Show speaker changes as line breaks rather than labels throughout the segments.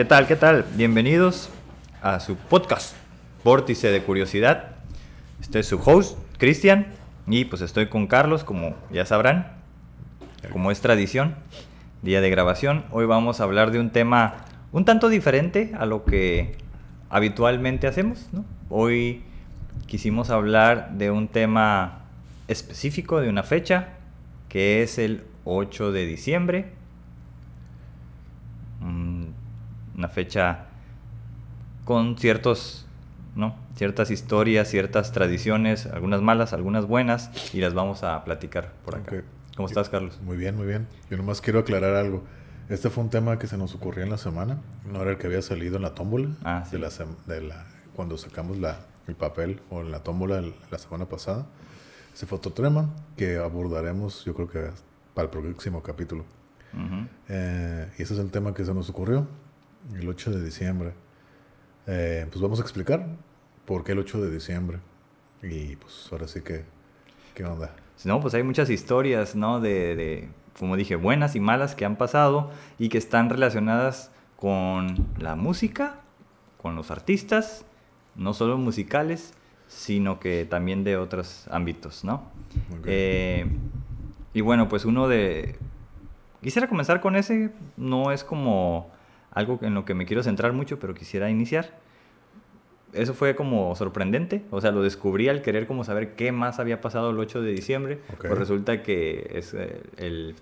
¿Qué tal? ¿Qué tal? Bienvenidos a su podcast, Vórtice de Curiosidad. Este es su host, Cristian, y pues estoy con Carlos, como ya sabrán, como es tradición, día de grabación. Hoy vamos a hablar de un tema un tanto diferente a lo que habitualmente hacemos, ¿no? Hoy quisimos hablar de un tema específico, de una fecha, que es el 8 de diciembre. Mm, una fecha con ciertos, ¿no? ciertas historias, ciertas tradiciones, algunas malas, algunas buenas, y las vamos a platicar por acá.
Ok.
¿Cómo estás, Carlos?
Muy bien, muy bien. Yo nomás quiero aclarar algo. Este fue un tema que se nos ocurrió en la semana. No era el que había salido en la tómbola.
Ah, sí.
de la, de la- cuando sacamos la, el papel o la tómbola la semana pasada. Ese fue otro tema que abordaremos, yo creo que para el próximo capítulo.
Ujú.
Eh, y ese es el tema que se nos ocurrió el 8 de diciembre. Eh, pues vamos a explicar por qué el 8 de diciembre. Y pues ahora sí que, ¿qué onda?
No, pues hay muchas historias, ¿no? De, de, como dije, buenas y malas que han pasado y que están relacionadas con la música, con los artistas, no solo musicales, sino que también de otros ámbitos, ¿no?
Ok.
Eh, y bueno, pues uno de... Quisiera comenzar con ese, no es como algo en lo que me quiero centrar mucho, pero quisiera iniciar. Eso fue como sorprendente, o sea, lo descubrí al querer como saber qué más había pasado el 8 de diciembre. Pues resulta que es eh, el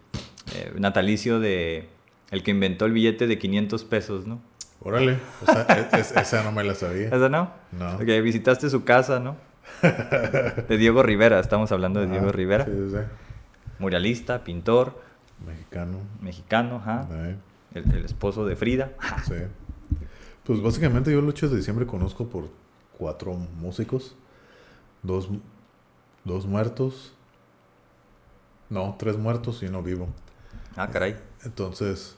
eh, natalicio de el que inventó el billete de 500 pesos, ¿no?
Órale, o sea, e- es- esa no me la sabía.
¿Esa no?
No.
Que visitaste su casa, ¿no? De Diego Rivera, estamos hablando de Diego Rivera.
Sí, sí, sí.
Muralista, pintor,
Mexicano.
mexicano, ajá.
eh,
El, el esposo de Frida.
sí. Pues básicamente yo el 8 de diciembre conozco por cuatro músicos. Dos, dos muertos. No, tres muertos y uno vivo.
Ah, caray.
Entonces,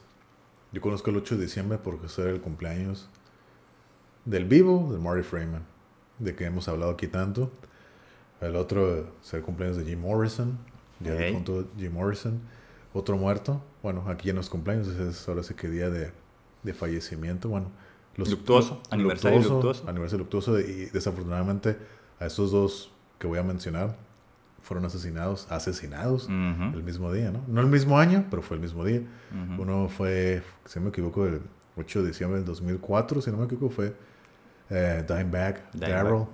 yo conozco el 8 de diciembre porque será el cumpleaños del vivo, de Marty Freeman, de que hemos hablado aquí tanto. El otro será el cumpleaños de Jim Morrison, ya
Ok.
difunto Jim Morrison. Otro muerto, bueno, aquí ya no es cumpleaños, es ahora sí que día de, de fallecimiento, bueno.
Luctuoso, aniversario luctuoso.
Aniversario luctuoso y desafortunadamente a estos dos que voy a mencionar fueron asesinados, asesinados el mismo día, ¿no? No el mismo año, pero fue el mismo día. Uno fue, si no me equivoco, el 8 de diciembre del 2004, si no me equivoco, fue eh, Dimebag. Darrell,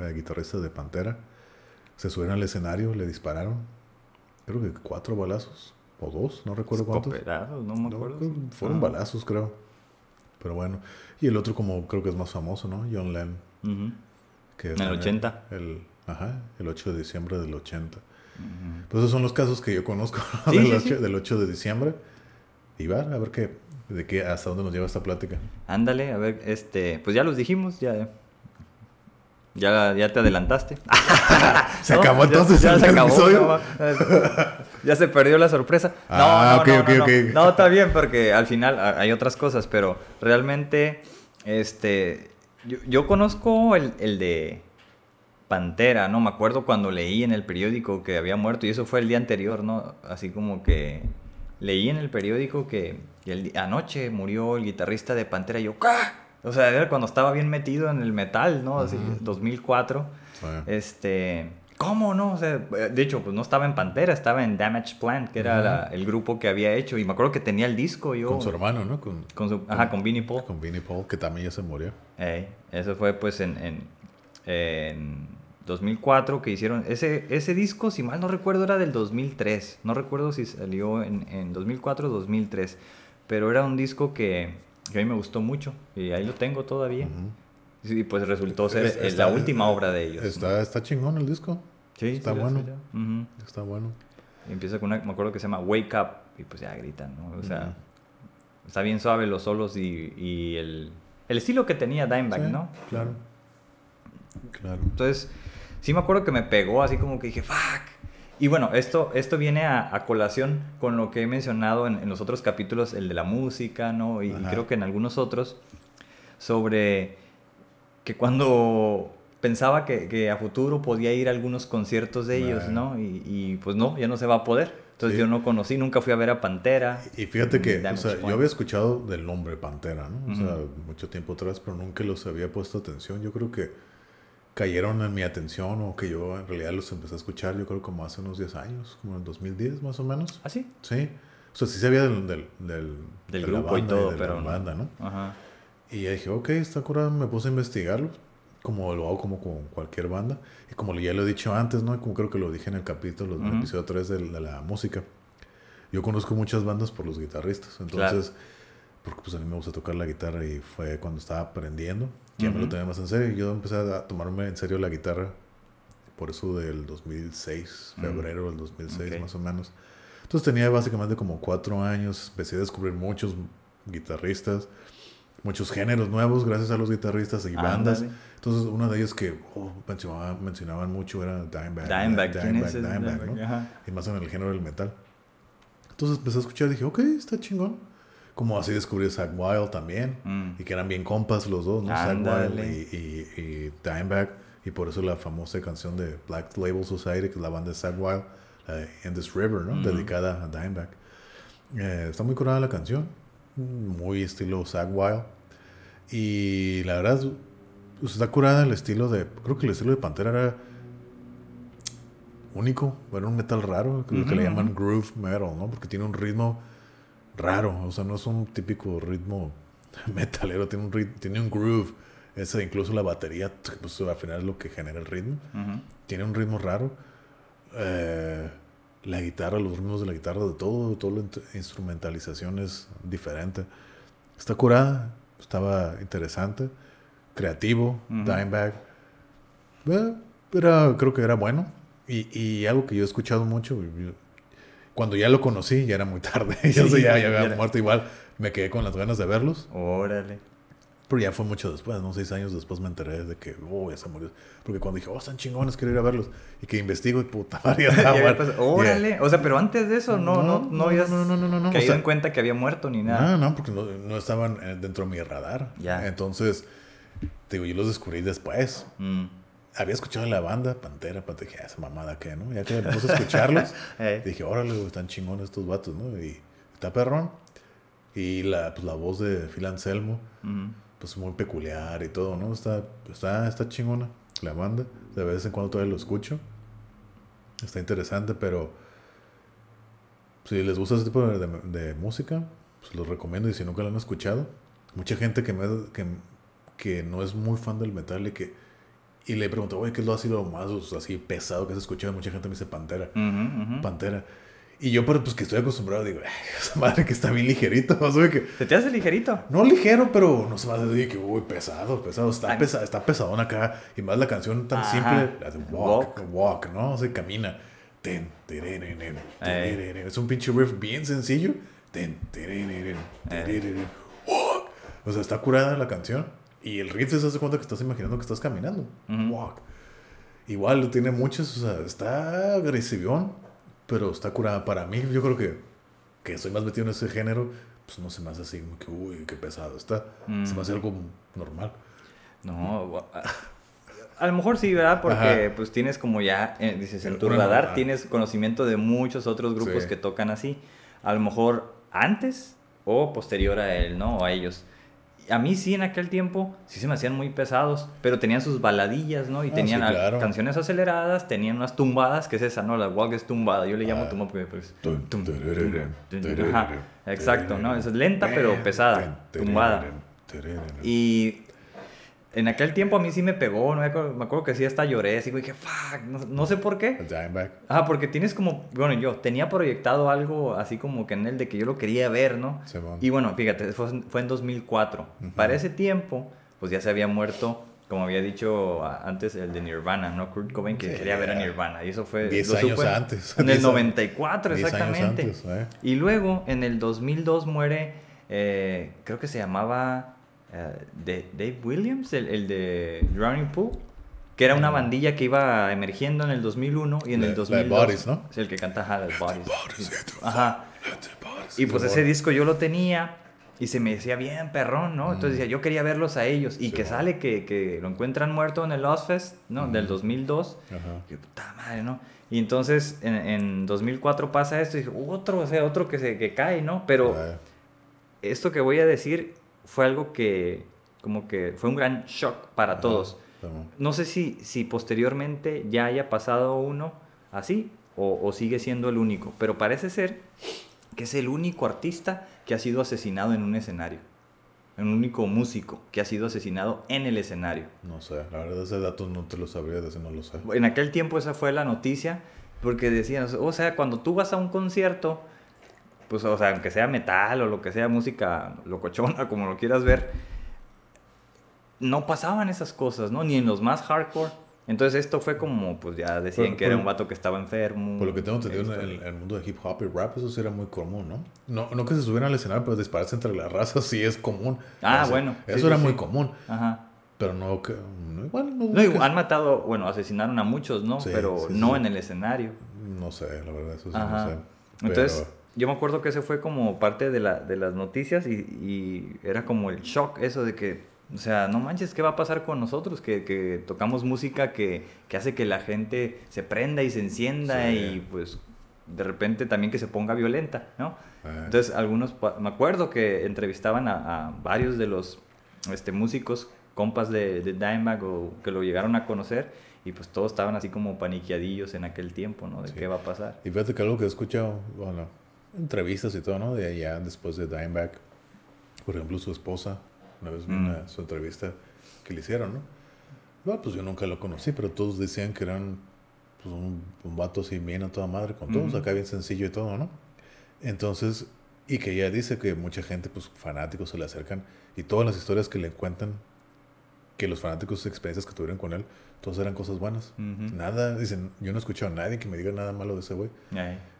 eh, guitarrista de Pantera. Se subieron al escenario, le dispararon, creo que cuatro balazos, o dos, no recuerdo cuántos.
No me acuerdo.
fueron
Ah.
balazos, creo. Pero bueno. Y el otro como creo que es más famoso, ¿no? John Lennon. Que
En el
también
80.
El, ajá, el 8 de diciembre del 80.
ujú.
Pues esos son los casos que yo conozco
Sí,
del,
sí,
8,
sí.
del 8 de diciembre. Y va, a ver qué, de qué, hasta dónde nos lleva esta plática.
Ándale, a ver, este, pues ya los dijimos, ya. Ya, ya te adelantaste.
Se
No,
acabó
ya-
entonces
ya
el,
se acabó,
episodio.
ya se perdió la sorpresa. No,
Ah,
no,
ok,
no,
ok,
no, no.
ok.
No, está bien porque al final hay otras cosas, pero realmente, este, yo, yo conozco el, el de Pantera, ¿no? Me acuerdo cuando leí en el periódico que había muerto y eso fue el día anterior, ¿no? Así como que leí en el periódico que, que el anoche murió el guitarrista de Pantera y yo. O sea, era cuando estaba bien metido en el metal, ¿no? Así,
Ujú.
2004.
Sí.
Este, ¿cómo no? O sea, de hecho, pues no estaba en Pantera, estaba en Damage Plan, que era la- el grupo que había hecho. Y me acuerdo que tenía el disco yo.
Con su hermano, ¿no? Con,
Con su- ajá, con Vinnie Paul.
con Vinnie Paul, que también ya se murió.
Ey, eso fue pues en, en, en 2004 que hicieron. Ese, ese disco, si mal no recuerdo, era del 2003. No recuerdo si salió en, en 2004 o 2003. Pero era un disco que, que a mí me gustó mucho. Y ahí lo tengo todavía.
Ujú.
Y pues resultó ser
Es-
eh,
está-
la última obra de ellos.
Está, está chingón el disco.
Sí,
está
sí,
bueno.
sí, sí.
Está bueno.
Y empieza con una, me acuerdo que se llama Wake Up, y pues ya gritan, ¿no? O sea, está bien suave los solos y, y el, el estilo que tenía Dimebag,
Sí,
¿no?
Claro. Claro.
Entonces, sí me acuerdo que me pegó así como que dije, fuck. Y bueno, esto, esto viene a, a colación con lo que he mencionado en, en los otros capítulos, el de la música, ¿no? Y, y creo que en algunos otros, sobre que cuando pensaba que, que a futuro podía ir a algunos conciertos de ellos. ¿no? Y, y, pues no, ya no se va a poder. Entonces
Sí.
yo no conocí, nunca fui a ver a Pantera.
Y fíjate que, o sea, yo había escuchado del nombre Pantera, ¿no? O sea, mucho tiempo atrás, pero nunca los había puesto atención. Yo creo que cayeron en mi atención o que yo en realidad los empecé a escuchar, yo creo como hace unos 10 años, como en el 2010 más o menos.
¿Ah, sí?
Sí. O sea, sí sabía del, del, del,
Del
de la
grupo y
banda
todo,
de
pero
la
¿no? Ajá.
Y ya dije, ok, está curado, me puse a investigarlo, como lo hago como con cualquier banda. Y como ya lo he dicho antes, ¿no? Como creo que lo dije en el capítulo, en el
Ujú.
episodio 3 de, de la música. Yo conozco muchas bandas por los guitarristas, entonces, porque pues a mí me gusta tocar la guitarra y fue cuando estaba aprendiendo, ya me lo tenía más en serio. Yo empecé a tomarme en serio la guitarra por eso del 2006,
Mm.
febrero del 2006
Ok.
más o menos. Entonces tenía básicamente como cuatro años, empecé a descubrir muchos guitarristas, muchos géneros nuevos gracias a los guitarristas y bandas.
Ándale.
Entonces uno de ellos que oh, mencionaba- mencionaban mucho era Dimebag.
Dimebag, ¿quién es ese
Dimebag,
Dimebag?
¿no?
Ajá.
Y más en el género del metal. Entonces empecé a escuchar y dije, ok, está chingón. Como así descubrí a Zach Wild también.
Mm.
Y que eran bien compas los dos, ¿no? Zach Wild
Ándale.
y, y, y Dimebag. Y por eso la famosa canción de Black Label Society, que es la banda de Zach Wild, de In This River, ¿no?
Ujú.
Dedicada a Dimebag. Eh, está muy curada la canción. Muy estilo Zach Wild. Y la verdad, pues, está curada el estilo de... Creo que el estilo de Pantera era único. Era un metal raro, creo que le llaman groove metal, ¿no? Porque tiene un ritmo raro. O sea, no es un típico ritmo metalero. Tiene un, rit- tiene un groove. Esa, incluso la batería, pues al final es lo que genera el ritmo. Tiene un ritmo raro. Eh, la guitarra, los ritmos de la guitarra, de todo, toda la instrumentalización es diferente. Está curada, estaba interesante, creativo,
Ujú.
Dimebag. Eh, era, creo que era bueno. Y, y algo que yo he escuchado mucho, yo- cuando ya lo conocí, ya era muy tarde. ya,
Sí,
ya, ya
ya
había
era-
muerto igual. Me quedé con las ganas de verlos.
Órale.
Pero ya fue mucho después, ¿no? Seis años después me enteré de que, oh, ya se murió. Porque cuando dije, oh, están chingones, quiero ir a verlos. Y que investigo y puta madre,
Órale. O sea, pero antes de eso no, no, no,
no,
habías
no, no, no, no, no.
caído
O sea,
en cuenta que había muerto ni
No,
nada.
no, porque no, no estaban eh, dentro de mi radar.
Ya.
Entonces, te digo, yo los descubrí después.
Mm.
Había escuchado la banda, Pantera, Pantera, dije, "Ah, esa mamada que, ¿no? Ya que me puse a escucharlos,
Eh.
dije, órale, están chingones estos vatos, ¿no? Y está perrón. Y la, pues, la voz de Phil Anselmo,
Ujú.
Pues muy peculiar y todo, ¿no? Está, está, está chingona la banda. De vez en cuando todavía lo escucho. Está interesante, pero si les gusta ese tipo de, de- de música, pues los recomiendo. Y si nunca lo han escuchado, mucha gente que, me, que, que no es muy fan del metal y que y le pregunto, oye, ¿qué es lo así lo más así pesado que has escuchado? Mucha gente me dice Pantera. Pantera. Y yo, pero pues que estoy acostumbrado, digo, "Ay, esa madre que está bien ligerito. O sea, que,
¿Se te hace ligerito?
no ligero, pero no se me hace que, uy, pesado, pesado. Está,
Ay.
pesa, está pesadón acá. Y más la canción tan
Ajá.
simple, la de walk,
Walk.
walk, ¿no? O sea, camina. Ten, tererenen,
Ey.
tererenen. Es un pinche riff bien sencillo. Ten, walk. O sea, está curada la canción. Y el riff se hace cuenta que estás imaginando que estás caminando. Walk. Igual tiene muchas, o sea, está agresivión, pero está curada. Para mí, yo creo que, que estoy más metido en ese género, pues no se me hace así como que, uy, qué pesado está. Se me hace
Mm.
algo normal.
No, a lo mejor sí, ¿verdad? Porque
Ajá.
pues tienes como ya, eh, dices, en tu radar tienes conocimiento de muchos otros grupos
Sí.
que tocan así. A lo mejor antes o posterior a él, ¿no? O a ellos. A mí sí, en aquel tiempo, sí se me hacían muy pesados, pero tenían sus baladillas, ¿no? Y
Ah,
tenían
sí,
al-
claro.
canciones aceleradas, tenían unas tumbadas, que es esa, ¿no? La walk es tumbada, yo le llamo
Ah.
tumba pues... Tum, tum, Ajá, exacto, ¿no? Esa es lenta, pero pesada, tumbada. Y en aquel tiempo a mí sí me pegó, no me acuerdo, me acuerdo que sí hasta lloré, así dije, fuck, no, no sé por qué.
El.
Ah, porque tienes como, bueno, yo tenía proyectado algo así como que en él de que yo lo quería ver, ¿no?
Simón.
Y bueno, fíjate, fue, fue en 2004.
Ujú.
Para ese tiempo, pues ya se había muerto, como había dicho antes, el de Nirvana, ¿no? Kurt Cobain, que
Sí,
quería ver a. Nirvana. Y eso fue...
Diez
lo
años
supe
antes.
En el
Diez-
94,
diez años
exactamente.
antes, ¿eh?
Y luego, en el 2002 muere, eh, creo que se llamaba eh, de- Dave Williams, el, el de Drowning Pool, que era una
Mm.
bandilla que iba emergiendo en el 2001 y en el
la de
2002.
Bodies, ¿no?
Es el que canta las Bodies. Ajá. Y pues ese disco yo lo tenía Y se me decía bien perrón, ¿no? Entonces decía, yo quería verlos a ellos. Y
Sí,
que sale que, que lo encuentran muerto en el Lost Fest, ¿no? Del
Ujú.
2002.
Ajá.
Y yo, puta madre, ¿no? Y entonces en, en 2004 pasa esto y dije, otro, o sea, otro que, se, que cae, ¿no? Pero esto que voy a decir fue algo que, como que fue un gran shock para
ajá,
todos. No sé si, si posteriormente ya haya pasado uno así o, o sigue siendo el único, pero parece ser que es el único artista que ha sido asesinado en un escenario. El único músico que ha sido asesinado en el escenario.
No sé, la verdad ese dato no te lo sabría decir, no lo sé.
En aquel tiempo esa fue la noticia, porque decían, o sea, cuando tú vas a un concierto, pues, o sea, aunque sea metal o lo que sea, música locochona, como lo quieras ver, no pasaban esas cosas, ¿no? Ni en los más hardcore. Entonces esto fue como, pues ya decían
Por-
que era un vato que estaba enfermo.
Por lo que tengo entendido en el, en el mundo de hip hop y rap, eso sí era muy común, ¿no? No, no que se subieran al escenario, pero dispararse entre las razas sí es común.
Ah,
Eso-
bueno, sí,
Eso
sí,
era
sí.
muy común,
Ajá.
pero no que... No, igual, no,
No,
que-
han matado, bueno, asesinaron a muchos, ¿no?
Sí,
Pero no en el escenario.
no sé, la verdad, eso sí
Ajá.
no sé.
Entonces,
Pero-
yo me acuerdo que ese fue como parte de, la, de las noticias y, y era como el shock eso de que, o sea, no manches, ¿qué va a pasar con nosotros? Que, que tocamos música que, que hace que la gente se prenda y se encienda
Sí.
y pues de repente también que se ponga violenta, ¿no?
Ah.
Entonces, algunos, me acuerdo que entrevistaban a, a varios de los este, músicos, compas de, de Dimebag o que lo llegaron a conocer y pues todos estaban así como paniqueadillos en aquel tiempo, ¿no? De
Sí.
qué va a pasar.
Y fíjate que algo que he escuchado, bueno, entrevistas y todo, ¿no? De allá después de Dimebag, por ejemplo, su esposa, una vez vi
Mm.
una- su entrevista que le hicieron, ¿no? Bueno, pues yo nunca lo conocí, pero todos decían que eran pues, un, un vato así bien a toda madre con todos,
Ujú.
acá bien sencillo y todo, ¿no? Entonces, y que ella dice que mucha gente, pues fanáticos se le acercan y todas las historias que le cuentan, que los fanáticos, experiencias que tuvieron con él, todas eran cosas buenas. Nada, dicen, yo no he escuchado a nadie que me diga nada malo de ese güey.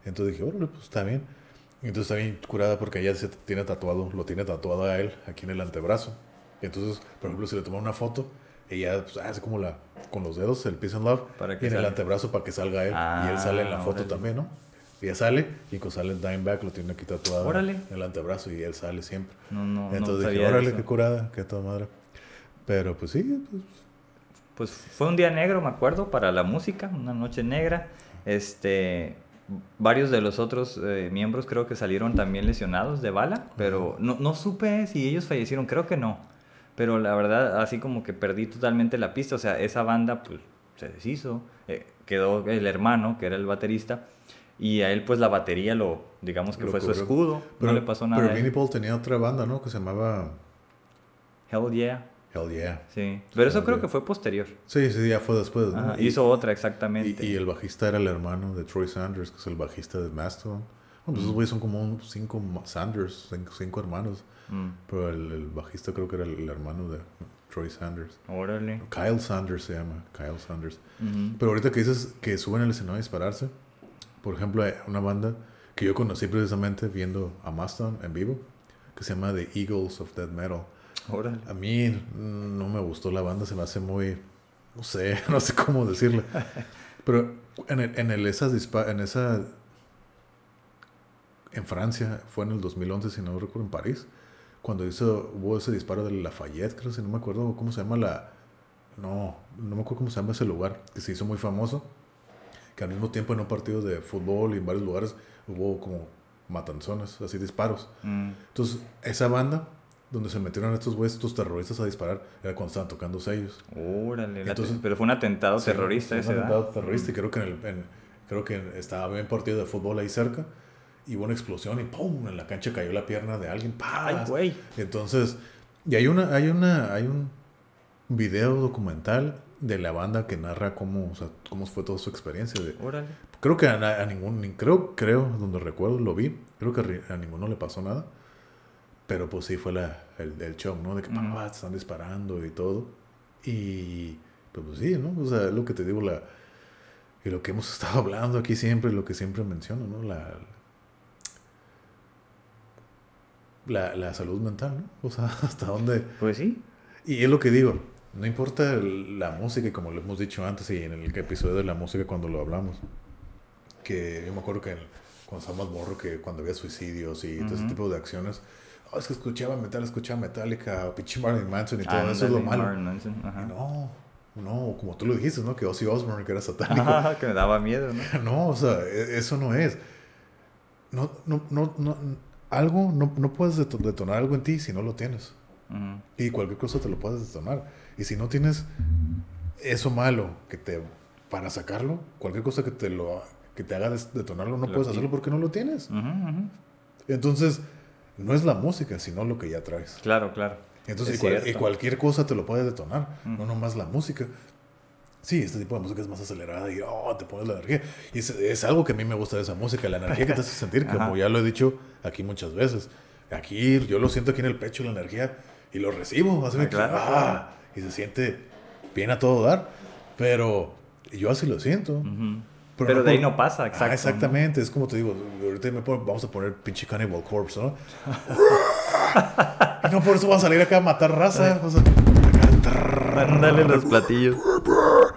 Entonces dije, órale, pues está bien. Entonces está bien curada porque ella se tiene tatuado, lo tiene tatuado a él aquí en el antebrazo. Entonces, por ejemplo, si le toma una foto, ella pues, hace como la, con los dedos, el peace and love,
Para que
y en el antebrazo para que salga él. y él
Ah,
sale en la foto
órale.
también, ¿no? Ella sale, y cuando sale el Dimeback lo tiene aquí tatuado
Órale.
en el antebrazo y él sale siempre.
No, no, no
Entonces
sabía
dije, órale,
eso.
qué curada, qué toda madre. Pero pues sí, pues,
Pues fue un día negro, me acuerdo, para la música, una noche negra. Este, varios de los otros eh, miembros creo que salieron también lesionados de bala, pero no, no supe si ellos fallecieron, creo que no. Pero la verdad, así como que perdí totalmente la pista, o sea, esa banda pues se deshizo, eh, quedó el hermano, que era el baterista, y a él pues la batería lo, digamos que
Lo
fue su escudo, no le pasó nada.
Pero. Vinnie Paul tenía otra banda, ¿no? Que se llamaba
Hell yeah,
Hell Yeah.
sí. Pero eso
Hell
creo
yeah.
que fue posterior.
Sí, sí, ya fue después. ¿no?
Ajá,
Y-
hizo otra
Y,
exactamente.
y el bajista era el hermano de Troy Sanders, que es el bajista de Mastodon. Bueno, pues esos güeyes son como cinco Sanders, cinco, cinco hermanos.
Mm,
Pero el, el bajista creo que era el, el hermano de Troy Sanders.
órale.
Kyle Sanders se llama, Kyle Sanders. Pero ahorita que dices que suben al escenario a dispararse, por ejemplo, hay una banda que yo conocí precisamente viendo a Mastodon en vivo, que se llama The Eagles of Death Metal.
Órale.
A mí no me gustó la banda, se me hace muy, no sé, no sé cómo decirlo. Pero en, el, en el- esas dispa- en esa, en Francia, fue en el 2011, si no recuerdo, en París, cuando hizo, hubo ese disparo de Lafayette, creo, si no me acuerdo cómo se llama la, no, no me acuerdo cómo se llama ese lugar, que se hizo muy famoso, que al mismo tiempo en un partido de fútbol y en varios lugares hubo como matanzones, así disparos.
Mm,
Entonces, esa banda donde se metieron estos güeyes, estos terroristas a disparar, era cuando estaban tocando sellos.
Órale.
Entonces-
pero fue un atentado
Sí,
terrorista
fue
ese,
un atentado terrorista y creo que, en el, en- creo que estaba bien partido de fútbol ahí cerca y hubo una explosión y ¡pum! En la cancha cayó la pierna de alguien. ¡Pah!
Ay, güey.
Entonces, y hay una, hay una, hay un video documental de la banda que narra cómo, o sea, cómo fue toda su experiencia. De,
Órale.
Creo que a, a ningún, ni- creo, creo, donde recuerdo lo vi, creo que a ninguno le pasó nada. Pero pues sí fue la, el, el shock, ¿no? De que. "Papá, te están disparando y todo. Y pues, pues sí, ¿no? O sea, lo que te digo, la, y lo que hemos estado hablando aquí siempre, lo que siempre menciono, ¿no? La, la, la salud mental, ¿no? O sea, hasta dónde...
Pues sí.
Y es lo que digo, no importa la música, como lo hemos dicho antes y en el episodio de la música cuando lo hablamos, que yo me acuerdo que cuando estaba más morro, que cuando había suicidios y todo ese tipo de acciones, oh, es que escuchaba metal, escuchaba Metallica, pinche Marilyn Manson y todo
Ah,
eso es lo malo.
Manson, ajá.
No, no, como tú lo dijiste, ¿no? Que Ozzy Osbourne, que era satánico.
Que me daba miedo, ¿no?
No, o sea, e- eso no es. No, no, no, no, algo, no, no puedes deto- detonar algo en ti si no lo tienes.
Ujú.
Y cualquier cosa te lo puedes detonar. Y si no tienes eso malo que te para sacarlo, cualquier cosa que te lo que te haga detonarlo, no
Lo
puedes hacerlo porque no lo tienes.
Ujú, ujú.
Entonces, no es la música, sino lo que ya traes.
Claro, claro.
Entonces,
Es
y, cual- y
cierto.
cualquier cosa te lo puede detonar,
Mm.
no nomás la música. Sí, este tipo de música es más acelerada y oh, te pones la energía. Y es, es algo que a mí me gusta de esa música, la energía que te hace sentir, como ya lo he dicho aquí muchas veces. Aquí yo lo siento aquí en el pecho, la energía, y lo recibo. Así
Ah, claro,
ah, y se siente bien a todo dar. Pero yo así lo siento.
Ujú. Pero, de ahí no pasa, exacto.
Ah, exactamente, es como te digo, ahorita me pongo- vamos a poner pinche Cannibal Corpse, ¿no? no por eso va a salir acá a matar raza. O sea,
Mándale los platillos.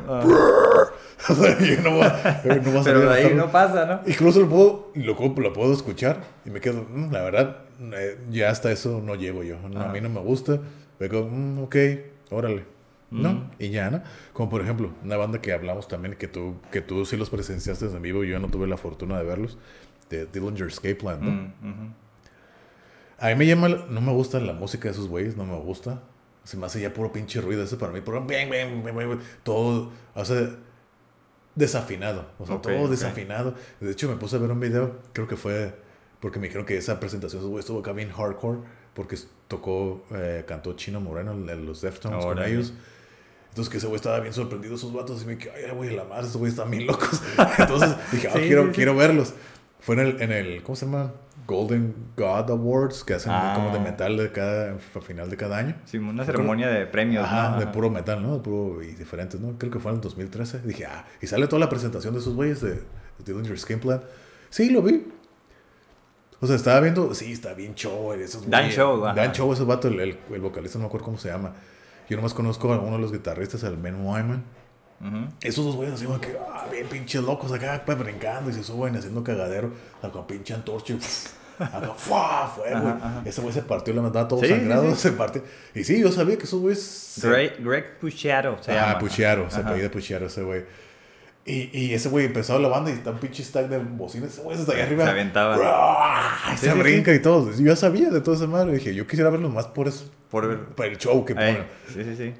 Ah,
o sea, yo no voy a, no voy a salir
Pero de ahí no pasa, ¿no?
Incluso lo puedo, lo, lo puedo escuchar y me quedo, "Mm, la verdad, eh, ya hasta eso no llego yo. No, a mí no me gusta. Me quedo, "Mm, ok, órale. ¿No?
Mm.
Y ya, ¿no? Como por ejemplo, una banda que hablamos también, que tú, que tú sí los presenciaste en vivo, yo no tuve la fortuna de verlos, de Dillinger Escape Plan, ¿no?
Mm.
A mí me llama, no me gusta la música de esos güeyes, no me gusta. Se me hace ya puro pinche ruido ese para mí, puro todo, o sea, desafinado, o sea, todo desafinado. De hecho, me puse a ver un video, creo que fue porque me dijeron que esa presentación de esos güeyes estuvo acá bien hardcore, porque tocó, eh, cantó Chino Moreno en los Deftones con
Órale.
ellos. Entonces que ese güey estaba bien sorprendido, esos vatos, y me dije, ay, güey, la madre, esos güeyes están bien locos. Entonces dije, ah,
Sí,
quiero,
sí, sí.
quiero verlos. Fue en el, en el, ¿cómo se llama? Golden God Awards, que hacen
Ah.
como de metal de cada, a final de cada año.
Sí, una ceremonia de premios,
Ajá,
¿no?
de puro metal, ¿no? De puro y diferentes, ¿no? Creo que fue en el 2013. Dije, ah, y sale toda la presentación de esos güeyes de, de Dillinger Skin Plan. Sí, lo vi. O sea, estaba viendo, sí, está bien show. Esos
Dan
güeyes.
show, ajá.
Dan show, ese vato, el, el, el vocalista, no me acuerdo cómo se llama. Yo nomás conozco a uno de los guitarristas, al Ben Wyman.
Ujú.
Esos dos güeyes así como que, ah, bien pinches locos acá, pues, brincando y se suben haciendo cagadero, con pinche antorcha acá.
Ajá, ajá.
Ese güey se partió la mandaba todo
Sí,
sangrado,
sí.
se partió. Y sí, yo sabía que esos güeyes... se-
Greg, Greg Puciato se
ah,
llama.
Puchiaro, se
Ajá.
apellida Puchiaro ese güey. Y, y ese güey empezó la banda y está un pinche stack de bocinas. Ese güey está ahí arriba.
Se aventaba.
¡Ruah! Y
Sí,
se
sí,
brinca y todo. Yo ya sabía de toda esa madre. Dije, yo quisiera verlo más por eso.
Por ver.
Por el show que ponen.
sí, sí, sí.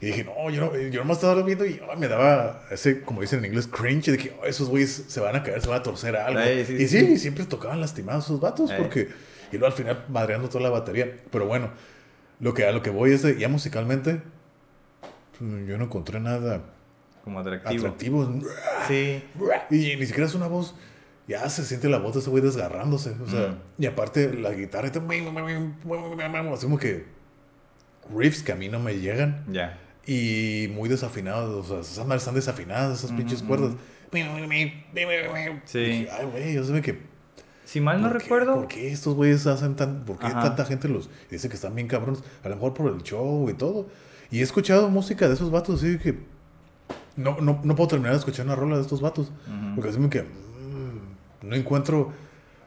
Y dije, no, yo, no, yo nomás estaba viendo y ay, me daba ese, como dicen en inglés, cringe. Y dije, oh, esos güeyes se van a caer, se van a torcer algo.
Ey, sí,
y
sí,
sí,
sí.
siempre tocaban lastimados esos vatos
Ey.
porque... Y luego al final madreando toda la batería. Pero bueno, lo que, a lo que voy es de, ya musicalmente, pues, yo no encontré nada
Como atractivo.
atractivo.
Sí.
Y ni siquiera es una voz. Ya se siente la voz de ese güey desgarrándose. O sea,
Mm.
y aparte la guitarra. está- Así como que riffs que a mí no me llegan.
Ya.
Y muy desafinados. O sea, esas madres están desafinadas, esas pinches
ujú.
cuerdas.
Sí.
Dije, Ay, güey, yo sé que.
Si mal no
¿por qué-
recuerdo.
¿Por qué estos güeyes hacen tan.? ¿Por qué
Ajá.
tanta gente los dice que están bien cabrones? A lo mejor por el show y todo. Y he escuchado música de esos vatos, así que. No, no, no puedo terminar de escuchar una rola de estos vatos.
Ujú.
Porque así me que. mm, no encuentro.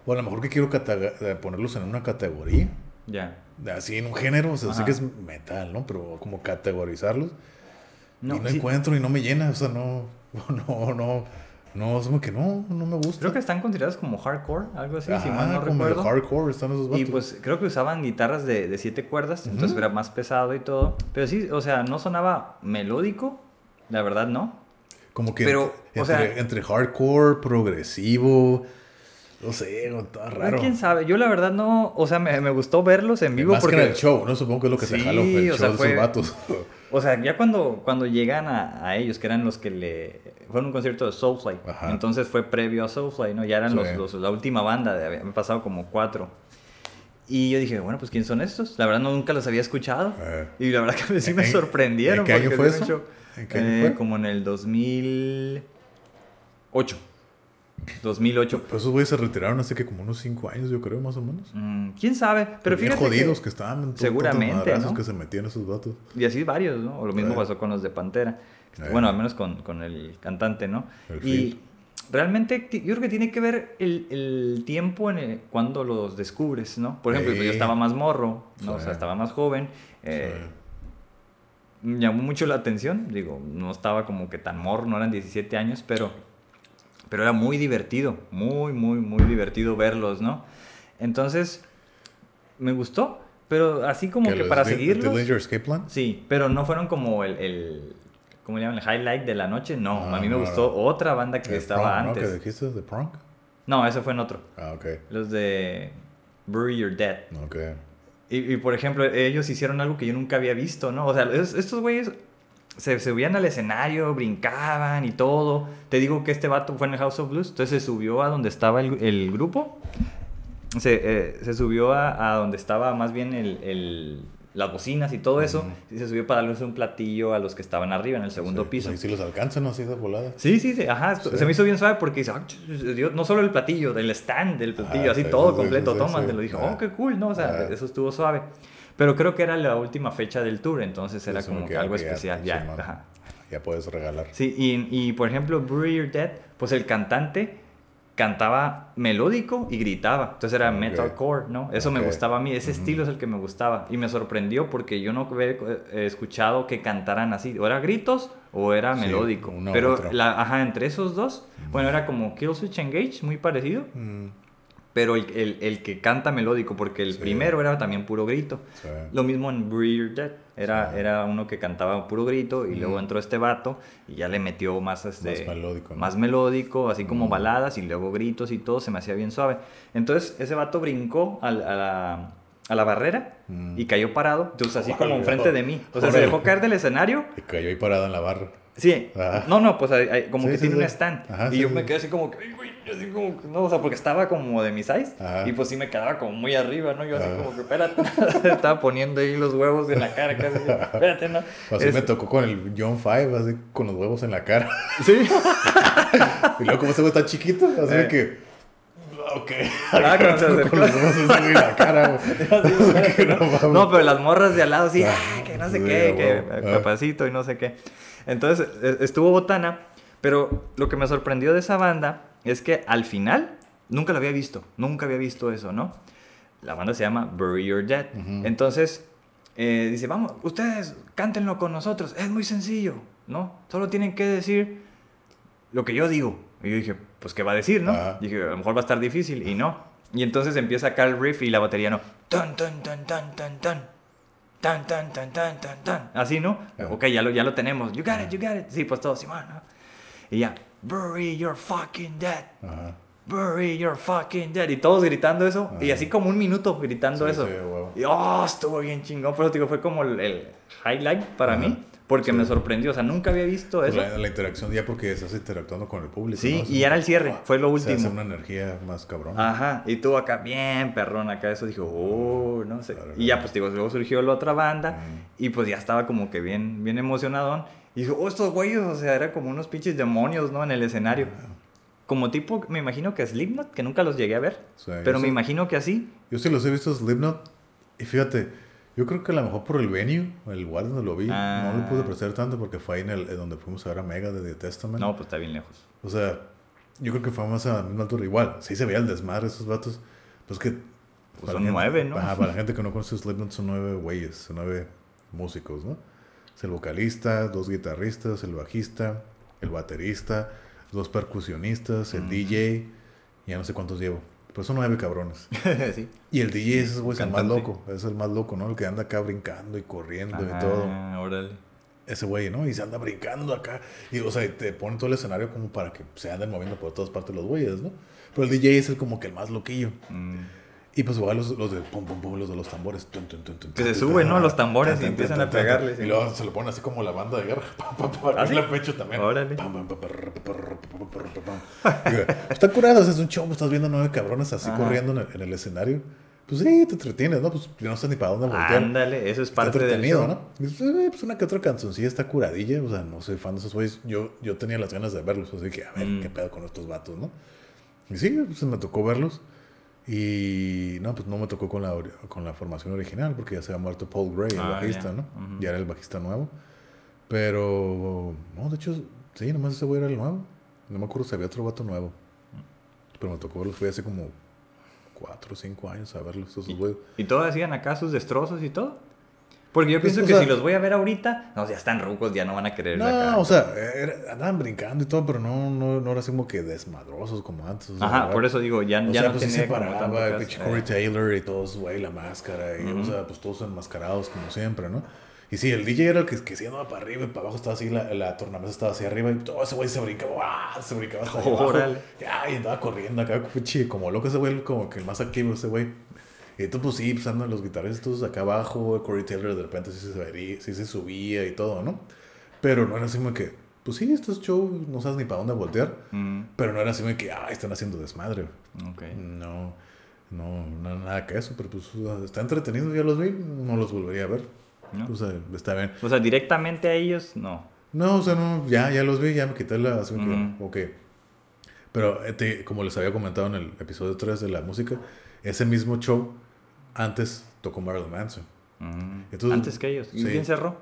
O a lo mejor que quiero eh, ponerlos en una categoría.
Ya.
Así en un género. O sea, sé
Ajá.
que es metal, ¿no? Pero como categorizarlos.
No,
y no
sí,
encuentro y no me llena. O sea, no. No, no. No, es como que no, no me gusta.
Creo que están considerados como hardcore, algo así, si
Ajá,
mal no
como
recuerdo.
hardcore están esos vatos.
Y pues creo que usaban guitarras de, de siete cuerdas, entonces
Ujú.
era más pesado y todo. Pero sí, o sea, no sonaba melódico, la verdad no.
Como que
Pero,
entre,
o sea-
entre hardcore, progresivo, no sé, no, está raro.
¿Quién sabe? Yo la verdad no, o sea, me, me gustó verlos en vivo
Más que
porque...
en el show, ¿no? Supongo que es lo que
Sí,
jaló el
o
show
sea,
de
fue-
esos vatos.
O sea, ya cuando, cuando llegan a, a ellos, que eran los que le... Fue un concierto de Soulfly.
Ajá.
Entonces fue previo a Soulfly, ¿no? Ya eran
Sí.
los, los- la última banda, de, habían pasado como cuatro. Y yo dije, bueno, pues ¿quién son estos? La verdad no, nunca los había escuchado.
Eh.
Y la verdad que sí me
¿En-
sorprendieron.
en qué año fue eso? ¿En qué
Eh,
fue?
Como en el 2008. 2008.
Pero esos güeyes se retiraron hace que como unos 5 años, yo creo, más o menos.
Mm, ¿Quién sabe? Pero
Bien
fíjate
jodidos
que-
que, estaban.
Seguramente, ¿no?
que se metían esos vatos.
Y así varios, ¿no? O lo mismo pasó con los de Pantera.
Eh.
Bueno, al menos con, con el cantante, ¿no?
El
y realmente yo creo que tiene que ver el, el tiempo en el- cuando los descubres, ¿no? Por ejemplo,
Sí.
yo estaba más morro, ¿no? O
Sí.
sea, estaba más joven. eh, me llamó mucho la atención, digo, no estaba como que tan morro, no eran 17 años, pero, pero era muy divertido, muy, muy, muy divertido verlos, ¿no? Entonces, me gustó, pero así como que
los
para seguirlos...
Escape Plan.
Sí, pero no fueron como el, el ¿cómo le llaman? El highlight de la noche. No,
Ah,
a mí me
no,
gustó
no.
otra banda que estaba
Prong, ¿no?
antes.
¿Qué dijiste? ¿De Prong?
No, ese fue en otro.
Ah, ok.
Los de Bury Your Dead.
Ok.
Y, y, por ejemplo, ellos hicieron algo que yo nunca había visto, ¿no? O sea, es- estos güeyes se subían al escenario, brincaban y todo. Te digo que este vato fue en el House of Blues, entonces se subió a donde estaba el, el grupo. Se, eh, se subió a, a donde estaba más bien el- las bocinas y todo eso. Y se subió para darles un platillo a los que estaban arriba en el segundo
Sí,
piso.
Ahí sí los alcanzan, ¿no? Así de volada.
Sí, sí, sí, ajá,
Sí.
se me hizo bien suave porque dice, "Ah, ch- Dios", no solo el platillo, del stand del platillo,
Ah,
así
sí,
todo completo, toma, te lo dije,
Ah.
oh, qué cool, ¿no? O sea,
Ah.
eso estuvo suave. Pero creo que era la última fecha del tour, entonces era como que algo
ya,
especial, ya,
man.
ajá.
Ya puedes regalar.
Sí, y, y por ejemplo, Bury Your Dead, pues el cantante cantaba melódico y gritaba. Entonces era
Ok.
metalcore, ¿no? Eso me gustaba a mí, ese estilo es el que me gustaba. Y me sorprendió porque yo no había eh, escuchado que cantaran así. O era gritos o era
Sí,
melódico. Pero, la, ajá, entre esos dos, bueno, era como Kill Switch Engage, muy parecido.
Mm,
Pero el, el- el que canta melódico, porque el
Sí.
primero era también puro grito.
sí.
Lo mismo en Your Dead. Era,
Sí.
era uno que cantaba puro grito y luego
Ujú.
entró este vato y ya le metió más, este,
Más melódico, ¿no?
más melódico, así como
Ujú.
baladas y luego gritos y todo, se me hacía bien suave. Entonces ese vato brincó al- a, la, a la barrera
Mm.
y cayó parado, entonces así como enfrente de mí. O sea, se dejó caer del escenario.
Y cayó ahí parado en la barra.
Sí,
Ajá.
no, no, pues como que tiene un stand.
Ajá,
y yo me quedé así como que, "Ay, güey", así como que, no, o sea, porque estaba como de mi size.
Ajá.
Y pues sí me quedaba como muy arriba, ¿no? Yo así
Ajá.
como que, espérate, estaba poniendo ahí los huevos en la cara, casi. Espérate, ¿no?
Así
Es-
me tocó con el John Five, así con los huevos en la cara.
Sí.
y luego, como ese güey está chiquito, así
Eh.
que. Ok.
Ah, acercó.
con los huevos así en la cara, no
¿no? pero las morras de al lado, sí,
Ah,
ah, que no sé
sí,
qué, que.
Ah.
capacito y no sé qué. Entonces, e- estuvo botana, pero lo que me sorprendió de esa banda es que al final, nunca lo había visto, nunca había visto eso, ¿no? La banda se llama Bury Your Dead.
Ujú.
Entonces, eh, dice, vamos, ustedes cántenlo con nosotros, es muy sencillo, ¿no? Solo tienen que decir lo que yo digo. Y yo dije, pues, ¿qué va a decir, no?
Ajá.
Dije, a lo mejor va a estar difícil, y no. Y entonces empieza acá el riff y la batería no. Tan, tan, tan, tan, tan, tan. Tan, tan, tan, tan, tan, tan. Así, ¿no? Ok, ya lo, ya lo tenemos. You got it, you got it. Sí, pues todo, Simón, ¿no? Y ya, bury your fucking dead.
Ajá.
Bury your fucking dead. Y todos gritando eso. Y
Ajá.
así como un minuto gritando
Sí,
eso.
sí, huevo.
Y oh, estuvo bien chingón. Pero digo, fue como el, el highlight para
Ajá.
mí. Porque
Sí.
me sorprendió. O sea, nunca había visto
Pues
eso.
La, la interacción ya porque estás interactuando con el público.
Sí,
¿no?
Y era el cierre. Fue lo
Se hace
último.
una energía más cabrón.
Ajá, y tú acá bien perrón acá eso dijo, oh, no sé.
Claro,
Y ya pues digo, luego surgió la otra banda
Mm.
y pues ya estaba como que bien bien emocionadón y dijo, "Oh, estos güeyes, o sea, era como unos pinches demonios, ¿no? En el escenario. Como tipo, me imagino que Slipknot, que nunca los llegué a ver, pero me
sí-
imagino que así.
Yo sí los he visto Slipknot. Y fíjate, yo creo que a lo mejor por el venue, el lugar donde lo vi,
Ah.
no lo pude apreciar tanto porque fue ahí en el en donde fuimos a ver a Mega de The Testament.
No, pues está bien lejos.
O sea, yo creo que fue más a la misma altura. Igual, sí se veía el desmadre esos vatos. Pues que. para
son
gente-
nueve, ¿no?
Ajá, para la gente que no conoce Slipknot son nueve güeyes, son nueve músicos, ¿no? Es el vocalista, dos guitarristas, el bajista, el baterista, dos percusionistas, el
Mm.
DJ, ya no sé cuántos llevo. Pero son nueve cabrones.
sí.
Y el DJ es el más loco, es el más loco, ¿no? El que anda acá brincando y corriendo y
Ah,
todo.
órale.
Ese güey, ¿no? Y se anda brincando acá. Y, o sea, te pone todo el escenario como para que se anden moviendo por todas partes los güeyes, ¿no? Pero el DJ es el como que el más loquillo.
Mm.
Y pues igual los, los de pum, pum, pum, los de los tambores. tun, tun, tun,
Que se suben, ¿no? Los tambores
tan,
y empiezan
tan,
a
tan,
pegarle,
tan.
sí.
Y luego se lo ponen así como la banda de guerra. Pam,
¿Ah, sí?
pecho también.
Órale.
Está curado, o sea, es un show. Estás viendo nueve cabrones así
Ajá.
corriendo en el, en el escenario. Pues sí, te entretienes, ¿no? Pues yo no sé ni para dónde voltear.
Ándale, eso es
Está
parte del show.
¿no? Pues, eh, pues una que otra cancioncilla está curadilla. O sea, no soy fan de esos güeyes. Yo, yo tenía las ganas de verlos. Así que, a ver,
Mm.
qué pedo con estos vatos, ¿no? Y sí, pues me tocó verlos. Y no, pues no me tocó con la, con la formación original porque ya se había muerto Paul Gray, el
Ah,
bajista. ¿no?
Ujú.
Ya era el bajista nuevo. Pero, no, de hecho, sí, nomás ese güey era el nuevo. No me acuerdo si había otro vato nuevo. Pero me tocó verlos, fue hace como 4 o 5 años a verlos, esos güeyes.
¿Y todos hacían acá sus destrozos y todo? Porque yo pienso
o
que
sea-
si los voy a ver ahorita, no, ya están rucos, ya no van a querer acá.
No, o sea, era- andaban brincando y todo, pero no, no, no era así como que desmadrosos como antes. o sea,
Ajá,
¿verdad?
por eso digo, ya,
O
ya
sea,
no
pues
tenía
se paraba. Corey Taylor y todos, güey, la máscara, y, o sea, pues todos enmascarados como siempre, ¿no? Y sí, el DJ era el que, que sí andaba para arriba y para abajo estaba así, la, la tornamesa estaba así arriba y todo ese güey se brincaba, se brincaba hasta allá abajo. Ya, y andaba corriendo acá, como loco ese güey, como que el más activo ese güey. Y entonces, pues sí, pues andan los guitarristas acá abajo, Corey Taylor de repente sí se, vería- sí se subía y todo, ¿no? Pero no era así como que, pues sí, esto es show, no sabes ni para dónde voltear.
Mm,
Pero no era así como que, ah, están haciendo desmadre.
ok.
No, no, no, nada que eso, pero pues está entretenido, ya los vi, no los volvería a ver.
¿No?
O sea, está bien.
O sea, directamente a ellos, no.
No, o sea, no, ya, ya los vi, ya me quité la, así como que, ok. Pero eh, te- como les había comentado en el episodio 3 de la música, ese mismo show antes tocó Marilyn Manson.
Mm.
Entonces,
Antes que ellos. ¿Y
sí.
quién cerró?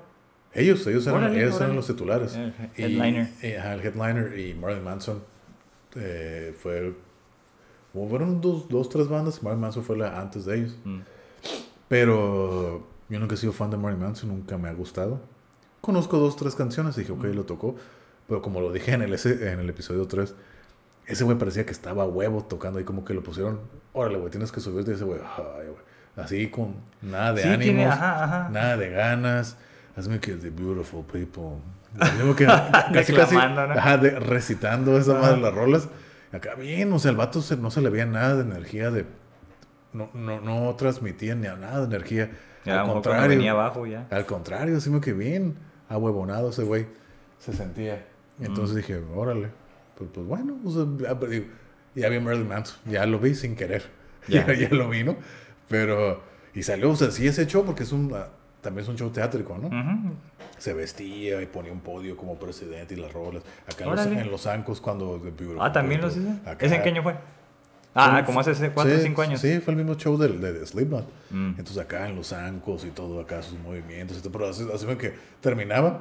Ellos, ellos eran,
Órale,
ellos eran los titulares.
El headliner.
y, ajá, el headliner y Marilyn Manson eh, fue... el- bueno, fueron dos, dos, tres bandas. Marilyn Manson fue la antes de ellos.
Mm.
Pero yo nunca he sido fan de Marilyn Manson, nunca me ha gustado. Conozco dos, tres canciones y dije, ok, lo tocó. Pero como lo dije en el, ese, en el episodio 3, ese güey parecía que estaba a huevo tocando y como que lo pusieron, órale, güey, tienes que subirte. Y ese güey, ay, güey. Así con nada de
Sí,
ánimos,
tiene, ajá, ajá.
nada de ganas. Hazme que The Beautiful People. Que casi, casi
¿no?
ajá, de- recitando esa madre las rolas. Acá bien, o sea, el vato se- no se le veía nada de energía, de no, no, no transmitía ni a nada de energía.
Ya,
al contrario,
venía abajo ya.
al contrario, así como que bien ahuevonado ese güey se sentía. Entonces
Mm.
dije, órale, pues, pues bueno, o sea, ya, ya vi a Marilyn Manson, ya lo vi sin querer,
Ya.
ya, ya lo vi, ¿no? Pero, y salió, o sea, sí ese show, porque es un, ah, también es un show teátrico, ¿no?
Ujú.
Se vestía y ponía un podio como presidente y las rolas. Acá en los, en los ancos cuando Beautiful
Ah, también los hice.
acá.
¿Ese en qué año fue? Ah,
Fue-
como hace 4 o
sí,
5 años.
Sí, fue el mismo show del, de, de Slipknot.
Mm.
Entonces acá en los zancos y todo, acá sus movimientos, y todo, pero así, así que terminaba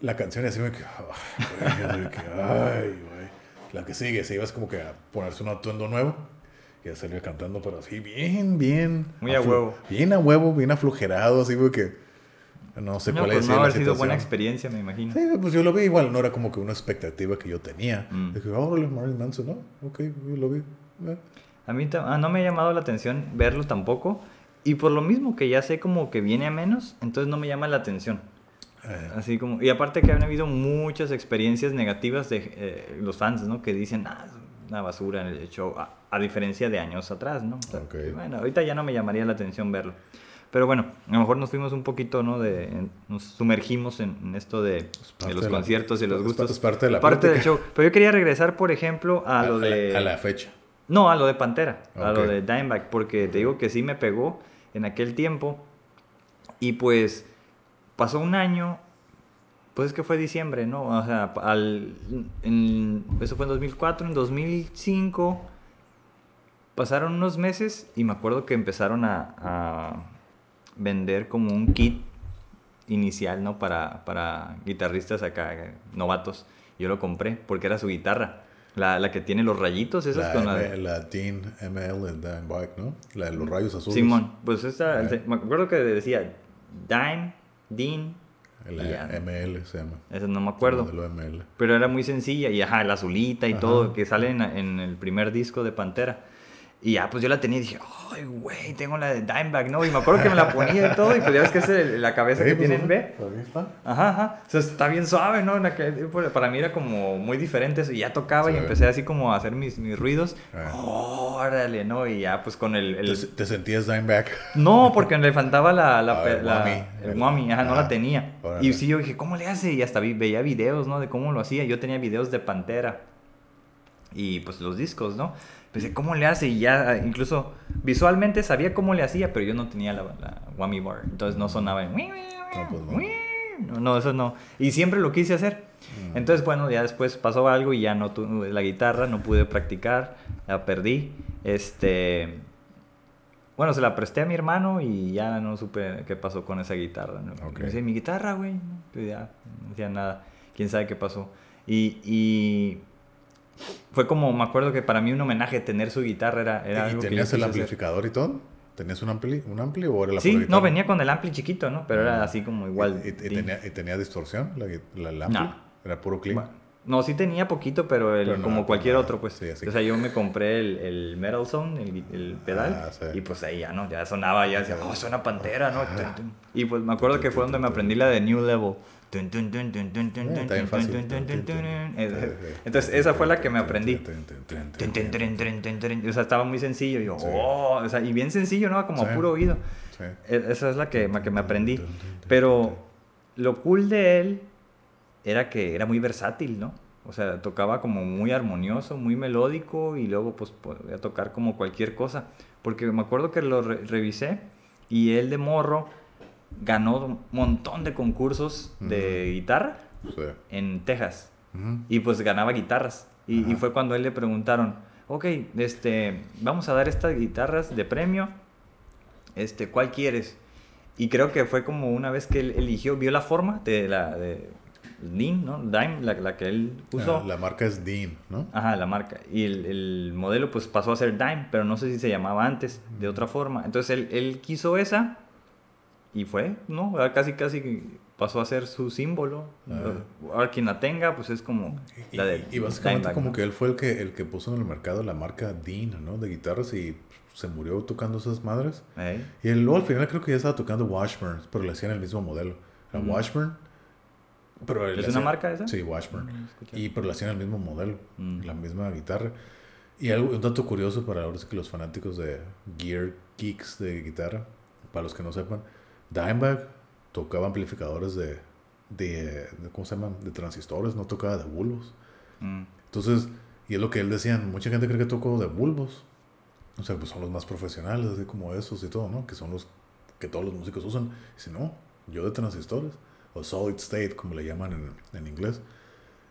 la canción y así me que, así que, ay, güey. La que sigue, se iba como que a ponerse un atuendo nuevo y a salir cantando, pero así bien, bien.
Muy a huevo.
Bien a huevo, bien aflojerado, así porque no sé
No,
cuál
pues
es
no
la
haber sido buena experiencia, me imagino.
Sí, pues yo lo vi igual, no era como que una expectativa que yo tenía.
Mm.
Dije, órale, Marilyn Manson, ¿no? Ok, yo lo vi. eh.
A mí ah, no me ha llamado la atención verlo tampoco. Y por lo mismo que ya sé como que viene a menos, entonces no me llama la atención.
Eh,
Así como, y aparte que han habido muchas experiencias negativas de eh, los fans, ¿no? Que dicen, ah, es una basura en el show, a, a diferencia de años atrás, ¿no? O sea,
Ok.
Bueno, ahorita ya no me llamaría la atención verlo. Pero bueno, a lo mejor nos fuimos un poquito, ¿no? De, en- nos sumergimos en, en esto de, de los
de la-
conciertos y los
es
gustos.
es parte de la
Parte del show. Pero yo quería regresar, por ejemplo, a,
a,
lo
la-
de...
a la fecha.
No, a lo de Pantera, a
Ok.
lo de Dimebag, porque te digo que sí me pegó en aquel tiempo. Y pues pasó un año, pues es que fue diciembre, ¿no? O sea, al, en- eso fue en 2004, en 2005 pasaron unos meses y me acuerdo que empezaron a, a vender como un kit inicial, ¿no? Para, para guitarristas acá, novatos. Yo lo compré porque era su guitarra. La, la que tiene los rayitos, esas
La,
con la...
M- la Dean ML Dan Bike, ¿no? La de los rayos azules.
Simón, pues esta,
Eh.
me acuerdo que decía Dime, Dean,
La
y ya.
ML se llama.
eso no me acuerdo.
ML.
Pero era muy sencilla y ajá, la azulita y
Ajá.
todo que sale en, en el primer disco de Pantera. Y ya, pues yo la tenía y dije, ay, güey, tengo la de Dimebag, ¿no? Y me acuerdo que me la ponía y todo, y pues ya ves que es el- la cabeza
Sí,
que
pues,
¿ve?
ahí está.
Ajá, ajá. O sea, está bien suave, ¿no? Pues, para mí era como muy diferente eso. Y ya tocaba y empecé así como a hacer mis, mis ruidos.
Ah.
Órale, ¿no? Y ya, pues con el... el-
Te, te sentías Dimeback.
No, porque le faltaba la, la,
Ah, el
la- ajá, no
Ah,
la tenía.
órale.
Y sí, yo dije, ¿cómo le hace? Y hasta vi- veía videos, ¿no? De cómo lo hacía. Yo tenía videos de Pantera y pues los discos, ¿no? Pensé, ¿cómo le hace? Y ya, incluso visualmente sabía cómo le hacía, pero yo no tenía la, la whammy bar. Entonces no sonaba. en
No, pues no.
No, eso no. Y siempre lo quise hacer.
Mm.
Entonces, bueno, ya después pasó algo y ya no tuve la guitarra, no pude practicar, la perdí. Este. Bueno, se la presté a mi hermano y ya no supe qué pasó con esa guitarra. ¿no?
Ok.
Me dice, mi guitarra, güey. Ya, no hacía nada. Quién sabe qué pasó. Y, y fue como, me acuerdo que para mí un homenaje tener su guitarra era, era
¿Y
algo que yo
tenías el
hacer.
amplificador y todo? ¿Tenías un ampli, un ampli o era la
Sí, no, venía con el ampli chiquito, ¿no? Pero era así como igual.
¿Y, tenía, y tenía distorsión la, la, ampli?
No.
¿Era puro clean?
Bueno, No, sí tenía poquito, pero, el-
Pero no,
como
pues
cualquier otro, pues.
Sí, así.
O sea, yo me compré el, el Metal Zone, el, el pedal,
Ah, sí.
y pues ahí ya, ¿no? Ya sonaba, ya decía, oh, suena Pantera, ¿no? Y pues me acuerdo que fue donde me aprendí la de New Level.
Eh.
Entonces, esa fue la que me aprendí. O sea, estaba muy sencillo. Y yo, oh, o sea, y bien sencillo, ¿no? Como a puro oído. E- Esa es la que, la que me aprendí. Pero lo cool de él era que era muy versátil, ¿no? O sea, tocaba como muy armonioso, muy melódico y luego pues podía tocar como cualquier cosa. Porque me acuerdo que lo re- revisé y él de morro ganó un montón de concursos de guitarra
Sí.
en Texas.
Ujú.
Y pues ganaba guitarras. Y, y fue cuando él le preguntaron, ok, este, vamos a dar estas guitarras de premio, este, ¿cuál quieres? Y creo que fue como una vez que él eligió, vio la forma de la de Dean, ¿no? Dime, la, la que él usó.
Ah, La marca es Dean, ¿no?
Ajá, la marca. Y el, el modelo pues pasó a ser Dime, pero no sé si se llamaba antes, de otra forma. Entonces él, él quiso esa y fue, ¿no? Ahora Casi, casi pasó a ser su símbolo. Ahora quien la tenga, pues es como
Y,
la de
y básicamente como que él fue el que, el que puso en el mercado la marca Dean, ¿no? De guitarras y se murió tocando esas madres. Y él, luego al final creo que ya estaba tocando Washburn, pero le hacían el mismo modelo. Era
Mm.
Washburn. Pero
¿Es una marca esa?
Sí, Washburn.
Mm.
Y pero le hacían el mismo modelo,
Mm.
la misma guitarra. Y algo, un dato curioso para ahora que los fanáticos de Gear Geeks de guitarra, para los que no sepan, Dimebag tocaba amplificadores de, de, de- ¿cómo se llaman? De transistores, no tocaba de bulbos.
Mm.
Entonces, y es lo que él decía, mucha gente cree que tocó de bulbos. O sea, pues son los más profesionales, así como esos y todo, ¿no? Que son los que todos los músicos usan. Dice, no, yo de transistores. O solid state, como le llaman en, en inglés.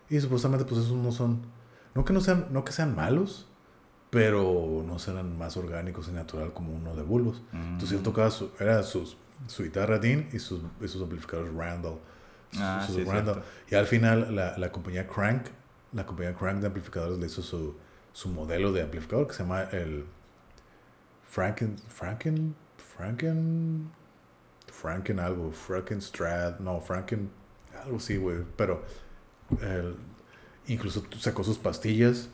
Y supuestamente, pues esos no son, no que no sean, no que sean malos, pero no serán más orgánicos y natural como uno de bulbos. Entonces él tocaba su, era sus, su guitarra Dean y sus, y sus amplificadores Randall.
Ah, sí,
Randall. Y al final la, la compañía Crank, la compañía Crank de amplificadores le hizo su, su modelo de amplificador que se llama el Franken, Franken, Franken, Franken algo, Frankenstrad, no, Franken, algo así, güey, pero el- incluso sacó sus pastillas,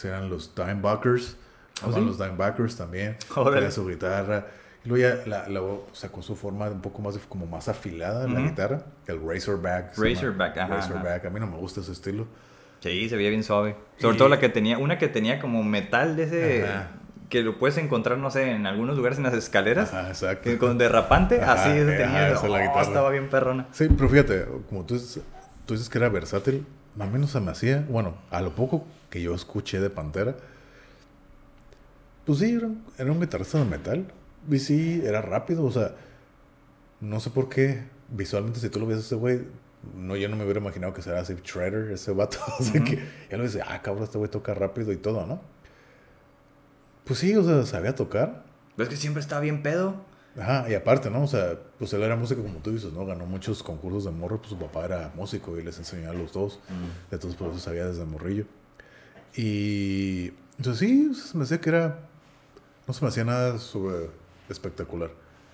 que eran los Dimebuckers,
¿Oh,
estaban
sí?
los Dimebuckers también, tenía su guitarra, luego ya la, luego sacó su forma un poco más, como más afilada la
Ujú.
guitarra, el Razorback.
Razorback, ajá,
Razorback, a mí no me gusta ese estilo.
Sí, se veía bien suave. Sobre
Y-
todo la que tenía, una que tenía como metal de ese,
Ajá.
que lo puedes encontrar, no sé, en algunos lugares en las escaleras,
Ajá, exacto.
que con derrapante, así ese
ajá,
tenía.
esa la
oh,
guitarra.
estaba bien perrona.
Sí, pero fíjate, como tú dices, tú dices que era versátil, más o menos se me hacía, bueno, a lo poco que yo escuché de Pantera, pues sí, era, un- era un guitarrista de metal. Y sí, era rápido, o sea, no sé por qué, visualmente si tú lo ves a ese güey, no, yo no me hubiera imaginado que será así Shredder, ese vato, así
Ujú.
que ya lo dice, ah, cabrón, este güey toca rápido y todo, ¿no? Pues sí, o sea, sabía tocar,
Pero es que siempre estaba bien pedo.
Ajá, y aparte, ¿no? O sea, pues él era músico como tú dices, ¿no? Ganó muchos concursos de morro, pues su papá era músico y les enseñó a los dos. Entonces, por eso sabía desde morrillo. Y entonces sí, o sea, se me hacía que era... No se me hacía nada sobre espectacular.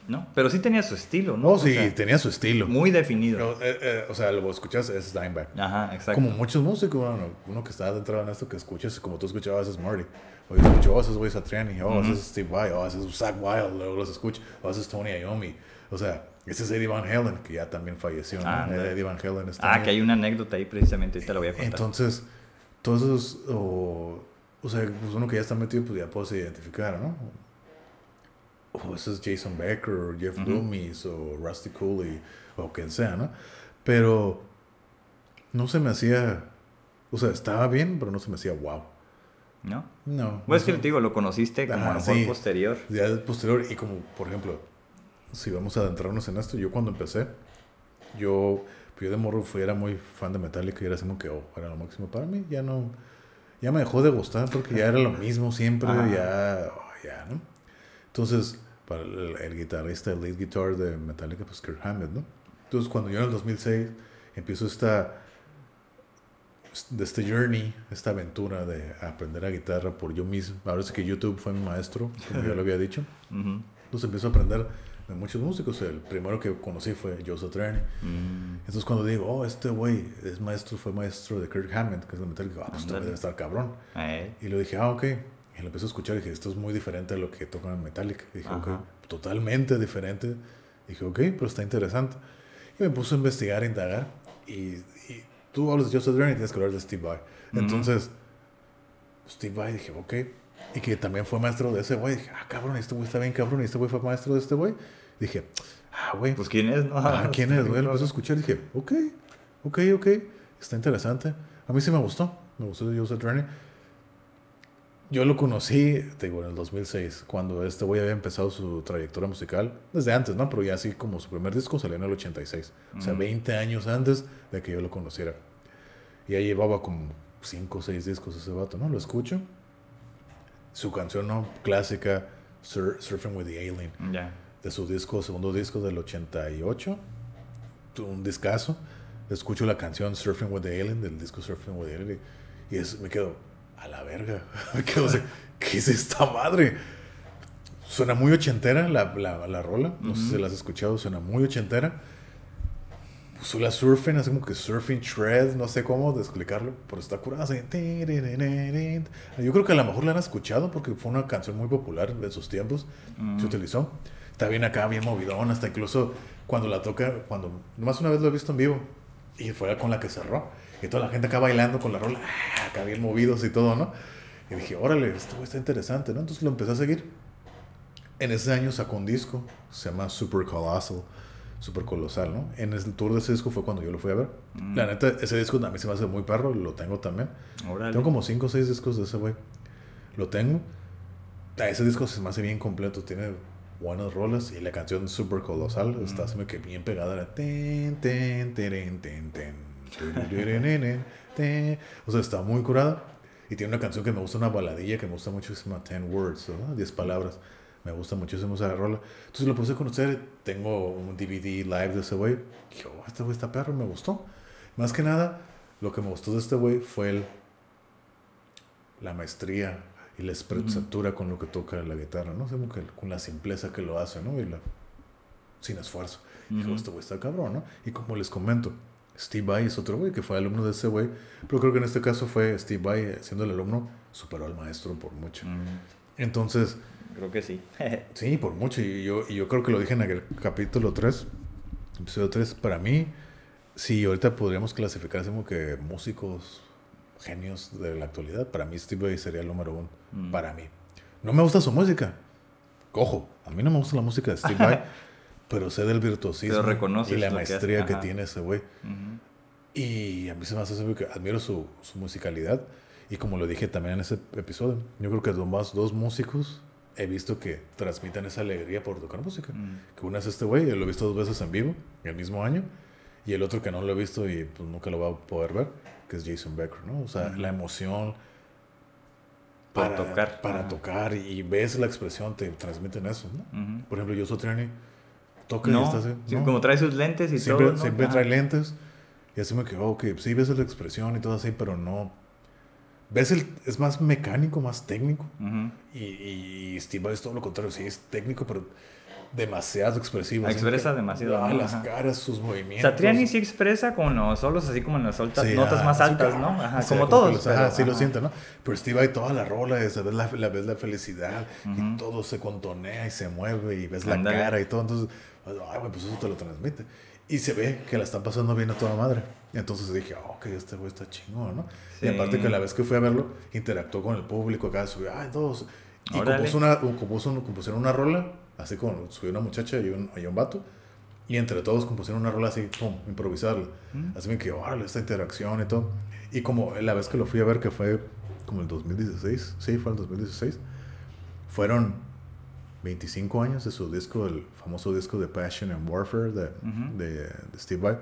¿No? Pero sí tenía su estilo, ¿no?
No,
O
sí,
sea,
tenía su estilo.
muy definido.
Pero, eh, eh, o sea, lo escuchas, es Dimebag.
Ajá, exacto.
Como muchos músicos, bueno, uno que está adentro en esto que escuchas, como tú escuchabas, es Marty. O yo escucho, oh, ese es Wes Satriani, oh, ese es Steve Vai, oh, ese es Zach Wild, luego los escucho, oh, ese es Tony Iommi. O sea, ese es Eddie Van Halen, que ya también falleció, ¿no?
Ah, ándale.
Eddie Van Halen está
Ah,
bien.
que hay una anécdota ahí precisamente, ahorita la voy a contar.
Entonces, todos esos, o, o sea, pues uno que ya está metido, pues ya puedes identificar, ¿no? O ese es Jason Becker, o Jeff
Ujú.
Loomis, o Rusty Cooley, o quien sea, ¿no? Pero no se me hacía, o sea, estaba bien, pero no se me hacía wow.
¿No?
No.
Pues es que te digo, lo conociste como
Ajá,
a lo mejor
sí.
posterior.
Ya posterior, y como, por ejemplo, si vamos a adentrarnos en esto, yo cuando empecé, yo, yo de morro fui, era muy fan de Metallica y era así como que, oh, era lo máximo para mí, ya no, ya me dejó de gustar porque ya era lo mismo siempre,
Ajá.
ya, oh, ya, ¿no? Entonces, para el, el guitarrista, el lead guitar de Metallica, pues Kirk Hammett, ¿no? Entonces, cuando yo en el 2006 empiezo esta de este journey, esta aventura de aprender a guitarra por yo mismo. Ahora sí que YouTube fue mi maestro, como ya lo había dicho. Entonces empiezo a aprender de muchos músicos. El primero que conocí fue Joe Satriani.
Mm.
Entonces cuando digo, oh, este güey es maestro, fue maestro de Kirk Hammond, que es el metal, digo, ah, pues este debe estar cabrón.
Eh,
Y lo dije, ah, ok. Y lo empecé a escuchar y dije, esto es muy diferente a lo que tocan en Metallica. Y dije, ok,
Ajá.
totalmente diferente. dije, ok, pero está interesante. Y me puse a investigar, a indagar. Y, y tú hablas de Joe Satriani y tienes que hablar de Steve Vai.
Ujú.
Entonces, Steve Vai, dije, ok. Y que también fue maestro de ese güey. Dije, ah, cabrón, este güey está bien cabrón. Y este güey fue maestro de este güey. Dije, ah, güey,
Pues quién es, ¿no?
Ah, ¿quién es, güey? Lo empecé a escuchar y dije, ok, ok, ok, está interesante. A mí sí me gustó, me gustó Joseph Journey. Yo lo conocí, te digo, en el 2006, cuando este güey había empezado su trayectoria musical, desde antes, ¿no? Pero ya así como su primer disco salió en el 86, o sea,
Ujú.
20 años antes de que yo lo conociera. Y ya llevaba como 5 o 6 discos ese vato, ¿no? Lo escucho. Su canción, ¿no? Clásica, Sur- Surfing with the Alien
Ya.
de su disco, segundo disco del 88, tu- un discazo. Escucho la canción Surfing with the Alien, del disco Surfing with the Alien, y es- me quedo, a la verga, así, ¿qué es esta madre? Suena muy ochentera la, la, la rola, no sé si la has escuchado, suena muy ochentera. Puso la surfing, así como que surfing shred, no sé cómo de explicarlo, pero está curada. así. Yo creo que a lo mejor la han escuchado porque fue una canción muy popular de sus tiempos
Mm.
se utilizó. Está bien acá, bien movidón, hasta incluso cuando la toca, cuando más una vez lo he visto en vivo y fue con la que cerró. Y toda la gente acá bailando con la rola, ah, acá bien movidos y todo, ¿no? Y dije, órale, esto está interesante, ¿no? Entonces lo empecé a seguir. En ese año sacó un disco, se llama Super Colossal, Super Colosal, ¿no? En el tour de ese disco fue cuando yo lo fui a ver.
Mm.
La neta, ese disco a mí se me hace muy perro, lo tengo también.
Órale.
Tengo como 5 o 6 discos de ese güey. Lo tengo. Ese disco se me hace bien completo. Tiene buenas rolas. Y la canción Super Colosal está así como que bien pegada. Era ten, ten, ten, ten, ten. O sea, está muy curada. Y tiene una canción que me gusta, una baladilla que me gusta mucho. que Se llama 10 Words, ¿no? 10 palabras. Me gusta muchísimo esa rola. Entonces lo puse a conocer. Tengo un DVD live de ese güey. Dije, oh, este güey está perro. Me gustó. Más que nada, lo que me gustó de este güey fue el la maestría y la esprezatura con lo que toca la guitarra, ¿no? O sea, como que con la simpleza que lo hace, ¿no? Y la, sin esfuerzo. Dijo,
Ujú.
este güey está cabrón, ¿no? Y como les comento, Steve Vai es otro güey que fue alumno de ese güey, pero creo que en este caso fue Steve Vai, siendo el alumno, superó al maestro por mucho.
Mm,
Entonces,
Creo que sí.
sí, por mucho. Y yo, y yo creo que lo dije en el capítulo 3, episodio 3, para mí, sí, ahorita podríamos clasificar así como que músicos genios de la actualidad. Para mí Steve Vai sería el número uno.
Mm.
Para mí. No me gusta su música. Ojo, a mí no me gusta la música de Steve Vai, pero sé del virtuosismo y la
que
maestría que,
Ajá.
tiene ese güey.
Ujú.
Y a mí se me hace que admiro su, su musicalidad. Y como lo dije también en ese episodio, yo creo que más dos músicos he visto que transmiten esa alegría por tocar música.
Mm.
Que uno es este güey, lo he visto dos veces en vivo, el mismo año. Y el otro que no lo he visto y pues nunca lo va a poder ver, que es Jason Becker, ¿no? O sea,
Ujú.
la emoción
Por
para
tocar.
Para
Ajá.
tocar y ves la expresión, te transmiten eso, ¿no? Por ejemplo, yo soy Triani, toca y
No,
está así.
sí,
¿no?
como trae sus lentes y
siempre,
todo. ¿no?
siempre
Ajá.
trae lentes. Y así me quedo, ok, sí ves la expresión y todo así, pero no. Ves el. Es más mecánico, más técnico.
Ujú.
Y, y Steve es todo lo contrario, sí es técnico, pero demasiado expresivo.
Expresa
que-
demasiado,
Ah, las
Ajá.
caras, sus movimientos.
Satriani sí expresa con los solos, así como en las altas-
Sí,
notas
ah,
más
sí,
altas,
que-
¿no? Ajá,
sí,
como
que
todos.
los- ajá,
pero-
sí lo
ajá.
siente, ¿no? Pero Steve Vai toda la rola, es, ves, la, la- ves la felicidad
Ujú.
y todo se contonea y se mueve y ves la
Ándale.
cara y todo. Entonces, ay, pues eso te lo transmite. Y se ve que la están pasando bien a toda madre. Entonces dije, oh, ok, este güey está chingón, ¿no? Y
Sí.
aparte que la vez que fui a verlo, interactuó con el público acá, subió, ay, todos. Y
Órale.
compuso una, compuso, compusieron una rola, así como subió una muchacha y un, y un vato. Y entre todos compusieron una rola así, pum, improvisarla.
Mm.
Así me quedó, órale, esta interacción y todo. Y como la vez que lo fui a ver, que fue como el 2016, sí, fue el 2016, fueron 25 años de su disco, el famoso disco de Passion and Warfare de,
Ujú.
de, de Steve Vai.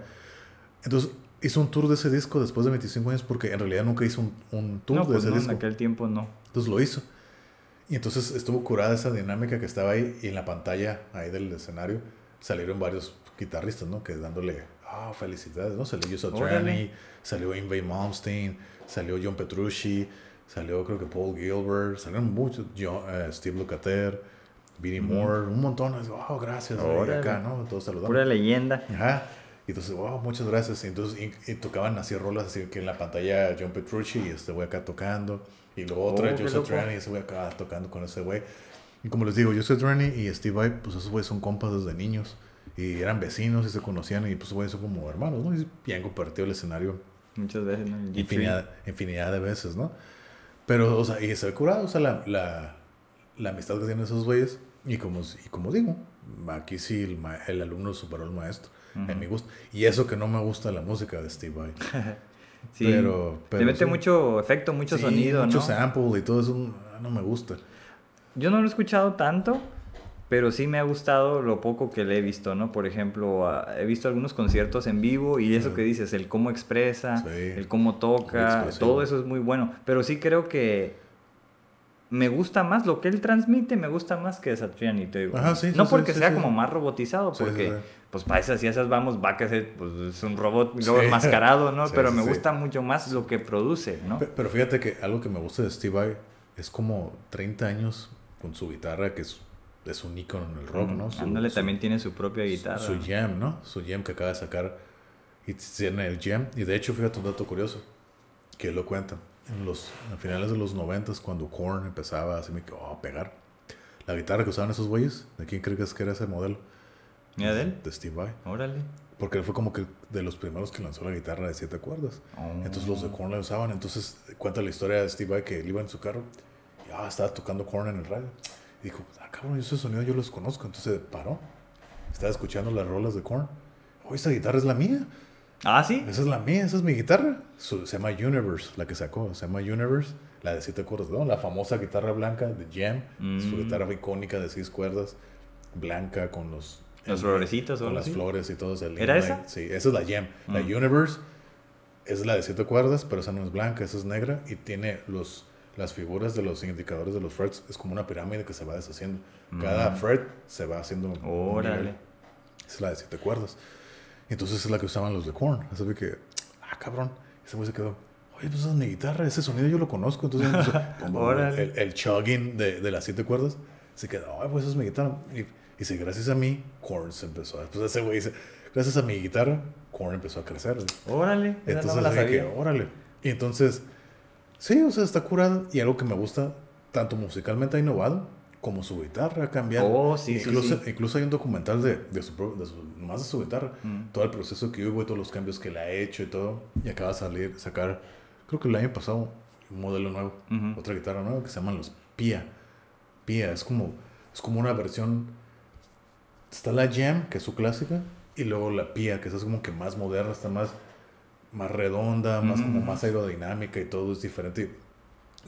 Entonces hizo un tour de ese disco después de 25 años porque en realidad nunca hizo un, un tour
No,
de
pues
ese
no, en
disco.
aquel tiempo no.
Entonces lo hizo. Y entonces estuvo curada esa dinámica que estaba ahí y en la pantalla ahí del escenario salieron varios guitarristas, ¿no? Que dándole ah, felicidades, ¿no? Salió Yusuf. Trani, salió Invey Malmsteen, salió John Petrucci, salió creo que Paul Gilbert, salieron muchos, John- eh, Steve Lukather, Vinnie Moore, un montón. Oh, gracias, güey, acá, ¿no? Todos saludando.
Pura leyenda.
Ajá. Y entonces, wow, muchas gracias. Y entonces, y, y tocaban así rolas, así que en la pantalla John Petrucci y este güey acá tocando. Y luego otra,
Oh,
Joseph
loco.
Trani y ese güey acá tocando con ese güey. Y como les digo, Joseph Trani y Steve Vai, pues esos güeyes son compas desde niños. Y eran vecinos y se conocían y pues güeyes son como hermanos, ¿no? Y han compartido el escenario
Muchas veces, ¿no? El G3.
infinidad, infinidad de veces, ¿no? Pero, o sea, y se ve curado, o sea, la, la, la amistad que tienen esos güeyes. Y como, y como digo, aquí sí el, ma- el alumno superó al maestro, en mi gusto. Y eso que no me gusta la música de Steve Vai.
Sí.
Pero- pero
Le mete
sí.
mucho efecto, mucho
Sí,
sonido,
Mucho
¿no?
sample y todo eso ah, no me gusta.
Yo no lo he escuchado tanto, pero sí me ha gustado lo poco que le he visto, ¿no? Por ejemplo, ah, he visto algunos conciertos en vivo y eso que dices, el cómo expresa, el cómo toca, todo eso es muy bueno. Pero sí creo que me gusta más lo que él transmite, me gusta más que Satriani, te digo.
Ajá, sí, sí,
no porque sea como más robotizado, porque. Pues para esas y esas vamos, va a ser pues, es un robot luego
Sí.
enmascarado, ¿no?
Sí,
pero
sí,
me gusta mucho más lo que produce, ¿no?
Pe- Pero fíjate que algo que me gusta de Steve Vai es como 30 años con su guitarra, que es, es un ícono en el rock, ¿no? Su-
Ándale,
su-
también tiene su propia guitarra.
Su jam, ¿no? Su jam que acaba de sacar. Y tiene el jam. Y de hecho, fíjate un dato curioso. Que él lo cuenta. En los a finales de los 90 cuando Korn empezaba así oh, a pegar. La guitarra que usaban esos güeyes, ¿de quién crees que era ese modelo?
¿Mira de él?
De Steve Vai.
Órale.
Porque él fue como que de los primeros que lanzó la guitarra de siete cuerdas.
Oh.
Entonces los de Korn la usaban. Entonces cuenta la historia de Steve Vai que él iba en su carro y ah, estaba tocando Korn en el radio. Y dijo, ah, cabrón, esos sonidos yo los conozco. Entonces paró. Estaba escuchando las rolas de Korn. Oh, esa guitarra es la mía.
Ah, sí.
Esa es la mía, esa es mi guitarra. Su- se llama Universe, la que sacó. Se llama Universe, la de siete cuerdas, ¿no? La famosa guitarra blanca de Jam. Su
Mm.
guitarra icónica de seis cuerdas, blanca con los...
Los florecitos o
Con las
así.
flores y todo. ese
¿Era
inlay.
esa?
Sí, esa es la Jam. La
Mm.
Universe es la de siete cuerdas, pero esa no es blanca, esa es negra y tiene los, las figuras de los indicadores de los frets. Es como una pirámide que se va deshaciendo. Cada
Mm.
fret se va haciendo
Órale.
Es la de siete cuerdas. Entonces es la que usaban los de Korn. Así que, ah, cabrón. Ese güey se quedó, oye, pues esa es mi guitarra, ese sonido yo lo conozco. Entonces,
Órale.
el, el chugging de, de las siete cuerdas, se quedó, ay, pues esa es mi guitarra. Y, y dice, gracias a mí, Korn se empezó. Después ese güey dice, gracias a mi guitarra, Korn empezó a crecer.
Órale.
Entonces,
no
que, órale. Y entonces, sí, o sea, está curado. Y algo que me gusta, tanto musicalmente ha innovado, como su guitarra ha cambiado.
Oh, sí, sí,
incluso,
sí.
incluso hay un documental de, de, su, de su- más de su guitarra.
Mm.
Todo el proceso que hubo y todos los cambios que le ha hecho y todo. Y acaba de salir, sacar, creo que el año pasado, un modelo nuevo. Otra guitarra nueva que se llaman los Pia. Pia, es como, es como una versión. Está la Jam, que es su clásica, y luego la Pia, que esa es como que más moderna, está más, más redonda, más como
Mm.
más aerodinámica y todo es diferente.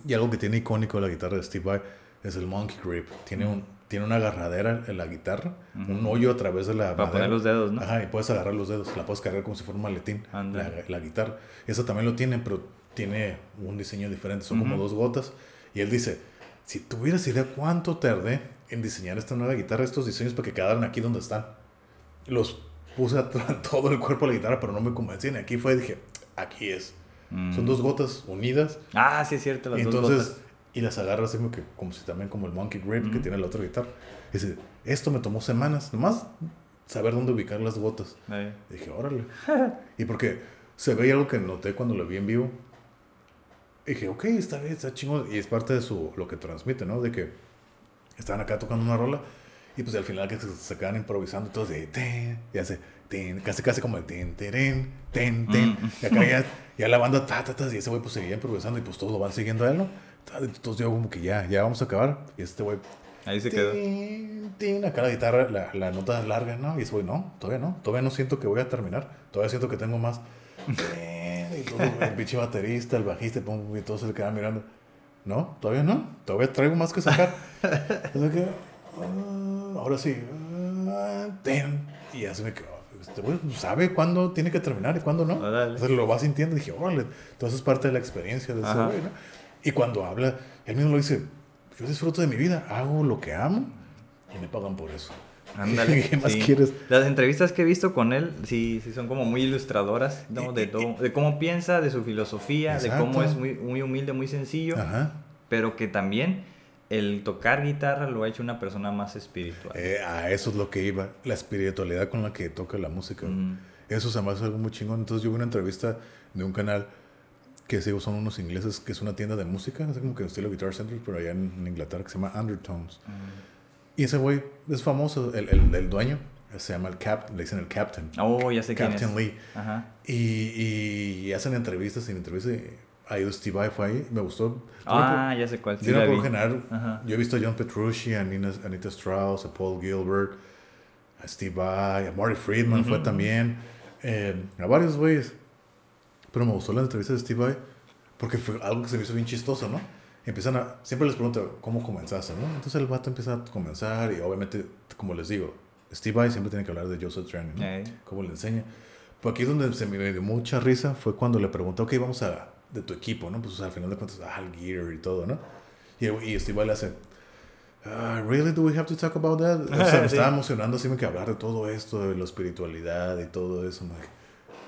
Y algo que tiene icónico la guitarra de Steve Vai es el Monkey Grip. Tiene, un, tiene una agarradera en la guitarra, un hoyo a través de la
Para
madera.
poner los dedos, ¿no?
Ajá, y puedes agarrar los dedos, la puedes cargar como si fuera un maletín, la, la guitarra. Eso también lo tiene, pero tiene un diseño diferente, son como
Ujú.
dos gotas. Y él dice, si tuvieras idea cuánto tardé en diseñar esta nueva guitarra, estos diseños para que quedaran aquí donde están. Los puse a to- todo el cuerpo de la guitarra, pero no me convencían. Aquí fue, dije, aquí es.
Mm.
Son dos gotas unidas.
Ah, sí, es cierto, las
Y
dos
entonces,
gotas.
y las agarras como, que, como si también como el Monkey Grip que
Ujú.
tiene la otra guitarra. Y dice, esto me tomó semanas, nomás saber dónde ubicar las gotas.
Eh,
dije, órale. y porque se veía algo que noté cuando lo vi en vivo. Y dije, ok, está bien, está chingón. Y es parte de su, lo que transmite, ¿no? De que estaban acá tocando una rola. Y pues al final que se, se quedan improvisando todos de ten, y hace ten, casi casi como el ten, teren, ten, ten.
Mm.
Y acá ya, ya la banda ta, ta, ta, y ese güey pues seguía improvisando y pues todos lo van siguiendo a él, ¿no? Entonces yo como que ya, ya vamos a acabar. Y este güey
Ahí se quedó.
Tin, acá la guitarra, la, la nota larga, ¿no? Y ese güey, no, todavía no. Todavía no siento que voy a terminar. Todavía siento que tengo más. Y todo, el pinche baterista, el bajista, y todos se le quedan mirando. No, todavía no. Todavía traigo más que sacar. Entonces, que, ah, ahora sí. ah. Y ya se me quedó. Este güey sabe cuándo tiene que terminar y cuándo no. Entonces lo va sintiendo. Dije, órale, todo eso es parte de la experiencia de ese güey, ¿no? Y cuando habla, él mismo lo dice, yo disfruto de mi vida, hago lo que amo y me pagan por eso.
Ándale.
¿Qué más
sí.
quieres?
Las entrevistas que he visto con él, sí, sí son como muy ilustradoras, ¿no? De, todo- de cómo piensa, de su filosofía, de cómo
Exacto.
es muy, muy humilde, muy sencillo,
Ajá.
pero que también el tocar guitarra lo ha hecho una persona más espiritual.
Eh, a eso es lo que iba. La espiritualidad con la que toca la música. Eso se me hace algo muy chingón. Entonces yo vi una entrevista de un canal que sigo, son unos ingleses, que es una tienda de música, así como que estilo Guitar Center, pero allá en, en Inglaterra, que se llama Undertones. Y ese güey es famoso, el, el, el dueño, se llama el Cap, le dicen el Captain.
Oh, ya sé quién
Captain
es.
Lee.
Ajá.
Y, y hacen entrevistas y en entrevistas ido Steve Vai, fue ahí, me gustó.
Ah, ya sé cuál. Sí,
no
vi.
general,
Ajá.
yo he visto a John Petrucci, a Nina, Anita Strauss, a Paul Gilbert, a Steve Vai, a Marty Friedman fue
Ujú.
también, eh, a varios güeyes. Pero me gustó la entrevista de Steve Vai porque fue algo que se me hizo bien chistoso, ¿no? Empiezan a, siempre les pregunto, ¿cómo comenzaste, no? Entonces el vato empieza a comenzar y obviamente, como les digo, Steve Vai siempre tiene que hablar de Joseph Training, ¿no?
Ey.
Cómo le enseña. Pues aquí es donde se me dio mucha risa fue cuando le preguntó, ok, vamos a, de tu equipo, ¿no? Pues al final de cuentas, ah, el gear y todo, ¿no? Y, y Steve Vai le hace, "Ah, ¿really do we have to talk about that? O sea, me estaba emocionando así me que hablar de todo esto, de la espiritualidad y todo eso. me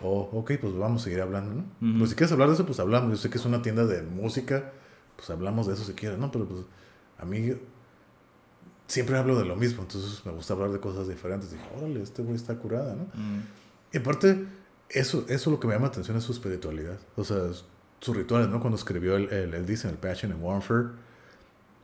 oh, ok, pues vamos a seguir hablando, ¿no? Pues si quieres hablar de eso, pues hablamos. Yo sé que es una tienda de música, pues hablamos de eso si quieres, ¿no? Pero pues a mí siempre hablo de lo mismo, entonces me gusta hablar de cosas diferentes. Dije, órale, este güey está curada, ¿no?
Mm.
Y aparte, eso, eso lo que me llama la atención es su espiritualidad. O sea, sus rituales, ¿no? Cuando escribió el, el, él dice, el Passion and Warfare,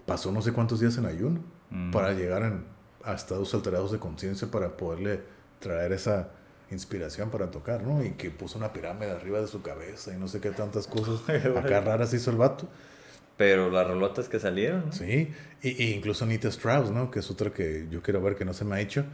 pasó no sé cuántos días en ayuno
Mm.
para llegar en- a estados alterados de conciencia para poderle traer esa inspiración para tocar, ¿no? Y que puso una pirámide arriba de su cabeza y no sé qué tantas cosas. Acá raras hizo el vato.
Pero las rolotas que salieron, ¿no?
Sí, y, y incluso Anita Strauss, ¿no? Que es otra que yo quiero ver que no se me ha hecho.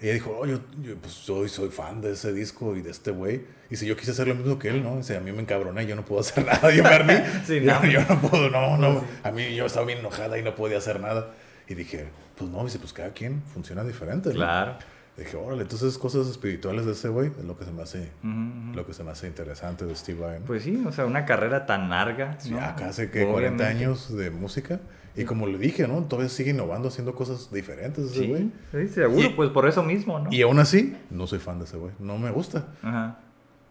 Ella dijo, oh, yo, yo, pues soy, soy fan de ese disco y de este güey. Y si yo quise hacer lo mismo que él, ¿no? Dice, a mí me encabroné, yo no puedo hacer nada. Yo, mí,
Sí,
yo,
no.
yo no puedo, no, no. A mí yo estaba bien enojada y no podía hacer nada. Y dije, pues no, dice, pues cada quien funciona diferente. ¿no?
Claro.
Dije, órale, entonces cosas espirituales de ese güey es lo que se me hace, lo que se me hace interesante de Steve Vai. ¿no?
Pues sí, o sea, una carrera tan larga.
Sí,
¿no?
acá hace que 40
Obviamente.
años de música. Y como le dije, ¿no? Todavía sigue innovando, haciendo cosas diferentes ese güey.
Sí, sí, seguro,
Y-
pues por eso mismo, ¿no?
Y aún así, no soy fan de ese güey. No me gusta.
Ajá.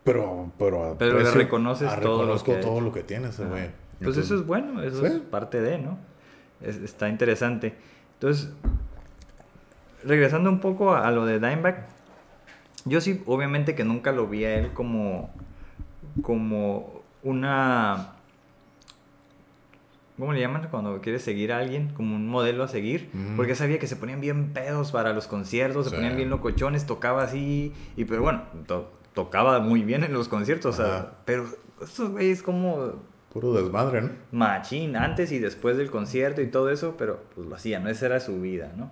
Pero, pero,
Pero le reconoces todo lo que ha
todo
hecho.
lo que tiene ese güey.
Pues
Entonces,
eso es bueno, eso
sí.
es parte de, ¿no? Es- está interesante. Entonces, regresando un poco a, a lo de Dimebag, yo sí, obviamente que nunca lo vi a él como, como una... ¿Cómo le llaman cuando quieres seguir a alguien? Como un modelo a seguir.
Mm.
Porque sabía que se ponían bien pedos para los conciertos, se
Sí.
ponían bien locochones, tocaba así. Y pero bueno, to- tocaba muy bien en los conciertos. o sea, pero estos güeyes como
Puro desmadre, ¿no?
machín antes y después del concierto y todo eso, pero pues lo hacían, ¿no? esa era su vida, ¿no?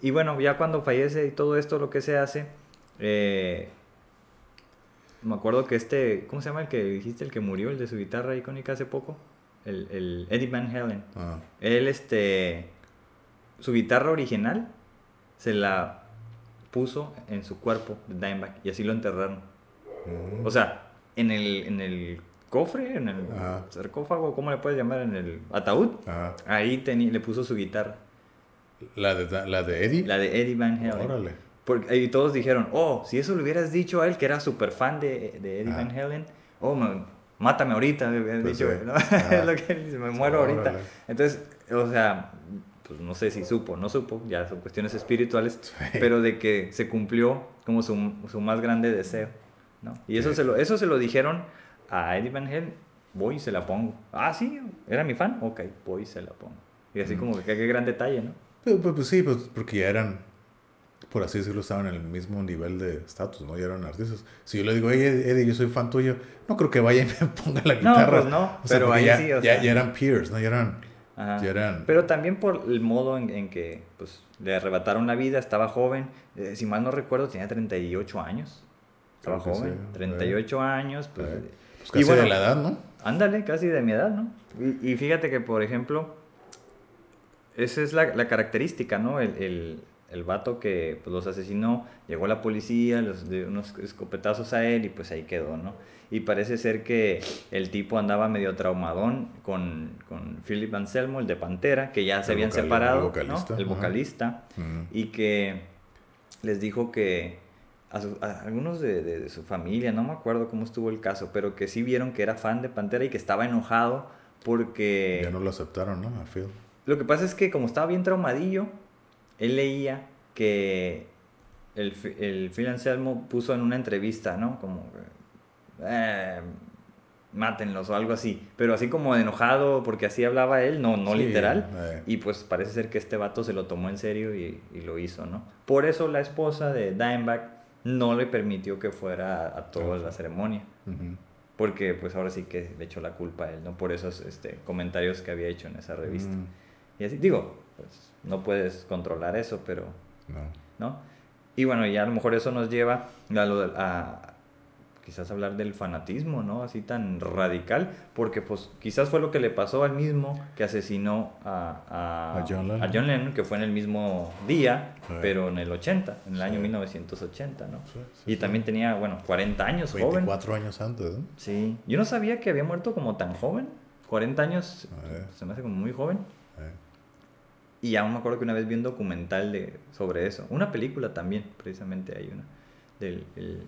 Y bueno, ya cuando fallece y todo esto, lo que se hace, eh, me acuerdo que este, ¿cómo se llama el que dijiste, el que murió, el de su guitarra icónica hace poco? El, el Eddie Van Halen.
Ah,
Él, este, su guitarra original se la puso en su cuerpo de Dimebag y así lo enterraron.
mm.
O sea, en el, en el cofre, en el
Ajá.
sarcófago, ¿cómo le puedes llamar? En el ataúd.
Ah,
Ahí le puso su guitarra,
la de, la de Eddie.
la de Eddie Van Halen.
Órale.
Porque, y todos dijeron, oh, si eso le hubieras dicho a él, que era súper fan de, de Eddie
Ajá.
Van Halen, oh, me- mátame ahorita, me hubieran
Pues
dicho,
sí.
¿no? Es lo que él dice, me muero ahorita. Entonces, o sea, pues no sé si supo, no supo, ya son cuestiones espirituales,
Sí.
pero de que se cumplió como su, su más grande deseo, ¿no? Y eso,
Sí.
se lo, eso se lo dijeron a Eddie Van Halen, voy y se la pongo. Ah, sí, era mi fan, ok, voy y se la pongo. Y así
Mm.
como que qué gran detalle, ¿no?
Pero, pues, pues sí, pues porque ya eran, por así decirlo, estaban en el mismo nivel de estatus, ¿no? Ya eran artistas. Si yo le digo, hey, Eddie, yo soy fan tuyo, no creo que vaya y me ponga la
No,
guitarra.
pues no,
O sea,
pero ahí
ya,
sí, o
ya,
sea.
ya eran peers, ¿no? Ya eran,
Ajá.
ya eran...
Pero también por el modo en, en que pues, le arrebataron la vida, estaba joven, eh, si mal no recuerdo tenía 38 años. Estaba
Creo
joven,
sí,
38 años, pues...
Eh, pues
y
casi
bueno,
de la edad, ¿no?
Ándale, casi de mi edad, ¿no? Y, y fíjate que, por ejemplo, esa es la, la característica, ¿no? El, el- el vato que pues, los asesinó, llegó la policía, los dio unos escopetazos a él y pues ahí quedó, ¿no? Y parece ser que el tipo andaba medio traumadón con, con Philip Anselmo, el de Pantera, que ya se
El
habían
vocal-
separado,
el vocalista,
¿no? El vocalista, y que les dijo que a, su- a algunos de, de- de su familia, no me acuerdo cómo estuvo el caso, pero que sí vieron que era fan de Pantera y que estaba enojado porque...
Ya no lo aceptaron, ¿no? A Phil.
Lo que pasa es que como estaba bien traumadillo, él leía que el, el Phil Anselmo puso en una entrevista, ¿no? Como, eh, mátenlos o algo así. Pero así como enojado porque así hablaba él, no, no
Sí,
literal.
eh.
Y pues parece ser que este vato se lo tomó en serio y, y lo hizo, ¿no? Por eso la esposa de Dimebag no le permitió que fuera a, a toda la ceremonia. Porque pues ahora sí que le echó la culpa a él, ¿no? Por esos este, comentarios que había hecho en esa revista.
Mm,
Y así, digo, pues no puedes controlar eso, pero,
no.
¿no? Y bueno, ya a lo mejor eso nos lleva a, a quizás hablar del fanatismo, ¿no? Así tan radical, porque pues quizás fue lo que le pasó al mismo que asesinó a, a,
A John Lennon.
a John Lennon, que fue en el mismo día,
Sí.
pero en el 80, en el año
Sí.
1980, ¿no?
Sí,
y también tenía, bueno, 40 años, joven.
24 años antes, ¿no?
Sí, yo no sabía que había muerto como tan joven, 40 años, se me hace como muy joven. Y aún me acuerdo que una vez vi un documental de, sobre eso. Una película también, precisamente hay una. Del, el-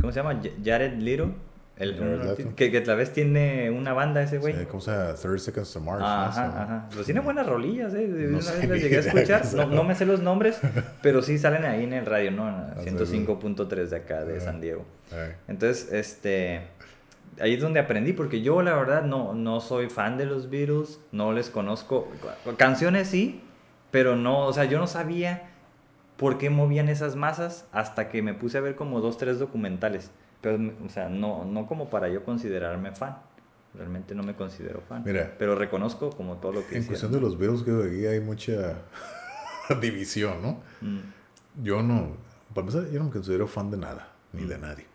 ¿Cómo se llama? Jared Little. El, que, que a la vez tiene una banda ese güey.
Sí, ¿Cómo se llama? 30 Seconds to Mars. ¿no?
Ajá,
llama.
ajá. Pues tiene buenas rolillas, ¿eh? De
No
una vez las llegué a escuchar. No, no me sé los nombres, pero sí salen ahí en el radio, ¿no? En la
Ah,
105.3 de acá, de. San Diego. Entonces, este, ahí es donde aprendí, porque yo la verdad no, no soy fan de los Beatles, no les conozco, canciones sí, pero no, o sea, yo no sabía por qué movían esas masas hasta que me puse a ver como dos, tres documentales, pero, o sea, no, no como para yo considerarme fan. Realmente no me considero fan.
Mira.
pero reconozco como todo lo que
En
hicieron.
cuestión de los Beatles, creo que aquí hay mucha división, ¿no?
Mm,
Yo no, para empezar, yo no me considero fan de nada, ni de nadie.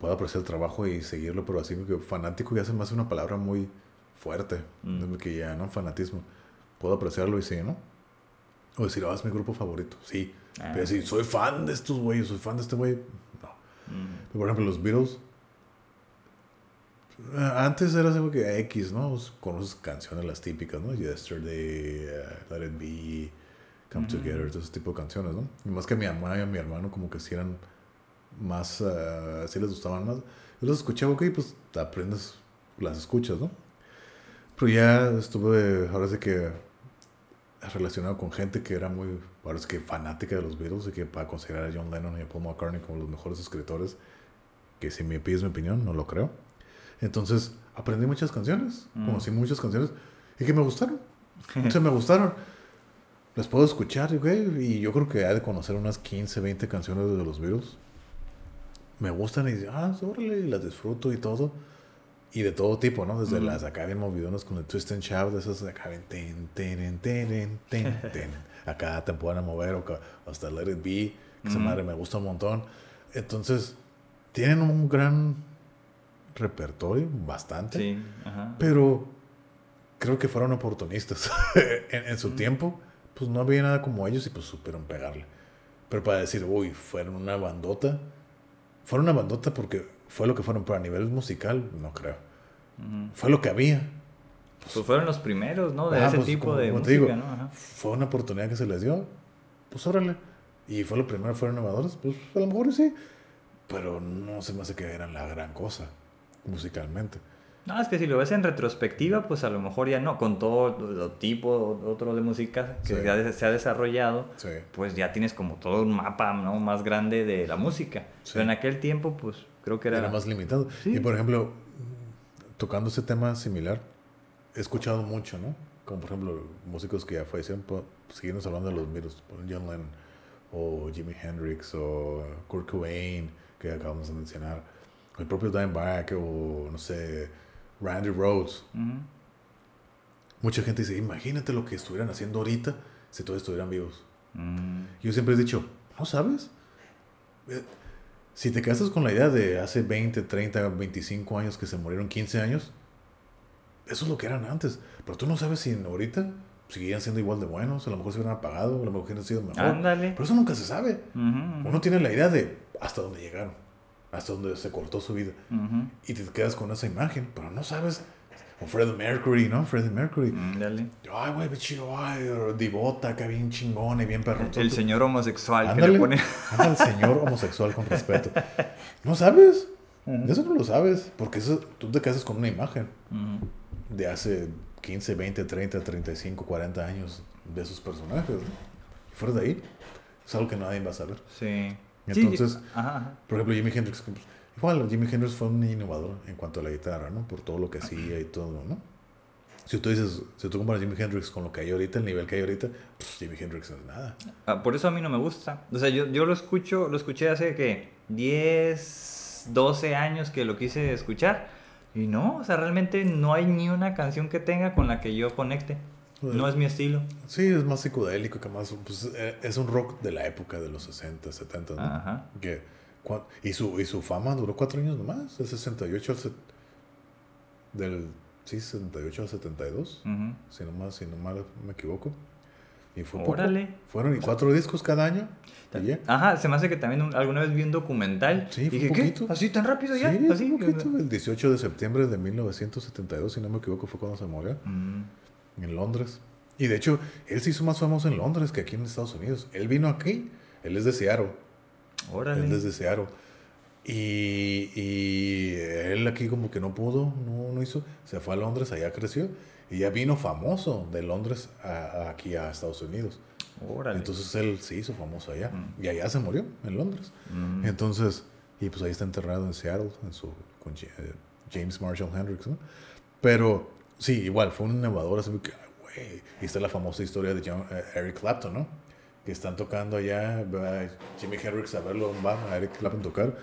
Puedo apreciar el trabajo y seguirlo, pero así que fanático ya se me hace una palabra muy fuerte,
Mm.
que ya, ¿no? Fanatismo. Puedo apreciarlo y sí, ¿no? O decir, ah, es mi grupo favorito, sí.
Ah.
Pero si soy fan de estos güeyes, soy fan de este güey, no.
mm,
Por ejemplo, los Beatles. Antes era algo que X, ¿no? Conoces canciones las típicas, ¿no? Yesterday, eh, Let It Be, Come
Ujú.
Together, todo ese tipo de canciones, ¿no? Y más que mi mamá y a mi hermano como que si eran más, eh, sí les gustaban más. Yo los escuchaba, ok, pues aprendes, las escuchas, ¿no? Pero ya estuve, ahora sí que relacionado con gente que era muy, ahora sí que fanática de los Beatles y que para considerar a John Lennon y a Paul McCartney como los mejores escritores, que si me pides mi opinión, no lo creo. Entonces, aprendí muchas canciones,
Mm.
conocí muchas canciones y que me gustaron. Sea, me gustaron. Las puedo escuchar, güey, y yo creo que hay de conocer unas 15, 20 canciones de los Beatles. Me gustan y, ah, órale, y las disfruto y todo. Y de todo tipo, ¿no? Desde
Ujú.
las acá bien movidonas con el Twist and Shout, de esas acá bien ten, ten, ten, ten, ten, ten. Acá te pueden mover o hasta Let It Be, que esa
Ujú.
madre me gusta un montón. Entonces, tienen un gran repertorio, bastante.
Sí, ajá.
Pero creo que fueron oportunistas. en, en su
Mm.
tiempo, pues no había nada como ellos y pues supieron pegarle. Pero para decir, uy, fueron una bandota. Fueron una bandota porque fue lo que fueron, pero a nivel musical, no creo. Fue lo que había.
Pues fueron los primeros, ¿no? De
Ajá,
ese
pues,
tipo
como-
de
como
música,
digo,
¿no? Ajá.
Fue una oportunidad que se les dio. Pues órale. Y fue lo primero, fueron innovadores. Pues a lo mejor sí. Pero no se me hace que eran la gran cosa musicalmente.
No, es que si lo ves en retrospectiva, pues a lo mejor ya no, con todo lo tipo otro de música que
Sí.
ya de- se ha desarrollado,
Sí.
pues ya tienes como todo un mapa ¿no? más grande de la música.
Sí.
Pero en aquel tiempo, pues creo que era...
Era más limitado. Y por ejemplo, tocando ese tema similar, he escuchado mucho, ¿no? Como por ejemplo, músicos que ya fallecieron, po- seguimos hablando de los por John Lennon, o Jimi Hendrix, o Kurt Cobain, que acabamos de mencionar, el propio Dimebag, o no sé, Randy Rhodes. Mucha gente dice, imagínate lo que estuvieran haciendo ahorita si todos estuvieran vivos.
Mm,
Yo siempre he dicho, ¿no sabes? Eh, Si te casas con la idea de hace 20, 30, 25 años que se murieron 15 años, eso es lo que eran antes. Pero tú no sabes si ahorita seguirían siendo igual de buenos, a lo mejor se hubieran apagado, a lo mejor hubieran sido mejor.
Ándale.
Pero eso nunca se sabe.
Ujú,
Uno tiene la idea de hasta dónde llegaron, hasta dónde se cortó su vida.
ujú.
Y te quedas con esa imagen, pero no sabes. O Freddie Mercury, ¿no? Freddie Mercury.
Ándale.
Ay, güey, chido, ay, divota, acá bien chingón y bien perrón.
El señor homosexual que
Ándale,
le pone.
anda el señor homosexual con respeto. No sabes. Eso no lo sabes. Porque eso, tú te casas con una imagen
Ujú.
de hace 15, 20, 30, 35, 40 años de esos personajes. ¿no? Y fuera de ahí, es algo que nadie va a saber.
Sí.
Entonces-
Sí, ajá, ajá.
Por ejemplo, Jimi Hendrix. pues, Igual, Jimi Hendrix fue un innovador en cuanto a la guitarra, ¿no? Por todo lo que hacía y todo, ¿no? Si tú dices, si tú comparas Jimi Hendrix con lo que hay ahorita, el nivel que hay ahorita, pues Jimi Hendrix no es nada.
Ah, por eso a mí no me gusta. O sea, yo, yo lo escucho, lo escuché hace que 10, 12 años que lo quise escuchar. Y no, o sea, realmente no hay ni una canción que tenga con la que yo conecte. No es mi estilo.
Sí, es más psicodélico que más. Pues, eh, es un rock de la época de los 60, 70, ¿no?
Ajá.
Que, y, su, y su fama duró cuatro años nomás, del 68 al. set- del. Sí, 68 al 72,
Ujú.
si no, más, si no mal me equivoco. Y fue poco.
Órale.
Fueron y cuatro discos cada año. y.
Ajá, se me hace que también un- alguna vez vi un documental.
Sí, fue
dije,
un
¿qué?
poquito.
¿Así tan rápido ya?
Sí,
¿Así?
poquito. El 18 de septiembre de 1972, si no me equivoco, fue cuando se murió.
Mm,
en Londres. Y de hecho, él se hizo más famoso en Londres que aquí en Estados Unidos. Él vino aquí, él es de Seattle,
órale.
él es de Seattle. Y, y él aquí como que no pudo, no, no hizo, se fue a Londres, allá creció. Y ya vino famoso de Londres a, a aquí a Estados Unidos.
Órale.
Entonces él se hizo famoso allá.
Mm.
Y allá se murió, en Londres.
Mm,
Entonces, y pues ahí está enterrado en Seattle, en su, con eh, James Marshall Hendrix, ¿no? Pero sí, igual, fue un innovador, así que, güey. Y está la famosa historia de John- eh, Eric Clapton, ¿no? Que están tocando allá, Jimi Hendrix a verlo, va a Eric Clapton tocar.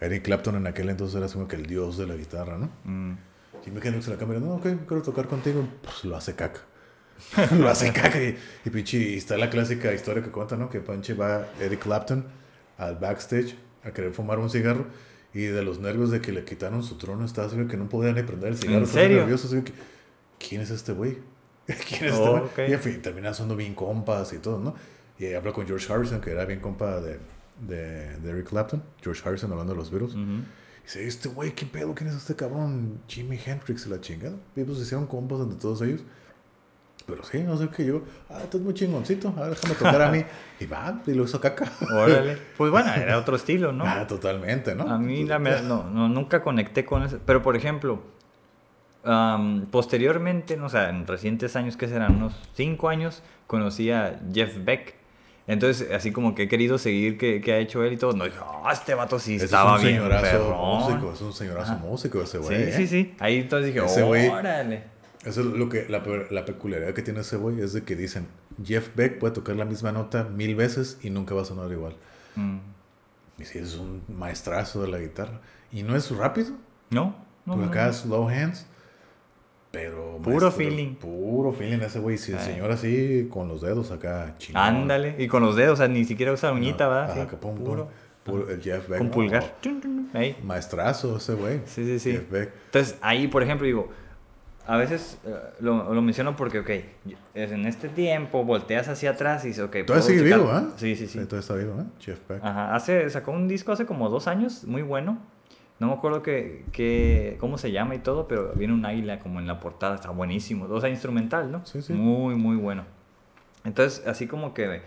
Eric Clapton en aquel entonces era como que el dios de la guitarra, ¿no?
mm.
Jimi Hendrix en la cámara, no, ok, quiero tocar contigo. Pues lo hace caca. lo hace caca. Y, y pinche, y está la clásica historia que cuenta, ¿no? Que pinche va Eric Clapton al backstage a querer fumar un cigarro. Y de los nervios de que le quitaron su trono, estaba así que no podía ni prender el cigarro.
¿En serio?
nervioso, así que, ¿quién es este güey? ¿Quién es este
Oh,
güey?
ok.
Y en fin, terminan siendo bien compas y todo, ¿no? Y ahí habla con George Harrison, que era bien compa de, de, de Eric Clapton. George Harrison hablando de los Beatles.
Ujú.
Y dice, este güey, ¿qué pedo? ¿Quién es este cabrón? Jimi Hendrix y la chingada. Y pues hicieron compas entre todos ellos. Pero sí, no sé qué yo. Ah, tú es muy chingoncito. A ver, déjame tocar a mí. Y va, y lo hizo caca.
Órale. Pues bueno, era otro estilo, ¿no?
Ah, totalmente, ¿no?
A mí la me- no, no, nunca conecté con eso. Pero por ejemplo, am, posteriormente, no, o sea, en recientes años, que serán unos cinco años, conocí a Jeff Beck. Entonces, así como que he querido seguir qué, qué ha hecho él y todo. No, ah, este vato sí
Ese
estaba
es un
bien.
señorazo
perrón".
músico. Es un señorazo
Ajá.
músico ese
Sí,
güey. ¿eh?
sí, sí. Ahí entonces dije,
Ese güey-
órale.
Eso es lo que la, la peculiaridad que tiene ese güey es de que dicen Jeff Beck puede tocar la misma nota mil veces y nunca va a sonar igual.
Mm.
Y sí, es un maestrazo de la guitarra. Y no es rápido,
No, no.
Por
no,
acá
no.
slow hands. Pero.
Puro feeling.
Puro feeling ese güey. Si el
Ay.
señor así con los dedos acá chingón.
Ándale. Y con los dedos, o sea, ni siquiera usa uñita,
No,
¿verdad?
ajá,
Sí,
que pum,
puro.
Puro- el Jeff Beck.
Con
no,
pulgar. Ahí.
Maestrazo ese güey.
Sí, sí, sí.
Jeff Beck.
Entonces, ahí, por ejemplo, digo, a veces eh, lo, lo menciono porque, ok, en este tiempo volteas hacia atrás y dices, ok, puedo
sigue vivo, ¿eh?
Sí, sí, sí.
Todavía está vivo, ¿eh? Jeff Beck.
Ajá, hace, sacó un disco hace como dos años, muy bueno. No me acuerdo que, que, cómo se llama y todo, pero viene un águila como en la portada, está buenísimo. O sea, instrumental, ¿no?
Sí, sí.
Muy, muy bueno. Entonces, así como que,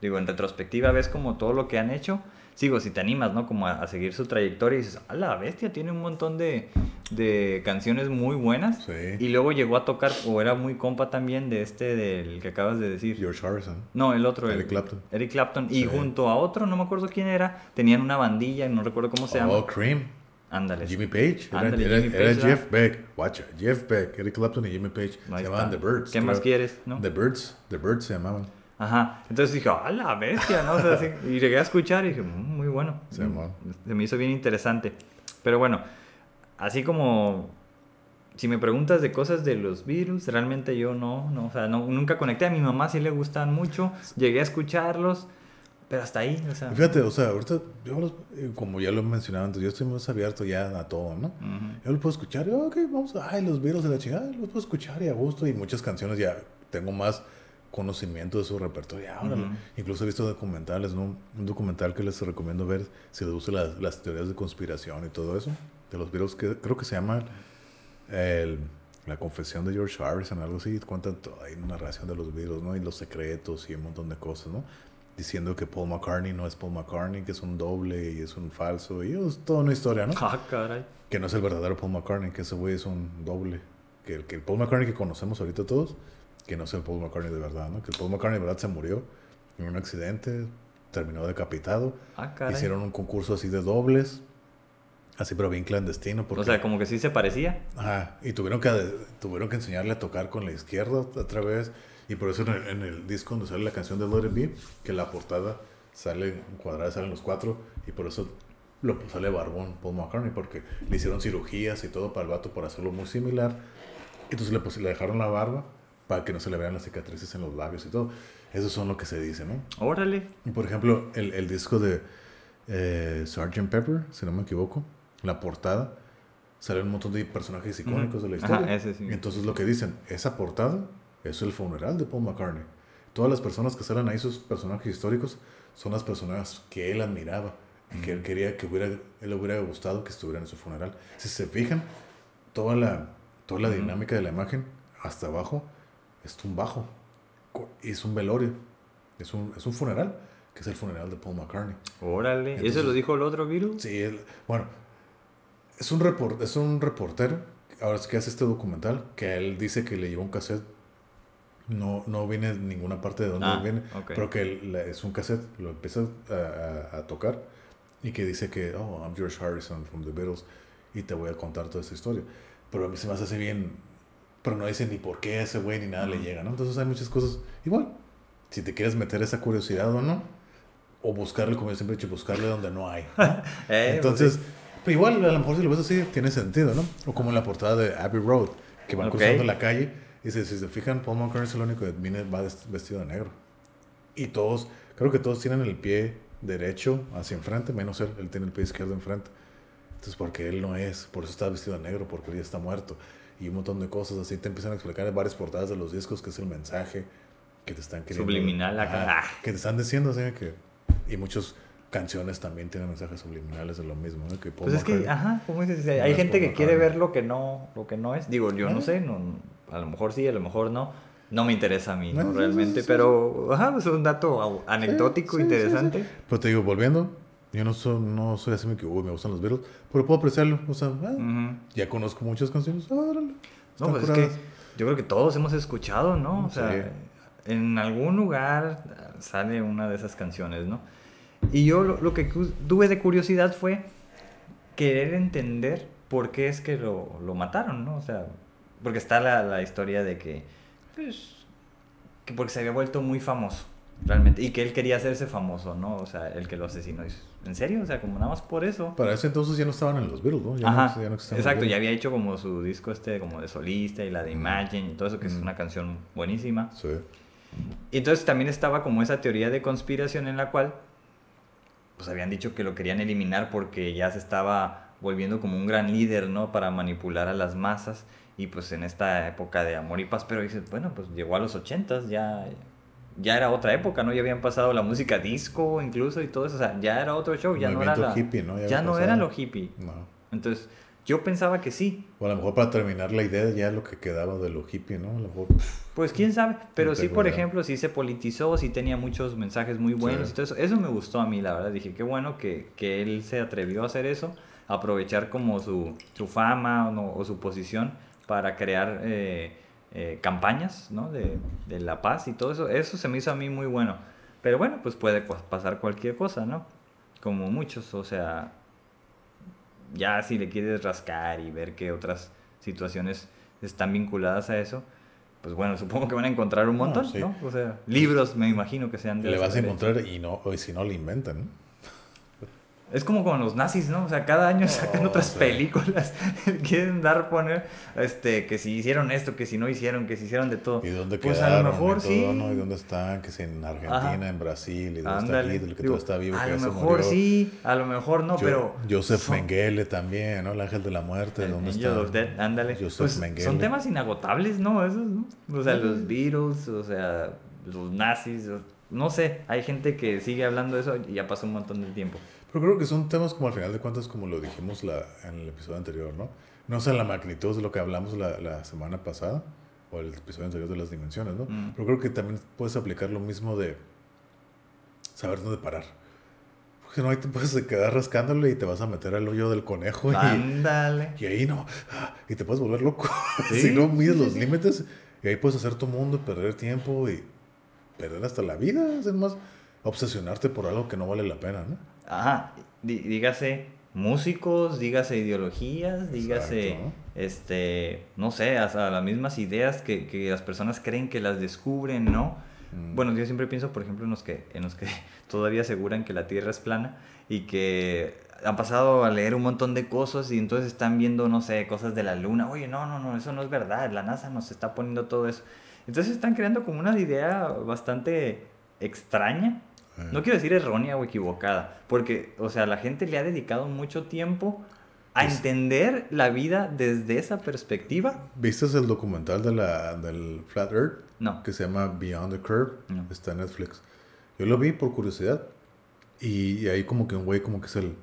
digo, en retrospectiva ves como todo lo que han hecho. Sigo, si te animas, ¿no? Como a, a seguir su trayectoria y dices, a la bestia, tiene un montón de, de canciones muy buenas.
Sí.
Y luego llegó a tocar, o era muy compa también de este, del que acabas de decir.
George Harrison.
No, el otro.
Eric
el-
Clapton.
Eric Clapton. Y junto a otro, no me acuerdo quién era, tenían una bandilla, no recuerdo cómo se llama.
Oh, Cream.
Ándale.
Jimmy Page. Era,
Ándale,
era-
Jimmy
era
Page,
Jeff Beck. Watcha. Jeff Beck, Eric Clapton y Jimmy Page.
Ahí
se llamaban
está.
The Birds.
¿Qué más quieres, no?
The Birds. The Birds se llamaban.
Ajá. Entonces dije, ¡a la bestia! ¿no? O sea, sí. Y llegué a escuchar y dije, "Mm, muy bueno.
Man.
Se me hizo bien interesante. Pero bueno, así como si me preguntas de cosas de los Beatles, realmente yo no, no, o sea, no, nunca conecté. A mi mamá sí le gustan mucho, llegué a escucharlos, Pero hasta ahí, o sea.
Fíjate, o sea, ahorita, yo los- eh, como ya lo he mencionado antes, yo estoy más abierto ya a todo, ¿no? Yo lo puedo escuchar, y, ok, vamos, ay, los Beatles de la chingada, los puedo escuchar y a gusto, y muchas canciones ya tengo más conocimiento de su repertorio.
Ujú.
Incluso he visto documentales, ¿no? Un documental que les recomiendo ver les gustan las, las teorías de conspiración y todo eso, de los Beatles, que creo que se llama el- La confesión de George Harrison, algo así, cuentan toda una narración de los Beatles, ¿no? Y los secretos y un montón de cosas, ¿no? Diciendo que Paul McCartney no es Paul McCartney, que es un doble y es un falso, y es toda una historia, ¿no?
Ah, caray.
que no es el verdadero Paul McCartney, que ese güey es un doble. Que el, que el Paul McCartney que conocemos ahorita todos, que no es el Paul McCartney de verdad, ¿no? Que el Paul McCartney de verdad se murió en un accidente, terminó decapitado.
Ah, caray.
Hicieron un concurso así de dobles, así pero bien clandestino. Porque,
O sea, como que sí se parecía.
Ajá, y tuvieron que, tuvieron que enseñarle a tocar con la izquierda otra vez. Y por eso en el, en el disco donde sale la canción de Let It Be, que la portada sale cuadrada, salen los cuatro, y por eso lo sale barbón Paul McCartney, porque le hicieron cirugías y todo para el vato para hacerlo muy similar. Entonces le, pues, le dejaron la barba para que no se le vean las cicatrices en los labios y todo. Eso son lo que se dice, ¿no?
Órale.
Y por ejemplo, el, el disco de eh, Sgt. Pepper, si no me equivoco, la portada, sale un montón de personajes icónicos
Ujú.
de la
Ajá,
historia.
ese sí.
Entonces lo que dicen, esa portada es el funeral de Paul McCartney. Todas las personas que salen ahí, sus personajes históricos, son las personas que él admiraba y que él quería que hubiera, él hubiera gustado que estuvieran en su funeral. Si se fijan, toda la, toda la dinámica de la imagen, hasta abajo, es un bajo. Es un velorio. Es un, es un funeral, que es el funeral de Paul McCartney.
Órale. ¿Y
Entonces-
eso lo dijo el otro virus?
Sí, él, bueno, es un, report, es un reportero, ahora es que hace este documental, que él dice que le llevó un cassette. No, no viene de ninguna parte de donde
Ah,
viene,
ok.
pero que la- es un cassette, lo empieza a, a- a tocar y que dice que, oh, I'm George Harrison from the Beatles y te voy a contar toda esta historia. Pero a mí se me hace bien, pero no dice ni por qué ese güey ni nada le
Ujú.
llega, ¿no? Entonces hay muchas cosas, igual, si te quieres meter esa curiosidad o no, o buscarle, como yo siempre he dicho, buscarle donde no hay. ¿no?
Eh, pues
Entonces,
sí.
pero igual a lo mejor si lo ves así, tiene sentido, ¿no? O como en la portada de Abbey Road, que van
Ok.
cruzando la calle, y si, se fijan, Paul McCartney es el único que viene, va vest- vestido de negro. Y todos, creo que todos tienen el pie derecho hacia enfrente, menos él, él tiene el pie izquierdo enfrente. Entonces, porque él no es, por eso está vestido de negro, porque él ya está muerto. Y un montón de cosas así te empiezan a explicar en varias portadas de los discos, que es el mensaje que te están queriendo.
Subliminal acá. Ah.
que te están diciendo, así que. Y muchas canciones también tienen mensajes subliminales de lo mismo, ¿no? Que Paul
Pues es que, ajá, como dices,
No
hay
es
gente que quiere ver lo que no, lo que no es. Digo, yo no
Ah.
sé, no, a lo mejor sí, a lo mejor no. No me interesa a mí, ¿no? Realmente,
sí, sí.
pero, ajá, pues es un dato au- anecdótico,
Sí, sí, sí,
interesante.
Pero te digo, volviendo, yo no soy, no soy así que, uy, me gustan los Beatles, pero puedo apreciarlo. O sea, ah, ya conozco muchas canciones. ah, órale,
No, pues es que yo creo que todos hemos escuchado, ¿no? O sea, en algún lugar sale una de esas canciones, ¿no? Y yo lo, lo que tuve de curiosidad fue querer entender por qué es que lo, lo mataron, ¿no? O sea, porque está la, la historia de que, pues, que porque se había vuelto muy famoso, realmente, y que él quería hacerse famoso, ¿no? O sea, el que lo asesinó. ¿En serio? O sea, como nada más por eso.
Para ese entonces ya no estaban en los Beatles, ¿no? Ya
Ajá,
no, ya no
exacto, ya había hecho como su disco este como de solista y la de Imagine y todo eso, que es una canción buenísima.
Sí.
Y entonces también estaba como esa teoría de conspiración en la cual pues habían dicho que lo querían eliminar porque ya se estaba volviendo como un gran líder, ¿no? Para manipular a las masas y pues en esta época de amor y paz, pero dices, bueno, pues llegó a los ochentas, ya, ya era otra época, ¿no? Ya habían pasado la música disco incluso y todo eso, o sea, ya era otro show, ya no era la...
hippie, ¿no? Ya
no era lo hippie.
No.
Entonces, yo pensaba que sí,
O a lo mejor para terminar la idea, ya lo que quedaba de lo hippie, ¿no? A lo mejor.
Pues quién sabe, pero sí, por ejemplo, sí se politizó, sí tenía muchos mensajes muy buenos
Sí.
y todo eso. Eso me gustó a mí, la verdad. Dije, qué bueno que, que él se atrevió a hacer eso, aprovechar como su, su fama o, no- o su posición para crear eh, eh, campañas ¿no? de, de la paz y todo eso. Eso se me hizo a mí muy bueno. Pero bueno, pues puede pasar cualquier cosa, ¿no? Como muchos, o sea, ya si le quieres rascar y ver qué otras situaciones están vinculadas a eso, pues bueno, supongo que van a encontrar un
No,
montón,
sí.
¿no? O sea, libros me imagino que sean de
Le vas a encontrar y no, o si no le inventan, ¿no?
Es como con los nazis, ¿no? O sea, cada año sacan
Oh,
otras
sí.
películas. Quieren dar, poner, este, que si hicieron esto, que si no hicieron, que si hicieron de todo.
¿Y dónde
Pues
quedaron?
a lo mejor
y todo,
sí.
¿no? ¿Y dónde están? Que si en Argentina,
Ajá.
en Brasil, y dónde está Hitler, que
Digo,
todo está vivo,
a
que
lo mejor
murió.
sí, a lo mejor no, pero.
Joseph
son-
Mengele también, ¿no? El ángel de la muerte, ¿dónde está?
ándale.
Joseph
Pues,
Mengele.
son temas inagotables, ¿no? Esos, ¿no? O sea, los
Mm.
Beatles, o sea, los nazis, no sé, hay gente que sigue hablando de eso y ya pasó un montón de tiempo.
Pero creo que son temas como al final de cuentas, como lo dijimos la, en el episodio anterior, ¿no? No sé la magnitud de lo que hablamos la, la semana pasada, o el episodio anterior de las dimensiones, ¿no?
Mm.
Pero creo que también puedes aplicar lo mismo de saber dónde parar. Porque no, ahí te puedes quedar rascándole y te vas a meter al hoyo del conejo y,
Ándale.
y ahí no, ah, y te puedes volver loco.
Sí,
si no mides los límites, y ahí puedes hacer tu mundo, perder tiempo y perder hasta la vida. Es más, obsesionarte por algo que no vale la pena, ¿no?
Ajá, dí- dígase músicos, dígase ideologías, dígase, este, no sé, hasta las mismas ideas que, que las personas creen que las descubren, ¿no?
Mm.
Bueno, yo siempre pienso, por ejemplo, en los que, en los que todavía aseguran que la Tierra es plana y que han pasado a leer un montón de cosas y entonces están viendo, no sé, cosas de la Luna. Oye, no, no, no, eso no es verdad, la NASA nos está poniendo todo eso. Entonces están creando como una idea bastante extraña. No quiero decir errónea o equivocada, porque, o sea, la gente le ha dedicado mucho tiempo a
Pues-
entender la vida desde esa perspectiva.
¿Viste el documental de la, del Flat Earth?
No.
Que se llama Beyond the Curve.
No.
Está en Netflix. Yo lo vi por curiosidad. Y, y ahí como que un güey como que es el,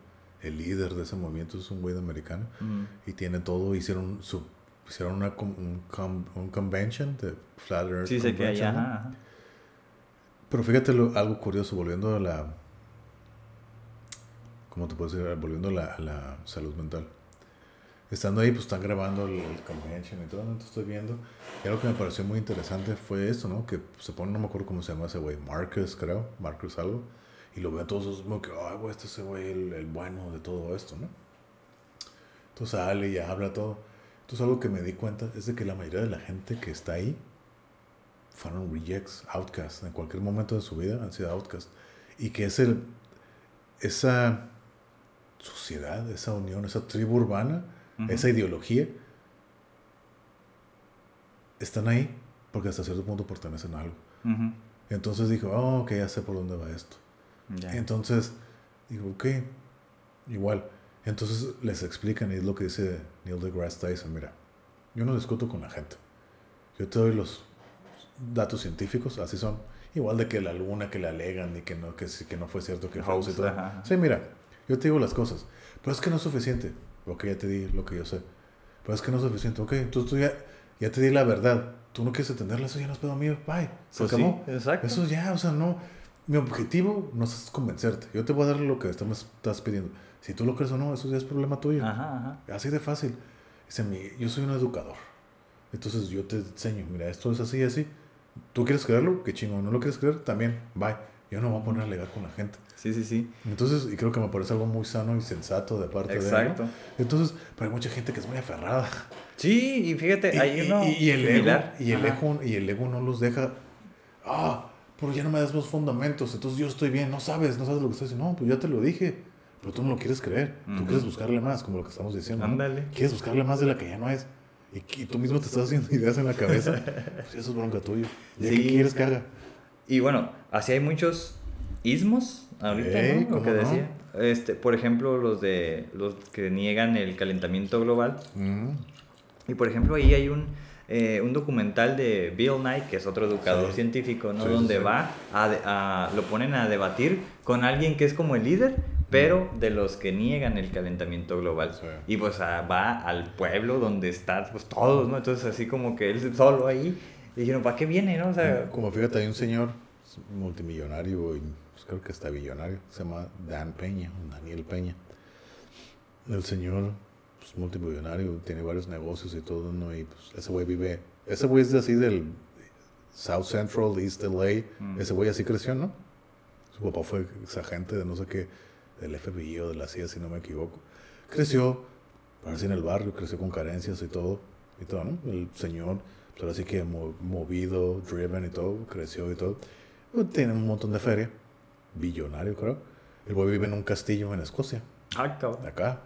el líder de ese movimiento. Es un güey de americano.
Mm.
Y tiene todo. Hicieron su hicieron una, un, com- un convention de Flat Earth.
Sí, sé que hay,
Convention, ¿no?
ajá, ajá.
Pero fíjate lo- algo curioso, volviendo a la... ¿Cómo te puedo decir? Volviendo a la, a la salud mental. Estando ahí, pues están grabando el, el convention y todo, ¿no? Entonces estoy viendo. Y algo que me pareció muy interesante fue esto, ¿no? Que se pone, no me acuerdo cómo se llama ese güey, Marcus, creo, Marcus algo. Y lo veo a todos, como que, ay, güey, este es güey, el, el bueno de todo esto, ¿no? Entonces sale y habla todo. Entonces algo que me di cuenta es de que la mayoría de la gente que está ahí fueron rejects, outcasts. En cualquier momento de su vida han sido outcasts. Y que es el, esa sociedad, esa unión, esa tribu urbana,
Ujú.
esa ideología, están ahí porque hasta cierto punto pertenecen a algo.
Ujú.
Entonces dijo, oh, ok, ya sé por dónde va esto.
Ya.
Entonces, digo, ok, igual. Entonces les explican, y es lo que dice Neil deGrasse Tyson, mira, yo no discuto con la gente. Yo te doy los datos científicos, así son. Igual de que la luna que le alegan y que no, que, sí- que no fue cierto que fue
Hoax,
y todo.
ajá, ajá.
Sí, mira, yo te digo las cosas, pero es que no es suficiente. Ok, ya te di lo que yo sé. Pero es que no es suficiente. Ok, entonces tú ya, ya te di la verdad. Tú no quieres entenderla, eso ya no es pedo mío. Bye. Se
Pues sí,
acabó.
exacto.
Eso ya, o sea, no. Mi objetivo no es convencerte. Yo te voy a dar lo que estás, estás pidiendo. Si tú lo crees o no, eso ya es problema tuyo.
Ajá, ajá.
Así de fácil. Dice, yo soy un educador. Entonces yo te enseño, mira, esto es así y así. ¿Tú quieres creerlo? Qué chingo. ¿No lo quieres creer? También. Bye. Yo no me voy a poner a alegar con la gente.
Sí, sí, sí.
Entonces, y creo que me parece algo muy sano y sensato de parte de él.
Exacto.
¿no? Entonces, pero hay mucha gente que es muy aferrada.
Sí, y fíjate, hay
y,
uno
y- y el ego, y el ego, y el ego no los deja. Ah, pero ya no me das los fundamentos, entonces yo estoy bien. No sabes, no sabes lo que estoy diciendo. No, pues ya te lo dije. Pero tú no lo quieres creer. Tú
Ujú.
quieres buscarle más, como lo que estamos diciendo. ¿no?
Ándale.
Quieres buscarle más de la que ya no es. Y, que- tú mismo te estás haciendo ideas en la cabeza. Pues eso es bronca tuya. ¿Y
Sí.
qué quieres que haga?
Y bueno, así hay muchos ismos ahorita,
Ey,
¿no? Lo
¿cómo
que
no?
decía. Este, por ejemplo, los de los que niegan el calentamiento global.
Mm.
Y por ejemplo, ahí hay un, eh, un documental de Bill Nye, que es otro educador
Sí.
científico, ¿no?
Sí,
Donde
sí.
va a, a- lo ponen a debatir con alguien que es como el líder, pero de los que niegan el calentamiento global.
Sí.
Y pues ah, va al pueblo donde están pues todos, ¿no? Entonces así como que él solo ahí. Y dijeron, ¿para qué viene, no? O sea,
Como fíjate, hay un señor multimillonario y pues, creo que está billonario, se llama Dan Peña, Daniel Peña. El señor, pues multimillonario, tiene varios negocios y todo, ¿no? Y pues ese güey vive, ese güey es de así del South Central, East LA,
Mm.
ese güey así creció, ¿no? Su papá fue agente de no sé qué, del FBI o de la CIA, si no me equivoco. Creció, así en el barrio, creció con carencias y todo, y todo, ¿no? El señor, pues ahora sí que mo- movido, driven y todo, creció y todo. Tiene un montón de feria, billonario creo. El güey vive en un castillo en Escocia,
Ah, cabrón.
acá.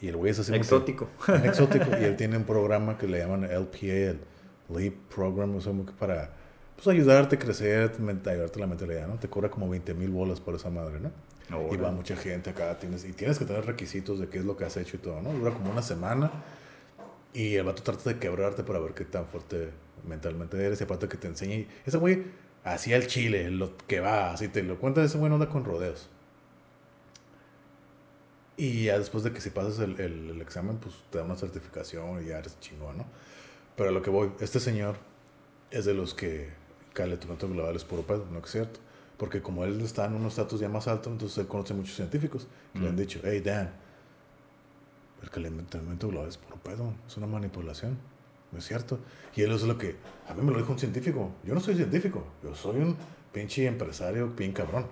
Y el güey es así
Exótico.
bien exótico. Y él tiene un programa que le llaman LPA, el Leap Program, o sea, para pues, ayudarte a crecer, ayudarte la mentalidad, ¿no? Te cobra como 20 mil bolas por esa madre, ¿no? Y
Órale.
va mucha gente acá, tienes, y tienes que tener requisitos de qué es lo que has hecho y todo, ¿no? Dura como una semana y el vato trata de quebrarte para ver qué tan fuerte mentalmente eres y aparte que te enseñe. Ese güey hacía el chile, lo que va, así te lo cuenta, ese güey no anda con rodeos. Y ya después de que si pasas el, el- el examen, pues te da una certificación y ya eres chingón, ¿no? Pero a lo que voy, este señor es de los que calentamiento global es puro pedo, ¿no es cierto? Porque como él está en un estatus ya más alto, entonces él conoce muchos científicos que le han
Mm.
dicho, hey Dan, el calentamiento global es puro pedo, es una manipulación, ¿no es cierto? Y él es lo que, a mí me lo dijo un científico, yo no soy científico, yo soy un pinche empresario bien cabrón.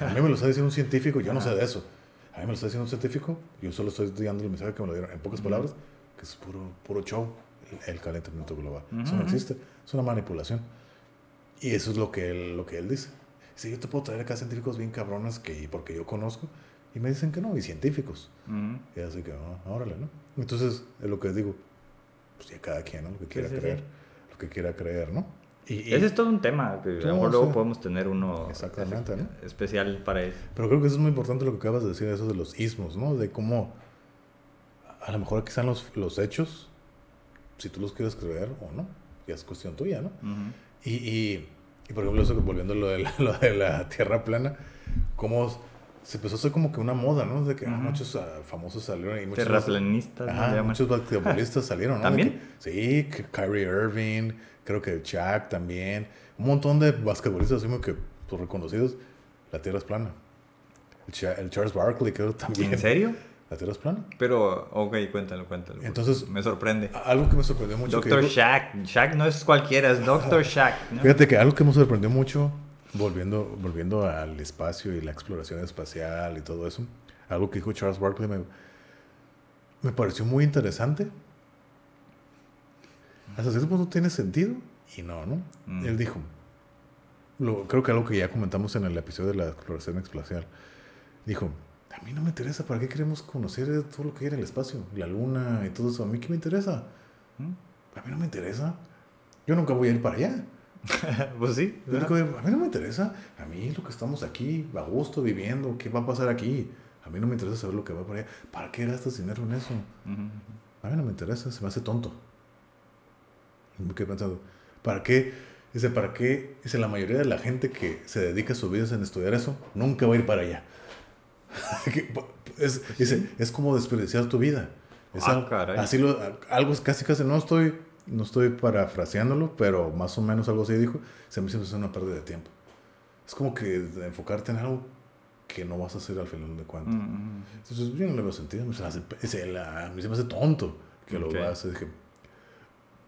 A mí me lo está diciendo un científico, yo no sé de eso. A mí me lo está diciendo un científico, yo solo estoy dando el mensaje que me lo dieron en pocas palabras, que es puro, puro show, el, el calentamiento global. Eso no existe, es una manipulación. Y eso es lo que él, lo que él dice. Si yo te puedo traer acá científicos bien cabrones que porque yo conozco, y me dicen que no, y científicos.
Ujú.
Y así que, ah, órale, ¿no? Entonces, es lo que digo, pues ya cada quien, ¿no? Lo que quiera
sí, sí.
creer, lo que quiera creer, ¿no? Y, y-
Ese es todo un tema. Que a lo
No,
mejor luego
sí.
podemos tener uno
Exactamente, ¿no?
especial para eso.
Pero creo que eso es muy importante lo que acabas de decir, eso de los ismos, ¿no? De cómo a lo mejor aquí están los, los hechos, si tú los quieres creer o no, ya es cuestión tuya, ¿no?
Ujú.
Y, y, y, por ejemplo, eso, que volviendo a lo de, la, lo de la tierra plana, cómo se empezó a hacer como que una moda, ¿no? De que ah, muchos ah, famosos salieron y muchos... Muchos basquetbolistas salieron, ¿no?
¿También?
que- sí, que Kyrie Irving, creo que Shaq también. Un montón de basquetbolistas así como que pues, reconocidos. La tierra es plana. El, Cha- el Charles Barkley, creo también.
¿En serio?
La tierra es plana.
Pero, ok, cuéntalo, cuéntalo.
Entonces-
Me sorprende.
Algo que me sorprendió mucho. que
Doctor
dijo-
Shaq. Shaq no es cualquiera, es Doctor Shaq. ¿no?
Fíjate que algo que me sorprendió mucho, volviendo, volviendo al espacio y la exploración espacial y todo eso, algo que dijo Charles Barkley me, me pareció muy interesante. Hasta cierto punto tiene sentido y no, ¿no?
Mm.
Él dijo, lo, creo que algo que ya comentamos en el episodio de la exploración espacial, dijo, a mí no me interesa, ¿para qué queremos conocer todo lo que hay en el espacio? La luna y todo eso, ¿a mí qué me interesa?
¿Mm?
A mí no me interesa. Yo nunca voy a ir para allá.
pues sí.
Yo digo, a mí no me interesa. A mí lo que estamos aquí, a gusto, viviendo, ¿qué va a pasar aquí? A mí no me interesa saber lo que va para allá. ¿Para qué gastas dinero en eso? A mí no me interesa, se me hace tonto. Me quedé pensando, ¿para qué? Dice, ¿para qué? Dice, la mayoría de la gente que se dedica su vida en estudiar eso, nunca va a ir para allá. Es, dice, es como desperdiciar tu vida. Es
Ah,
al- así lo, algo casi casi, no estoy, no estoy parafraseándolo, pero más o menos algo así dijo, se me hizo una pérdida de tiempo. Es como que enfocarte en algo que no vas a hacer al final de cuentas.
Mm, mm.
Entonces yo no le veo sentido, me se me hace, se, la- a mí se me hace tonto que
Ok.
lo hace. Dije,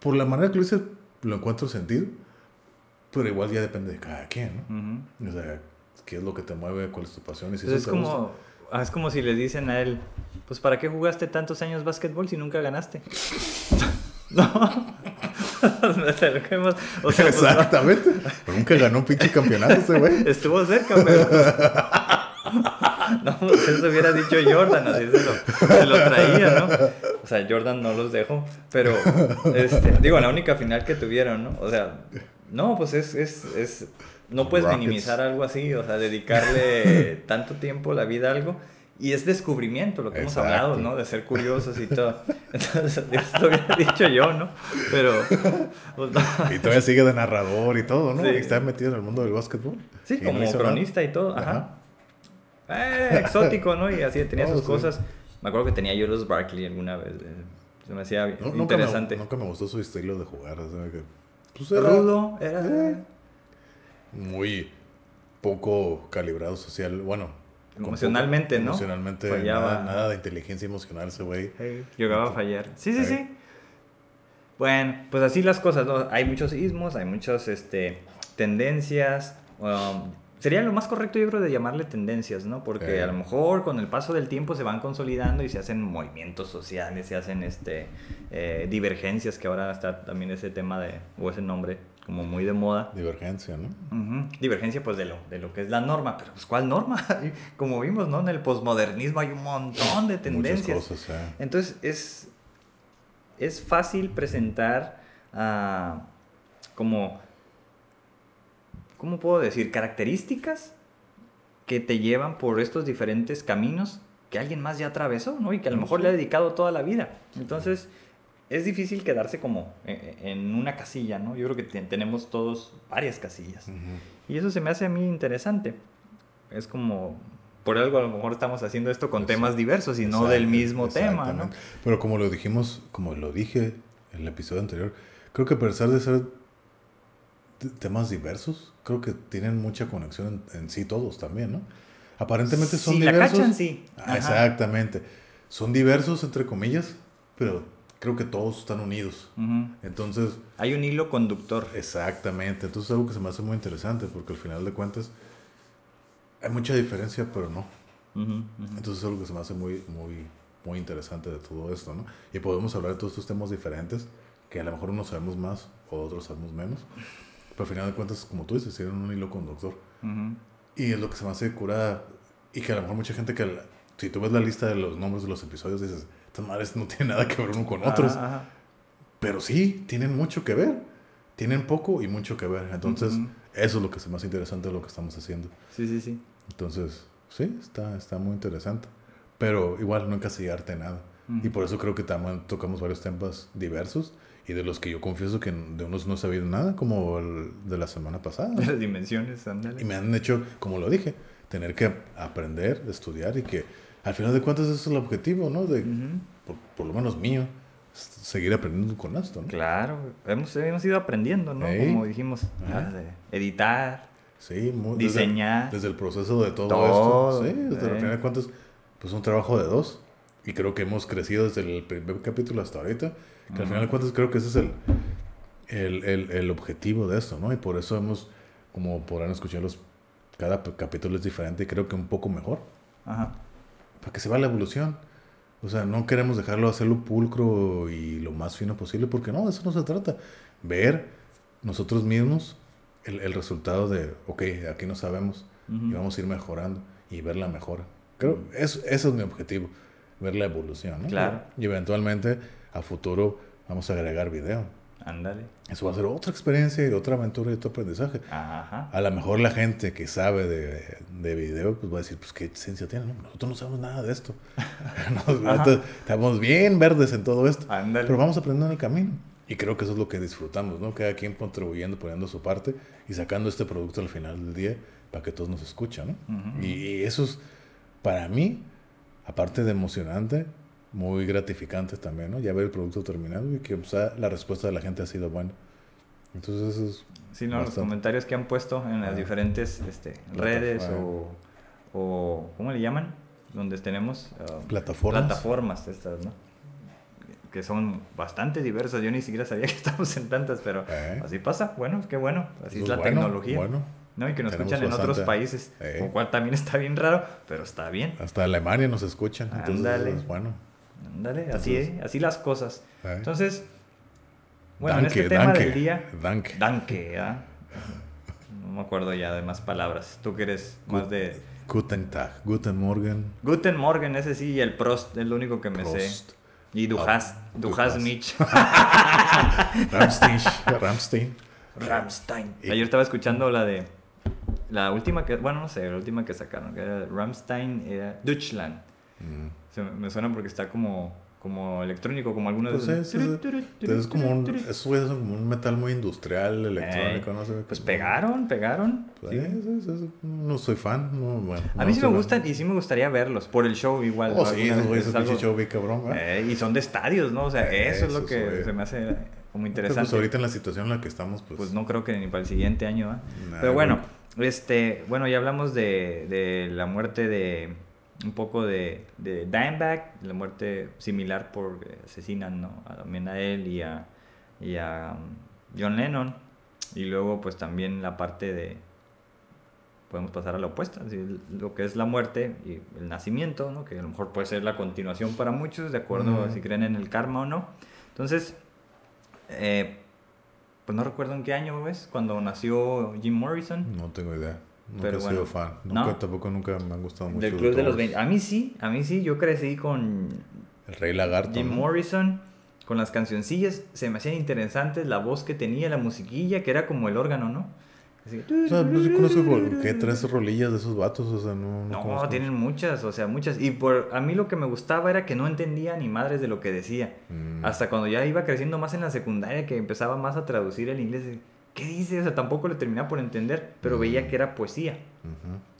por la manera que lo hice, lo encuentro sentido, pero igual ya depende de cada quien, ¿no?
Ujú.
O sea, qué es lo que te mueve, cuál es tu pasión. Y si
Entonces
eso
es como, ah, es como si le dicen a él, pues ¿para qué jugaste tantos años básquetbol si nunca ganaste? no. O sea, pues,
Exactamente. Nunca ganó un pinche campeonato ese güey.
Estuvo cerca, pero. pues, no, pues eso hubiera dicho Jordan, así se lo, se lo traía, ¿no? O sea, Jordan no los dejó, pero, este, digo, la única final que tuvieron, ¿no? O sea, no, pues es, es, es, no puedes
Rockets.
minimizar algo así, o sea, dedicarle tanto tiempo la vida a algo. Y es descubrimiento, lo que hemos
Exacto.
hablado, ¿no? De ser curiosos y todo. Entonces, eso lo hubiera dicho yo, ¿no? Pero, pues, no.
Y todavía sigue de narrador y todo, ¿no?
Sí.
Y está metido en el mundo del básquetbol.
Sí,
Y no
como
hizo nada.
cronista y todo, ajá. Eh, exótico, ¿no? Y así tenía
Oh,
sus
sí.
cosas. Me acuerdo que tenía yo los Barkley alguna vez. eh, Se me hacía
No, nunca, me,
interesante.
nunca me gustó su estilo de jugar. o sea, que, pues
Rudo, era.
eh, muy poco calibrado social. Bueno,
Emocionalmente,
poco-
¿no?
Emocionalmente,
Fallaba.
nada, nada de inteligencia emocional ese güey.
Hey, llegaba a fallar. Sí, sí,
Hey.
sí. Bueno, pues así las cosas, ¿no? Hay muchos ismos, hay muchas este, tendencias. um, sería lo más correcto yo creo de llamarle tendencias, ¿no? Porque
Eh.
a lo mejor con el paso del tiempo se van consolidando y se hacen movimientos sociales, se hacen este eh, divergencias, que ahora está también ese tema de, o ese nombre, como muy de moda.
Divergencia, ¿no?
Divergencia pues de lo, de lo que es la norma, pero pues ¿cuál norma? Como vimos, ¿no? En el posmodernismo hay un montón de tendencias.
Muchas cosas, eh.
Entonces es, es fácil presentar ah, como, ¿cómo puedo decir? Características que te llevan por estos diferentes caminos que alguien más ya atravesó, ¿no? Y que a lo mejor le ha dedicado toda la vida. Entonces es difícil quedarse como eh, en una casilla, ¿no? Yo creo que te- tenemos todos varias casillas.
Ujú.
Y eso se me hace a mí interesante. Es como, por algo a lo mejor estamos haciendo esto con
Pues,
temas diversos y no del
Exacto,
mismo tema, ¿no?
Pero como lo dijimos, como lo dije en el episodio anterior, creo que a pesar de ser temas diversos, creo que tienen mucha conexión en, en sí todos también, ¿no? Aparentemente son
la
diversos.
cachan, sí.
Ah, exactamente. Son diversos, entre comillas, pero creo que todos están unidos.
Ujú.
Entonces,
Hay un hilo conductor.
exactamente. Entonces es algo que se me hace muy interesante, porque al final de cuentas hay mucha diferencia, pero no.
Ujú, ujú.
Entonces es algo que se me hace muy, muy, muy interesante de todo esto, ¿no? Y podemos hablar de todos estos temas diferentes, que a lo mejor unos sabemos más o otros sabemos menos, pero al final de cuentas, como tú dices, tienen un hilo conductor.
Ujú.
Y es lo que se me hace cura, y que a lo mejor mucha gente que, la- si tú ves la lista de los nombres de los episodios, dices, estas madres no tienen nada que ver uno con otros,
Ajá,
pero sí, tienen mucho que ver. Tienen poco y mucho que ver. Entonces,
Ujú.
eso es lo que es más interesante de lo que estamos haciendo.
Sí, sí, sí.
Entonces, sí, está, está muy interesante. Pero igual no encasillarte en nada.
Ujú.
Y por eso creo que también tocamos varios temas diversos y de los que yo confieso que de unos no he sabido nada, como el de la semana pasada.
De las dimensiones, ándale.
Y me han hecho, como lo dije, tener que aprender, estudiar y que al final de cuentas ese es el objetivo, ¿no? De,
Ujú.
por, por lo menos mío, seguir aprendiendo con esto, ¿no?
Claro, hemos, hemos ido aprendiendo, ¿no?
Ey.
Como dijimos, editar,
Sí, muy,
diseñar.
Desde, desde el proceso de todo,
Todo,
esto. Sí, desde
eh.
al final de cuentas, pues un trabajo de dos. Y creo que hemos crecido desde el primer capítulo hasta ahorita. Que al final de cuentas creo que ese es el, el, el, el objetivo de esto, ¿no? Y por eso hemos, como podrán escuchar, los, cada capítulo es diferente y creo que un poco mejor.
Ajá.
Para que se vea la evolución. O sea, no queremos dejarlo hacerlo pulcro y lo más fino posible, porque no, de eso no se trata. Ver nosotros mismos el, el resultado de, ok, aquí no sabemos,
Ujú.
y vamos a ir mejorando y ver la mejora. Creo, eso, ese es mi objetivo, ver la evolución, ¿no?
Claro.
Y eventualmente, a futuro, vamos a agregar video.
Ándale.
Eso va a ser otra experiencia y otra aventura y otro aprendizaje.
Ajá.
A lo mejor la gente que sabe de, de video, pues va a decir, pues qué ciencia tiene, ¿no? Nosotros no sabemos nada de esto. Nos- estamos bien verdes en todo esto.
Ándale.
Pero vamos aprendiendo en el camino. Y creo que eso es lo que disfrutamos, ¿no? Cada quien contribuyendo, poniendo su parte y sacando este producto al final del día para que todos nos escuchen, ¿no?
Ujú.
y, y eso es, para mí, aparte de emocionante, muy gratificante también, ¿no? Ya ver el producto terminado y que pues, ah, la respuesta de la gente ha sido buena. Entonces eso es...
Sí, no, los
bastante.
comentarios que han puesto en las
Ah.
diferentes este, redes o, o, ¿cómo le llaman? Donde tenemos ah,
Plataformas.
plataformas estas, ¿no? Que son bastante diversas. Yo ni siquiera sabía que estamos en tantas, pero
Eh.
así pasa. Bueno, qué bueno. Así
Eso
es la
bueno,
tecnología.
Bueno,
¿no? Y que nos
Tenemos
escuchan en otros países,
Eh.
lo cual también está bien raro, pero está bien.
hasta Alemania nos escuchan. Entonces
Ándale.
eso es bueno.
Ándale, así,
Entonces-
así las cosas.
Eh.
Entonces, bueno,
Danke,
en este tema
danke,
del día,
danke.
Danke, ¿ah? No me acuerdo ya de más palabras. Tú que eres más de...
Guten Tag, Guten Morgen,
Guten Morgen, ese sí, el Prost es lo único que me sé. Y du
Ah,
hast, du
du
hast
hast.
mich.
Ramstein, Ramstein.
Rammstein.
Y-
Ayer estaba escuchando la de... La última que... Bueno, no sé, la última que sacaron. Que era Rammstein, era Deutschland.
Mm.
Se me, suena porque está como, como electrónico, como algunos...
Pues es, es, es como un, son como un metal muy industrial, electrónico, no sé.
Pues pegaron, pegaron.
Pues,
sí.
es- es- es- no soy fan, no, bueno,
A
no
mí sí me
fan.
gustan y sí me gustaría verlos por el show igual.
Oh, sí,
es algo-
show bien cabrón.
Eh, y son de estadios, ¿no? O sea, eso es lo que se me hace como
Pero,
interesante.
Pues ahorita en la situación en la que estamos, pues...
Pues no creo que ni para el siguiente año, ¿ah?
Nah,
Pero bueno,
güey.
este, bueno, ya hablamos de, de la muerte de un poco de, de Dimebag, la muerte similar por asesinan, ¿no? A- También a él y a, y a um, John Lennon. Y luego, pues también la parte de podemos pasar a la opuesta, así, lo que es la muerte y el nacimiento, ¿no? que a lo mejor puede ser la continuación para muchos, de acuerdo a si creen en el karma o no. Entonces, eh, pues no recuerdo en qué año es, cuando nació Jim Morrison.
No tengo idea. Nunca
Pero
he sido fan.
¿no?
Nunca, tampoco nunca me han gustado mucho.
Del Club de los
Doors.
20. A mí sí, a mí sí, yo crecí con
El Rey Lagarto.
Jim
¿no?
Morrison, con las cancioncillas, se me hacían interesantes la voz que tenía, la musiquilla, que era como el órgano, ¿no? Así,
O sea, pues yo conozco que tres rolillas de esos vatos, o sea, no. No,
tienen muchas, o sea, muchas. Y por a mí lo que me gustaba era que no entendía ni madres de lo que decía.
Mm.
Hasta cuando ya iba creciendo más en la secundaria, que empezaba más a traducir el inglés. y, ¿Qué dice? O sea, tampoco lo terminaba por entender, pero veía que era poesía.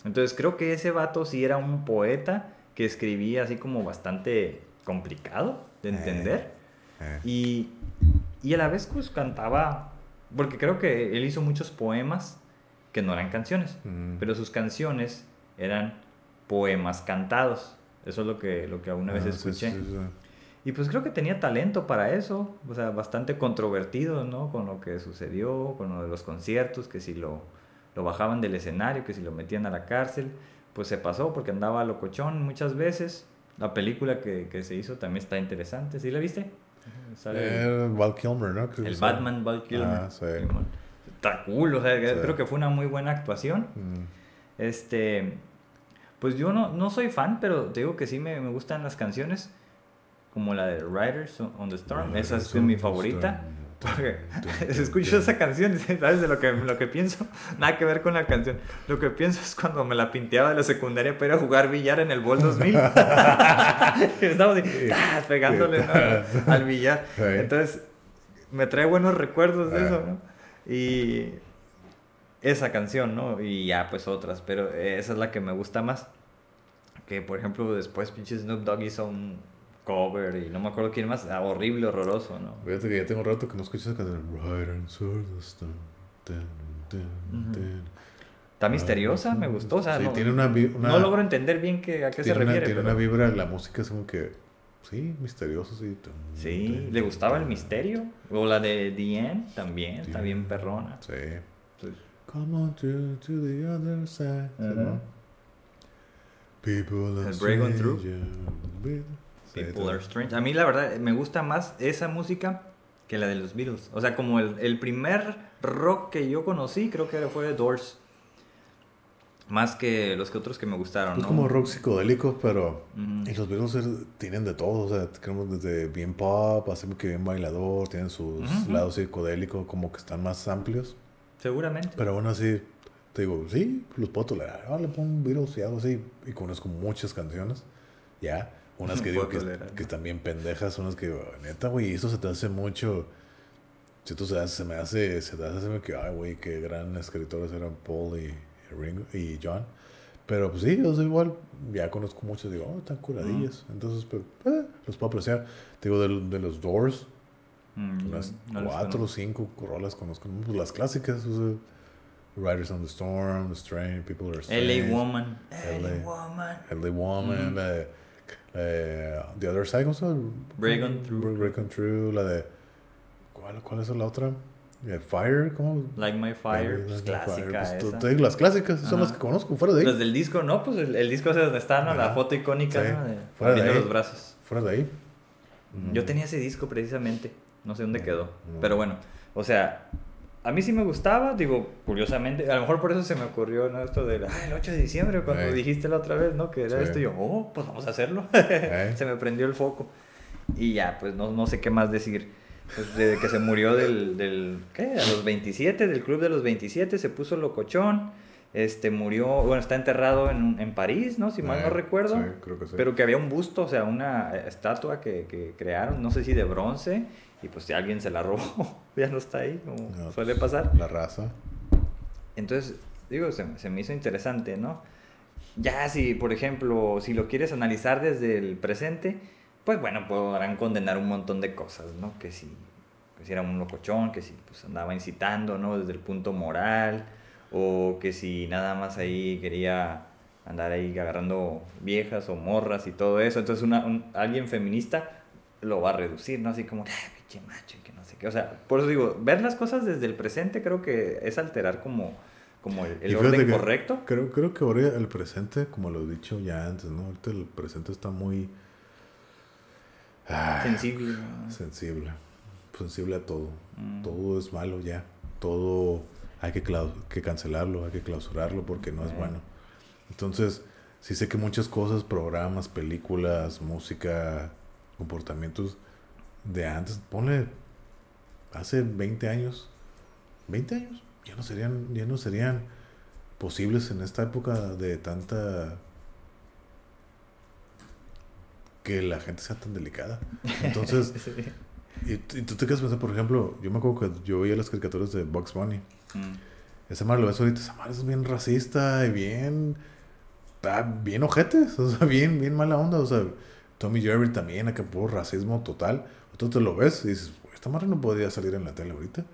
Entonces creo que ese vato sí era un poeta que escribía así como bastante complicado de entender.
Eh.
Y, y a la vez pues cantaba, porque creo que él hizo muchos poemas que no eran canciones, pero sus canciones eran poemas cantados. Eso es lo que, lo que alguna vez
Ah, sí,
escuché.
sí, sí.
Y pues creo que tenía talento para eso, o sea, bastante controvertido, ¿no? Con lo que sucedió, con lo de los conciertos, que si lo, lo bajaban del escenario, que si lo metían a la cárcel, pues se pasó porque andaba locochón muchas veces. La película que, que se hizo también está interesante, ¿sí la viste? El-
Val Kilmer, ¿no? Creo
el. Batman Val Kilmer.
Ah, sí.
Simón. Está cool, o sea,
Sí.
creo que fue una muy buena actuación.
Mm.
Este, pues yo no, no soy fan, pero te digo que sí me, me gustan las canciones, como la de Riders on the Storm, esa es mi favorita. Porque escucho esa canción, ¿sabes de lo que, lo que pienso? Nada que ver con la canción. Lo que pienso es cuando me la pinteaba de la secundaria para ir a jugar billar en el Bol 2000. Estamos pegándole ¿no? al billar. Entonces, me trae buenos recuerdos de
Ah.
eso, ¿no? Y esa canción, ¿no? Y ya, pues otras, pero esa es la que me gusta más. Que, por ejemplo, después pinche Snoop Dogg hizo un cover y no me acuerdo quién más, ah, horrible, horroroso, ¿no?
Fíjate que ya tengo un rato que no escucho esa canción. On.
Está misteriosa, me gustó, o sea,
Sí,
no,
tiene una vi- una-
no logro entender bien que, a qué se
Tiene, una,
refiere.
tiene
pero-
una vibra, la música es como que. Sí, misterioso, sí.
Sí, le gustaba el misterio. O la de The End también, está bien perrona.
Sí.
Sí.
Come on to, to the other side. People are
Break On Through. People. Are Strange. A mí la verdad me gusta más esa música que la de los Beatles. O sea, como el, el primer rock que yo conocí creo que fue The Doors. Más que los que otros que me gustaron,
Es
¿no?
como rock psicodélico, pero. Y los Beatles tienen de todo, o sea, tenemos desde bien pop, así que bien bailador, tienen sus lados psicodélicos como que están más amplios.
Seguramente.
Pero aún así, te digo, sí, los puedo tolerar. Ah, le pongo Beatles y algo así. Y conozco muchas canciones, ya. Unas que digo que,
tolerar.
que están bien pendejas, unas que, neta, güey, eso se te hace mucho. Si tú se, se me hace, se te hace que, ay, güey, qué gran escritores eran Paul y, Ringo y John. Pero pues sí, yo soy igual, ya conozco muchos, digo, oh, están curadillas. Entonces, pues, eh, los puedo apreciar. Te digo, de, de los Doors,
Mm,
unas
no los
cuatro o cinco rolas conozco. Pues las clásicas, o sea, Riders on the Storm, Strain, People Are Strange.
LA Woman.
LA.
LA Woman.
LA Woman, la de eh, The Other Side, ¿cómo se llama?
Break On Through.
Break, On Through, la de... ¿Cuál, cuál es la otra? Eh, Fire, ¿cómo?
Like My Fire.
Like
pues,
My Fire,
clásica
pues,
esa.
te digo, las clásicas son las que conozco, fuera de ahí.
Los del disco, no, pues el, el disco ese donde está, ¿no? La foto icónica,
Sí.
¿no? De,
Fuera de ahí.
los brazos.
Fuera de ahí.
Yo tenía ese disco precisamente, no sé dónde quedó,
Mm.
pero bueno, o sea, a mí sí me gustaba, digo, curiosamente, a lo mejor por eso se me ocurrió ¿no? esto del ah, el 8 de diciembre, cuando dijiste la otra vez, ¿no? Que era
Sí.
esto, y yo, oh, pues vamos a hacerlo. Se me prendió el foco. Y ya, pues no, no sé qué más decir. Pues desde que se murió del, del, ¿qué? A los 27, del club de los 27, se puso locochón. Este, murió, bueno, está enterrado en, en París, ¿no? Si mal no recuerdo.
Creo que.
Pero que había un busto, o sea, una estatua que, que crearon, no sé si de bronce, y pues si alguien se la robó, ya no está ahí, como
No,
suele
pues,
pasar.
La raza.
Entonces, digo, se, se me hizo interesante, ¿no? Ya si, por ejemplo, si lo quieres analizar desde el presente, pues bueno, podrán condenar un montón de cosas, ¿no? Que si, que si era un locochón, que si pues andaba incitando, ¿no? Desde el punto moral, o que si nada más ahí quería andar ahí agarrando viejas o morras y todo eso. Entonces una, un- alguien feminista lo va a reducir, ¿no? Así como, ah, pinche macho, y que no sé qué. O sea, por eso digo, ver las cosas desde el presente creo que es alterar como, como el, orden correcto.
Creo, creo que ahora el presente, como lo he dicho ya antes, ¿no? Ahorita el presente está muy ah,
Sensible.
sensible. Sensible a todo.
Mm.
Todo es malo ya. Todo hay que, que cancelarlo, hay que clausurarlo porque no es bueno. Entonces, sí sé que muchas cosas, programas, películas, música, comportamientos de antes, ponle hace 20 años, 20 años, ya no serían, ya no serían posibles en esta época de tanta que la gente sea tan delicada. Entonces,
Sí.
y, y tú te quedas pensando, por ejemplo, yo me acuerdo que yo veía las caricaturas de Bugs Bunny.
Mm.
Esa madre lo ves ahorita, esa madre es bien racista y bien. Está bien ojetes, o sea, bien, bien mala onda. O sea, Tommy Jerry también, acá puro racismo total. Te lo ves y dices, "Güey, esta madre no podría salir en la tele ahorita.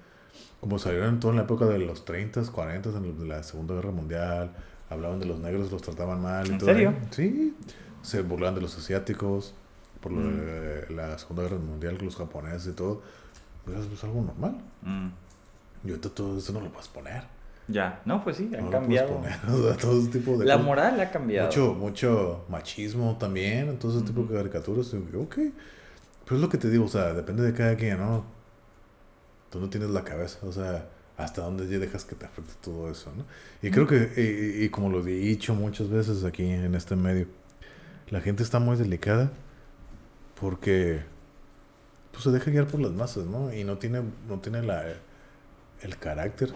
Como salieron en toda la época de los 30s, 40s, en la Segunda Guerra Mundial. Hablaban de los negros, los trataban mal. Y
¿En
todo.
serio?
Sí. Se burlaban de los asiáticos por lo
Mm.
de la Segunda Guerra Mundial, los japoneses y todo. Eso es algo normal.
Mm.
Y ahorita todo eso no lo puedes poner.
Ya, no, pues sí, han
No
cambiado.
poner, o sea, todo ese tipo de
La
cosas.
moral ha cambiado.
Mucho, mucho machismo también, todo ese tipo de caricaturas. y Ok, pero es lo que te digo, o sea, depende de cada quien, ¿no? Tú no tienes la cabeza, o sea, hasta dónde ya dejas que te afecte todo eso, ¿no? Y creo que, y, y como lo he dicho muchas veces aquí en este medio, la gente está muy delicada porque pues se deja guiar por las masas, ¿no? Y no tiene, no tiene la, el carácter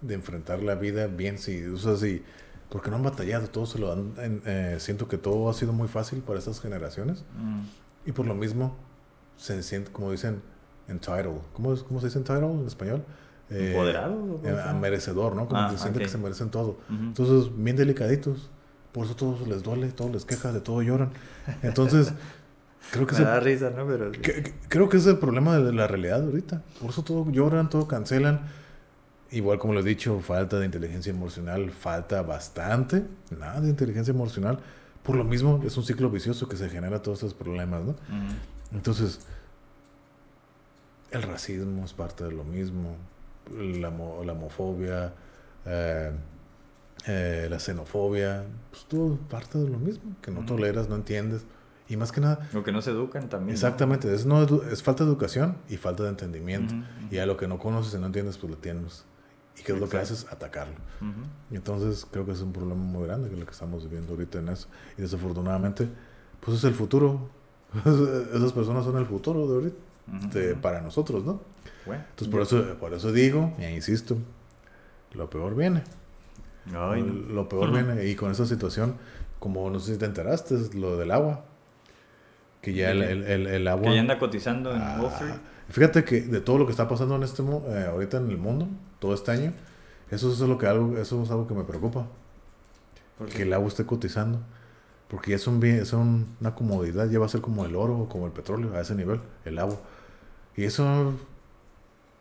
de enfrentar la vida bien, si, o sea, si, porque no han batallado, todo se lo han, eh, siento que todo ha sido muy fácil para estas generaciones
Mm.
y por lo mismo se siente, como dicen, entitled, ¿cómo, es- cómo se dice entitled en español? Eh,
¿Empoderado? ¿O cómo
eh, merecedor, ¿no? Como
Ah,
que se siente
ok.
que se merecen todo.
Ujú.
Entonces, bien delicaditos. Por eso todos les duele, todos les queja, de todo lloran. Entonces, creo que
Me
se
da risa, ¿no? Pero
que- que- creo que es el problema de la realidad ahorita. Por eso todo lloran, todo cancelan. Igual como les he dicho, falta de inteligencia emocional, falta bastante, nada de inteligencia emocional. Por lo mismo, es un ciclo vicioso que se genera todos estos problemas, ¿no?
Mm.
Entonces, el racismo es parte de lo mismo, la, la homofobia, eh, eh, la xenofobia, pues todo parte de lo mismo, que no toleras, no entiendes. Y más que nada,
O que no se educan también. ¿no?
Exactamente, es, no, es falta de educación y falta de entendimiento. Y a lo que no conoces y no entiendes, pues lo tienes. ¿Y qué es lo que haces? Atacarlo. Entonces creo que es un problema muy grande que lo que estamos viviendo ahorita en eso. Y desafortunadamente, pues es el futuro. Esas personas son el futuro de ahorita, de-
ujú.
para nosotros, ¿no?
Bueno,
Entonces por eso, por eso digo, e insisto, lo peor viene.
Ay, no.
Lo peor
Ujú.
viene. Y con esa situación, como no sé si te enteraste, es lo del agua. Que ya el, el, el- el agua...
Que ya anda cotizando en
Ah,
Wall Street.
Fíjate que de todo lo que está pasando en este eh, ahorita en el mundo, todo este año, eso es lo que algo, eso es algo que me preocupa, que el agua esté cotizando, porque es un es un- una comodidad, ya va a ser como el oro o como el petróleo a ese nivel, el agua. Y eso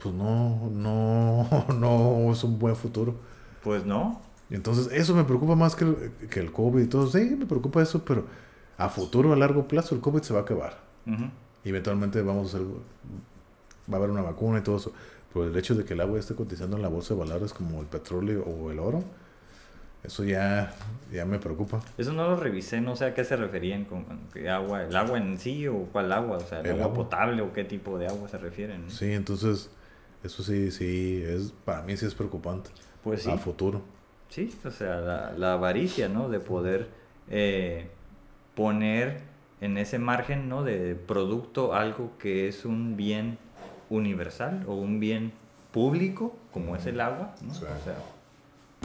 pues no no no es un buen futuro.
Pues no.
Entonces eso me preocupa más que el, que el COVID y todo. Sí, me preocupa eso, pero a futuro, a largo plazo, el COVID se va a acabar.
Ujú.
Y eventualmente vamos a hacer, va a haber una vacuna y todo eso. Pero el hecho de que el agua esté cotizando en la bolsa de valores como el petróleo o el oro, eso ya, ya me preocupa.
Eso no lo revisé, no sé a qué se referían con, agua, el agua en sí o cuál agua, o sea, el,
El
agua,
agua.
potable o qué tipo de agua se refieren. ¿no?
Sí, entonces eso sí, sí, es, para mí sí es preocupante
Pues sí,
a futuro.
sí, o sea, la, la avaricia, ¿no? De poder eh, poner en ese margen, ¿no? De producto algo que es un bien universal o un bien público, como es el agua, ¿no?
Sí.
O sea,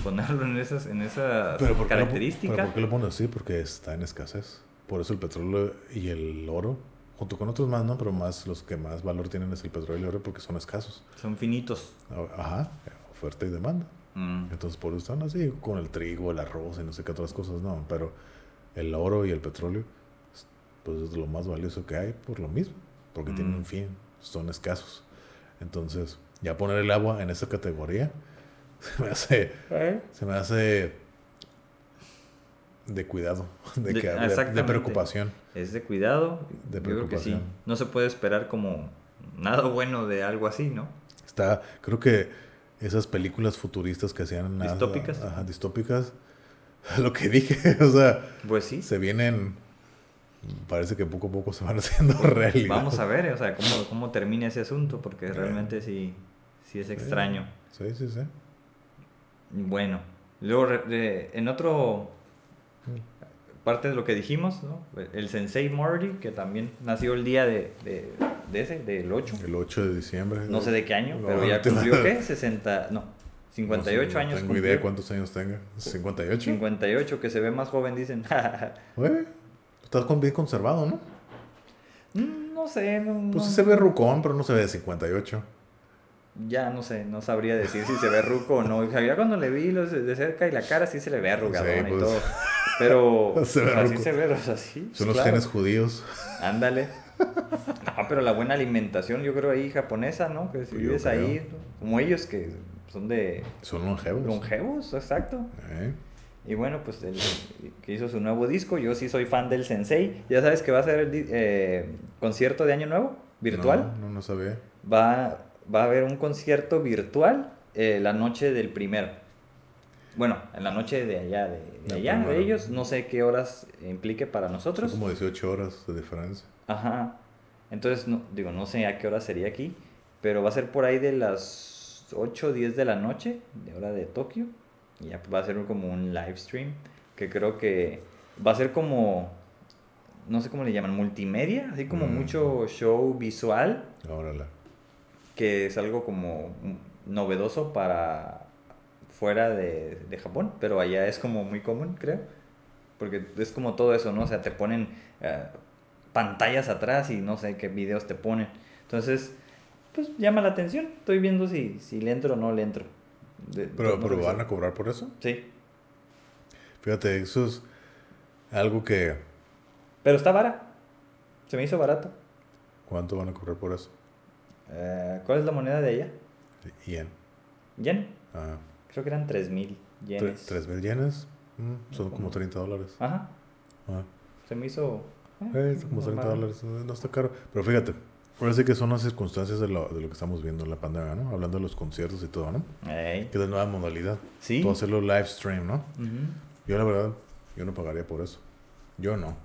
ponerlo en esas, en esas
Pero ¿por, qué lo,
características.
pero ¿por qué lo pones así? Porque está en escasez. Por eso el petróleo y el oro, junto con otros más, ¿no? Pero más los que más valor tienen es el petróleo y el oro porque son escasos.
Son finitos.
Ajá, oferta y demanda.
Mm.
Entonces por eso están así, con el trigo, el arroz y no sé qué otras cosas, no. Pero el oro y el petróleo, pues es lo más valioso que hay por lo mismo, porque
Mm.
tienen un fin, son escasos. Entonces, ya poner el agua en esa categoría, se me hace, se me hace de cuidado, de,
De-
que, de- preocupación.
Es de cuidado.
De
Yo creo que sí.
preocupación.
No se puede esperar como nada bueno de algo así, ¿no?
Está, creo que esas películas futuristas que hacían... nada-
¿Distópicas?
Ajá, distópicas. Lo que dije, o sea,
Pues sí.
se vienen... Parece que poco a poco se van haciendo realidad.
Vamos a ver, o sea, cómo, cómo termina ese asunto, porque realmente sí, sí es extraño.
Sí, sí, sí.
Bueno, luego re- en otro parte de lo que dijimos, ¿no? El Sensei Morty, que también nació el día de, de, de ese, del 8.
El 8 de diciembre.
No sé de qué año,
No,
pero ya cumplió, ¿qué? 60, no, 58
no sé,
años
No tengo
cumplió.
idea cuántos años tenga. 58.
58, que se ve más joven, dicen.
Güey, estás bien conservado, ¿no?
Mm, no sé, no,
Pues
no-
sí se ve rucón, pero no se ve de 58.
Ya no sé, no sabría decir si se ve ruco o no. Ya cuando le vi los de cerca y la cara sí se le ve arrugadona
Sí,
y
pues.
todo. Pero
Se ve
o sea, sí
ruco.
se ve, o sea, sí.
Son los
claro.
genes judíos.
Ándale. Ah, pero la buena alimentación, yo creo ahí japonesa, ¿no? Que si
Yo
vives
creo.
ahí, como ellos que son de
Son longevos.
longevos, exacto.
¿Eh?
Y bueno, pues el que hizo su nuevo disco, yo sí soy fan del Sensei. Ya sabes que va a ser el eh, concierto de Año Nuevo, virtual.
No, no, no sabía.
Va, va a haber un concierto virtual eh, la noche del primero. Bueno, en la noche de allá, de, allá, de ellos. No sé qué horas implique para
Son
nosotros.
como 18 horas de diferencia.
Ajá. Entonces, no, digo, no sé a qué hora sería aquí, pero va a ser por ahí de las 8 o 10 de la noche, de hora de Tokio. Y ya va a ser como un live stream, que creo que va a ser como, no sé cómo le llaman, multimedia, así como
Mm.
mucho show visual,
Órale.
Que es algo como novedoso para fuera de, de Japón, pero allá es como muy común, creo. Porque es como todo eso, ¿no? O sea, te ponen eh, pantallas atrás y no sé qué videos te ponen. Entonces, pues llama la atención. Estoy viendo si, si le entro o no le entro. De-
Pero, pero van a cobrar por eso.
Sí.
Fíjate, eso es algo que.
Pero está barato. Se me hizo barato.
¿Cuánto van a cobrar por eso?
Eh, ¿Cuál es la moneda de allá?
Yen.
Yen.
Ah,
Creo que eran 3000
tre-
yenes.
¿Tres mil yenes? Mm, son como 30 dólares.
Ajá.
Ah,
Se me hizo. eh,
eh, como 30
normal.
dólares. No está caro. Pero fíjate, sí que son las circunstancias de lo, de lo que estamos viendo en la pandemia, ¿no? Hablando de los conciertos y todo, ¿no?
Ey.
Que es la nueva modalidad.
Sí.
Todo hacerlo live stream, ¿no? Yo la verdad, yo no pagaría por eso. Yo no.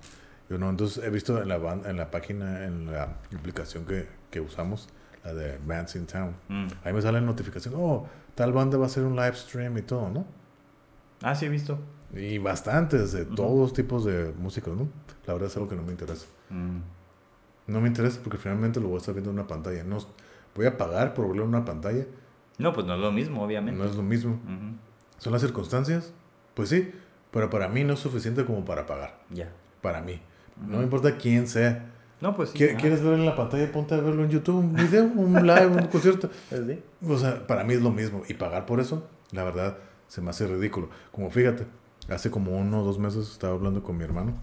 Yo no. Entonces he visto en la, en la página, en la aplicación que, que usamos, la de Bands in Town.
Mm.
Ahí me sale notificación, oh, tal banda va a hacer un live stream y todo, ¿no?
Ah, sí, he visto.
Y bastantes, de
Ujú.
todos tipos de música, ¿no? La verdad es algo que no me interesa.
Mm.
No me interesa porque finalmente lo voy a estar viendo en una pantalla. No, voy a pagar por verlo en una pantalla.
No, pues no es lo mismo, obviamente.
No es lo mismo.
Ujú.
¿Son las circunstancias? Pues sí, pero para mí no es suficiente como para pagar.
Ya.
Para mí. No
Ujú.
me importa quién sea.
No, pues sí.
¿Qui-
ajá.
¿Quieres verlo en la pantalla? Ponte a verlo en YouTube, un video, un live, un concierto.
Sí.
O sea, para mí es lo mismo. Y pagar por eso, la verdad, se me hace ridículo. Como fíjate, hace como uno o dos meses estaba hablando con mi hermano.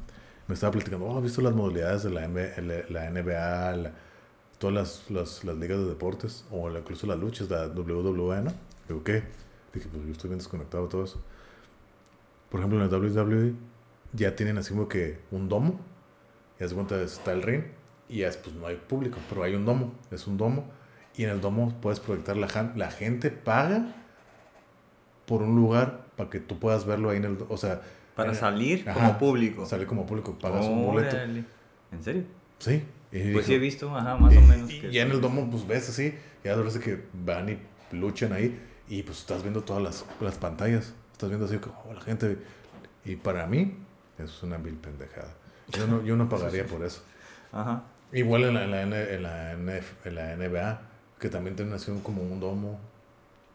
Me estaba platicando, oh, ¿has visto las modalidades de la, M- la NBA, la- todas las, las, las ligas de deportes, o incluso las luchas, la WWE, ¿no? Digo, ¿qué? Dije, pues yo estoy bien desconectado de todo eso. Por ejemplo, en la WWE ya tienen así como que un domo. Y haz cuenta, está el ring. Y es, pues no hay público, pero hay un domo. Es un domo. Y en el domo puedes proyectar la, la gente paga por un lugar para que tú puedas verlo ahí en el... O sea...
Para salir
Ajá,
como público.
Salir como público, pagas un boleto.
Órale. ¿En serio?
Sí. Y
Pues sí he visto, ajá, más o
y-
menos.
Y,
que-
ya en el domo, pues ves así, ya parece que van y luchan ahí, y pues estás viendo todas las, las pantallas, estás viendo así como oh, la gente. Y para mí, eso es una vil pendejada. Yo no, yo no pagaría por eso.
Ajá.
Igual en la, en la, en la, en la NBA, que también tienen así como un domo,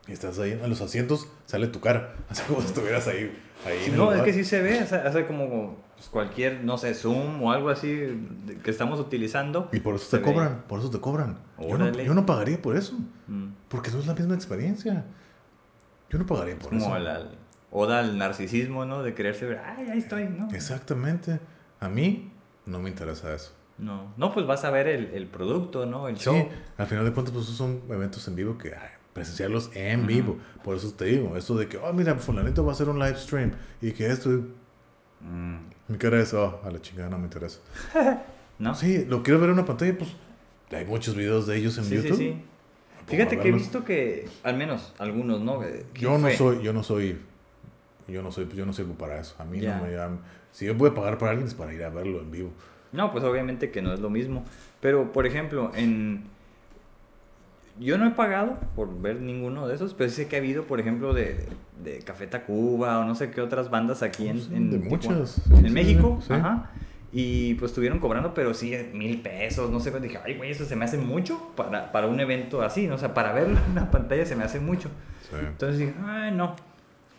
y estás ahí en los asientos, sale tu cara, así como si estuvieras ahí. ahí
No, es que sí se ve, hace, hace como pues, cualquier, no sé, Zoom o algo así que estamos utilizando.
Y por eso te
ve.
cobran, por eso te cobran. Yo no, yo no pagaría por eso.
Mm.
Porque no es la misma experiencia. Yo no pagaría por
Como
eso.
la oda al narcisismo, ¿no? De ver, ay, ahí estoy, ¿no?
Exactamente. A mí no me interesa eso.
No, no, pues vas a ver el, el producto, ¿no? El show.
Sí, al final de cuentas, pues esos son eventos en vivo que ay, presenciarlos en vivo. Por eso te digo, esto de que, oh, mira, fulanito va a hacer un live stream y que esto,
Mm.
mi cara es, oh, a la chingada no me interesa.
¿No?
Sí, lo quiero ver en una pantalla, pues hay muchos videos de ellos en
sí,
YouTube.
sí, sí. Fíjate que he visto que, al menos algunos, ¿no? ¿Quién
Yo no
fue?
soy, yo no soy, yo no soy, yo no sirvo para eso. A mí no me llaman. Si yo voy a pagar para alguien es para ir a verlo en vivo.
No, pues obviamente que no es lo mismo. Pero, por ejemplo, en... Yo no he pagado por ver ninguno de esos, pero sí sé que ha habido, por ejemplo, de, de Café Tacuba o no sé qué otras bandas aquí en, en
de muchas, sí,
en
sí,
México,
sí.
ajá. Y pues estuvieron cobrando, pero sí, mil pesos, no sé. pues, Dije, ay, güey, eso se me hace mucho para, para un evento así, ¿no? O sea, para verlo en una pantalla se me hace mucho. Entonces dije, ay, no.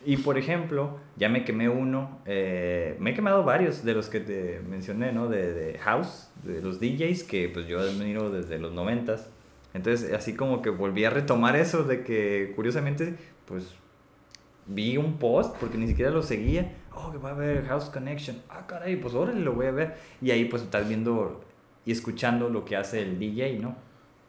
Y por ejemplo, ya me quemé uno, eh, me he quemado varios de los que te mencioné, ¿no? De, de House, de los DJs, que pues yo admiro desde los noventas. Entonces, así como que volví a retomar eso de que, curiosamente, pues vi un post, porque ni siquiera lo seguía. Oh, que va a haber House Connection. Ah, caray, pues órale, lo voy a ver. Y ahí pues estás viendo y escuchando lo que hace el DJ, ¿no?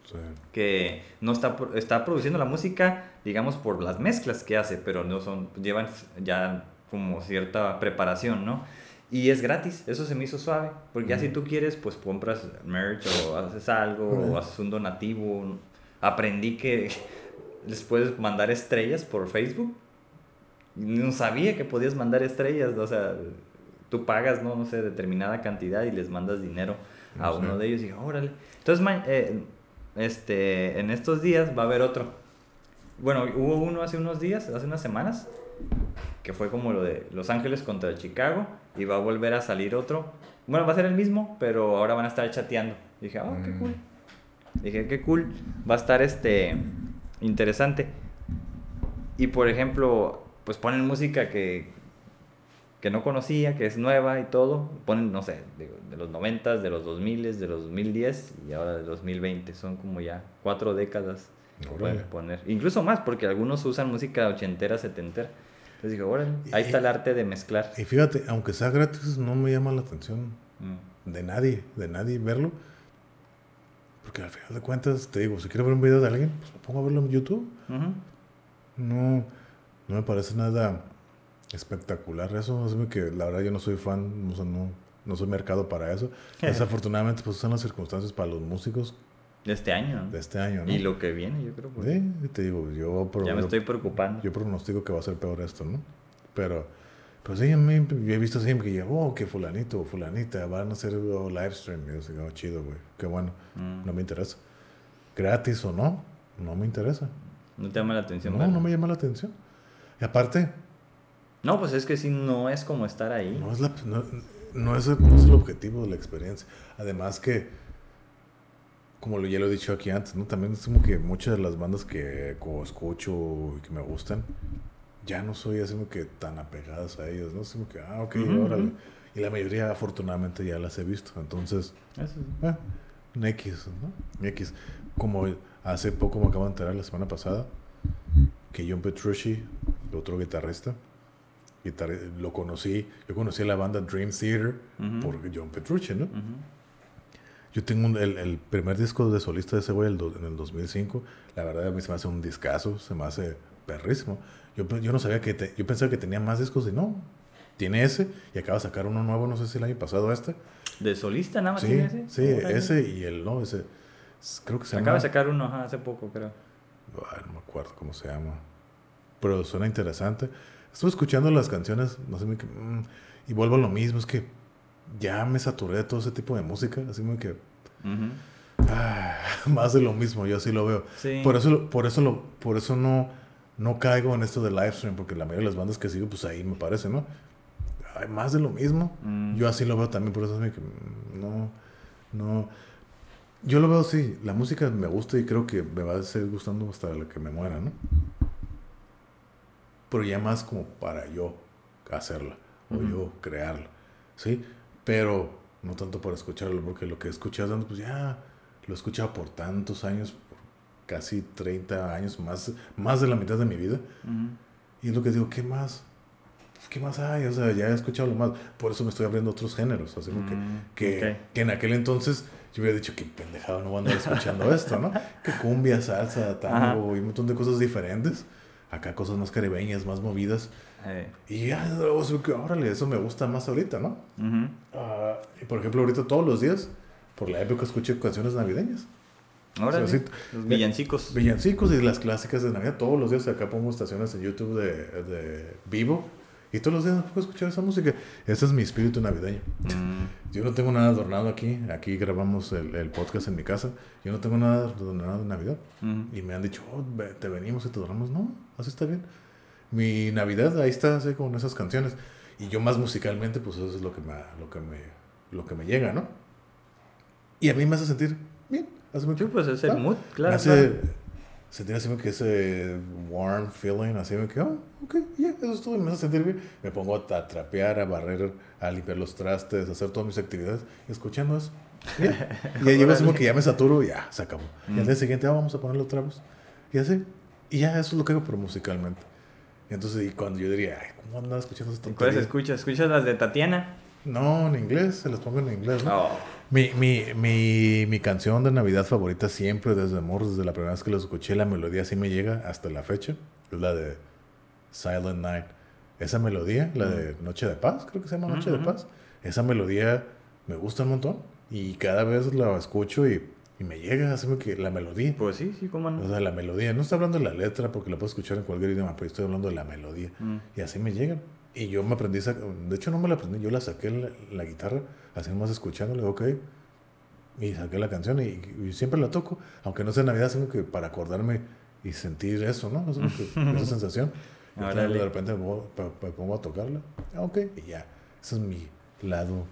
Sí.
que no está, está produciendo la música, digamos, por las mezclas que hace, pero no son, llevan ya como cierta preparación, ¿no? Y es gratis, eso se me hizo suave, porque ya si tú quieres, pues compras merch o haces algo o haces un donativo. Aprendí que les puedes mandar estrellas por Facebook. No sabía que podías mandar estrellas, o sea, tú pagas, no, no sé, determinada cantidad y les mandas dinero a uno de ellos y dije, órale. Entonces, eh, este, en estos días va a haber otro. Bueno, hubo uno hace unos días, hace unas semanas, que fue como lo de Los Ángeles contra Chicago, y va a volver a salir otro. Bueno, va a ser el mismo, pero ahora van a estar chateando. Dije, oh, qué
Mm.
cool. Dije, qué cool. Va a estar este interesante. Y por ejemplo, pues ponen música que, que no conocía, que es nueva y todo. Ponen, no sé, de, de los 90, de los 2000, de los 2010 y ahora de 2020. Son como ya cuatro décadas que pueden poner. Incluso más, porque algunos usan música ochentera, setentera. Entonces dije, órale, ahí
Y-
está el arte de mezclar.
Y fíjate, aunque sea gratis, no me llama la atención
Mm.
de nadie, de nadie verlo. Porque al final de cuentas, te digo, si quiero ver un video de alguien, pues me pongo a verlo en YouTube. No, no me parece nada espectacular eso. Así que la verdad yo no soy fan, o sea, no, no soy mercado para eso. Desafortunadamente, pues son las circunstancias para los músicos
De este año,
de este año, ¿no?
Y lo que viene, yo creo. pues,
Sí, te digo, yo, pro-
ya me estoy preocupando.
yo pronostico que va a ser peor esto, ¿no? Pero, pero sí, a mí, yo he visto siempre que, oh, que fulanito o fulanita van a hacer oh, live stream. Y yo digo, oh, chido, güey, qué bueno,
Mm.
no me interesa. Gratis o no, no me interesa.
¿No te llama la atención?
No, no me llama la atención. Y aparte,
No, pues es que si no es como estar ahí.
no es, la, no, no es, el, no es el objetivo de la experiencia. Además que, como lo, ya lo he dicho aquí antes, ¿no? También es como que muchas de las bandas que escucho y que me gustan, ya no soy así como que tan apegadas a ellos, ¿no? Es como que, ah, ok, órale. Y la mayoría afortunadamente ya las he visto. Entonces,
Eso sí.
eh, un X, ¿no? X. Como hace poco me acabo de enterar la semana pasada que John Petrucci, otro guitarrista, guitarri- lo conocí, yo conocí a la banda Dream Theater
Ujú.
por John Petrucci, ¿no?
Ujú.
Yo tengo un- el, el primer disco de solista de ese güey el do- en el 2005. La verdad a mí se me hace un discazo, se me hace perrísimo. Yo, pe- yo no sabía que... te- yo pensaba que tenía más discos y no. Tiene ese y acaba de sacar uno nuevo, no sé si el año pasado este.
¿De solista nada más
Sí,
tiene ese?
sí, ese y el no, ese... Creo que se
Acaba
llama...
de sacar uno ajá, hace poco, creo.
Ay, no me acuerdo cómo se llama. Pero suena interesante. Estuve escuchando las canciones, no sé, mm, y vuelvo a lo mismo, es que ya me saturé de todo ese tipo de música, así como que ah, más de lo mismo, yo así lo veo.
Sí.
Por eso, por eso, lo, por eso no, no caigo en esto de live stream, porque la mayoría de las bandas que sigo, pues ahí me parece, ¿no? Hay más de lo mismo.
Mm.
Yo así lo veo también, por eso es que mm, no, no. Yo lo veo así, la música me gusta y creo que me va a seguir gustando hasta la que me muera, ¿no? Pero ya más como para yo hacerla o
Ujú.
yo crearla, ¿sí? Pero no tanto para escucharlo, porque lo que he escuchado, pues ya lo he escuchado por tantos años, por casi 30 años, más, más de la mitad de mi vida.
Ujú.
Y es lo que digo, ¿qué más? ¿Qué más hay? O sea, ya he escuchado lo más. Por eso me estoy abriendo otros géneros. Así como que,
Mm,
que,
ok.
que en aquel entonces yo hubiera dicho, qué pendejado, no voy a andar escuchando esto, ¿no? Que cumbia, salsa, tango y un montón de cosas diferentes. Acá cosas más caribeñas, más movidas.
Eh,
Y ya, órale, eso me gusta más ahorita, ¿no?
ujú.
Ah, y por ejemplo, ahorita todos los días, por la época, escuché canciones navideñas.
Ahora
O sea, sí,
los villancicos.
Villancicos y las clásicas de Navidad. Todos los días acá pongo estaciones en YouTube de, de vivo. Y todos los días puedo escuchar esa música. Ese es mi espíritu navideño.
Mm,
Yo no tengo nada adornado aquí. Aquí grabamos el, el podcast en mi casa. Yo no tengo nada adornado de Navidad.
mm.
Y me han dicho, oh, te venimos y te adoramos. No, así está bien. Mi Navidad ahí está, así con esas canciones. Y yo más musicalmente, pues eso es lo que me, lo que me, lo que me llega, ¿no? Y a mí me hace sentir bien. Hace mucho.
Sí, pues es el
Ah,
mood,
me
claro.
hace
claro.
Sentir así como que ese warm feeling, así como que, oh, ok, ya, eso es todo, me hace sentir bien. Me pongo a, trapear, a barrer, a limpiar los trastes, a hacer todas mis actividades, escuchando eso. Ya. Y llego así como que ya me saturo ya, se acabó. Y al día siguiente, ah, vamos a ponerle otra vez. Y así. Y ya, eso es lo que hago, pero musicalmente. Y entonces, y cuando yo diría, ay, ¿cómo andaba escuchando esas
¿Cuáles escuchas? ¿Escuchas las de Tatiana?
No, en inglés, se las pongo en inglés, ¿no?
Oh.
Mi, mi, mi, mi canción de Navidad favorita siempre, desde amor, desde la primera vez que la escuché, la melodía así me llega hasta la fecha. Es la de Silent Night. Esa melodía, la de Noche de Paz, creo que se llama Noche de
Ujú.
Paz. Esa melodía me gusta un montón. Y cada vez la escucho y, y me llega así que la melodía.
Pues sí, sí, cómo
O
no.
sea, la melodía. No estoy hablando de la letra porque la puedo escuchar en cualquier idioma, pero estoy hablando de la melodía.
Mm.
Y así me llegan. Y yo me aprendí, de hecho no me la aprendí, yo la saqué la, la guitarra, así más escuchándole, ok. Y saqué la canción y, y siempre la toco, aunque no sea Navidad, sino que para acordarme y sentir eso, ¿no? Es como que esa sensación. Entonces de repente me pongo, me- me pongo a tocarla, ah, ok, y ya. Ese es mi lado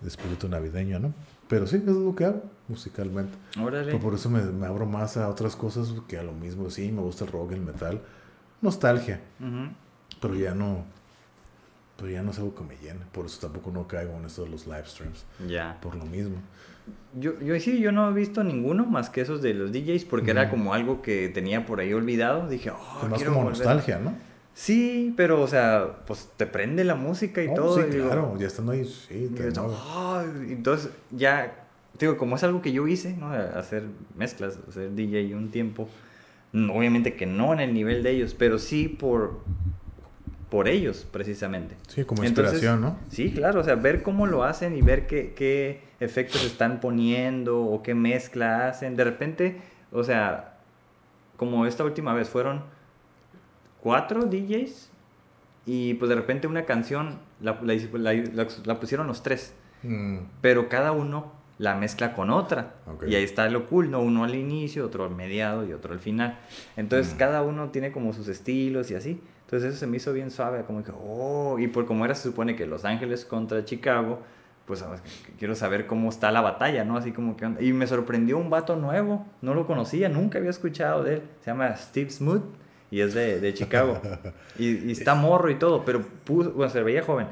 de espíritu navideño, ¿no? Pero sí, eso es lo que hago musicalmente.
Órale.
Pero por eso me, me abro más a otras cosas que a lo mismo. Sí, me gusta el rock, el metal. Nostalgia.
Ujú.
Pero ya no. Pero ya no es algo que me llene. Por eso tampoco no caigo en esto de los live streams.
Ya.
Por lo mismo.
Yo, yo sí, yo no he visto ninguno más que esos de los DJs porque era como algo que tenía por ahí olvidado. Dije, oh,
es más como
volver".
nostalgia, ¿no?
Sí, pero, o sea, pues te prende la música y
Oh,
todo.
sí,
y digo,
claro. Ya estando ahí, sí. Te
entonces, ya, digo, como es algo que yo hice, ¿no? Hacer mezclas, hacer DJ un tiempo. Obviamente que no en el nivel de ellos, pero sí por, por ellos, precisamente.
Sí, como
Entonces,
inspiración, ¿no?
Sí, claro, o sea, ver cómo lo hacen y ver qué, qué efectos están poniendo o qué mezcla hacen. De repente, o sea, como esta última vez fueron cuatro DJs y pues de repente una canción la, la pusieron los tres,
Mm,
pero cada uno la mezcla con otra. Y ahí está lo cool, ¿no? Uno al inicio, otro al mediado y otro al final. Entonces
Mm.
cada uno tiene como sus estilos y así. Entonces eso se me hizo bien suave, como que, oh, y por como era, se supone que Los Ángeles contra Chicago, pues ah, quiero saber cómo está la batalla, ¿no? Así como que... Y me sorprendió un vato nuevo, no lo conocía, nunca había escuchado de él. Se llama Steve Smoot y es de, de Chicago. y, y está morro y todo, pero puso, bueno, se veía joven.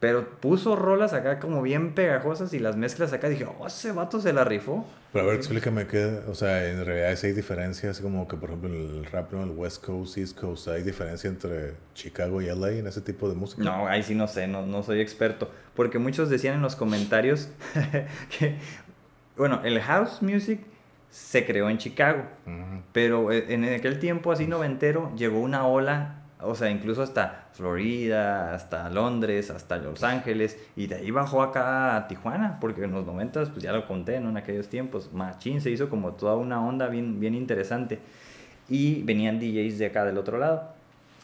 Pero puso rolas acá como bien pegajosas y las mezclas acá. Dije, oh, ese vato se la rifó.
Pero a ver, explícame qué. O sea, en realidad hay diferencias. Como que, por ejemplo, en el rap, ¿no? El West Coast, East Coast. ¿Hay diferencia entre Chicago y LA en ese tipo de música?
No, ahí sí no sé, no, no soy experto. Porque muchos decían en los comentarios que, bueno, el house music se creó en Chicago.
Ujú.
Pero eh, en aquel tiempo así noventero llegó una ola, o sea, incluso hasta Florida, hasta Londres, hasta Los Ángeles, y de ahí bajó acá a Tijuana, porque en los noventas, pues ya lo conté, ¿no? En aquellos tiempos, Machín se hizo como toda una onda bien, bien interesante. Y venían DJs de acá del otro lado.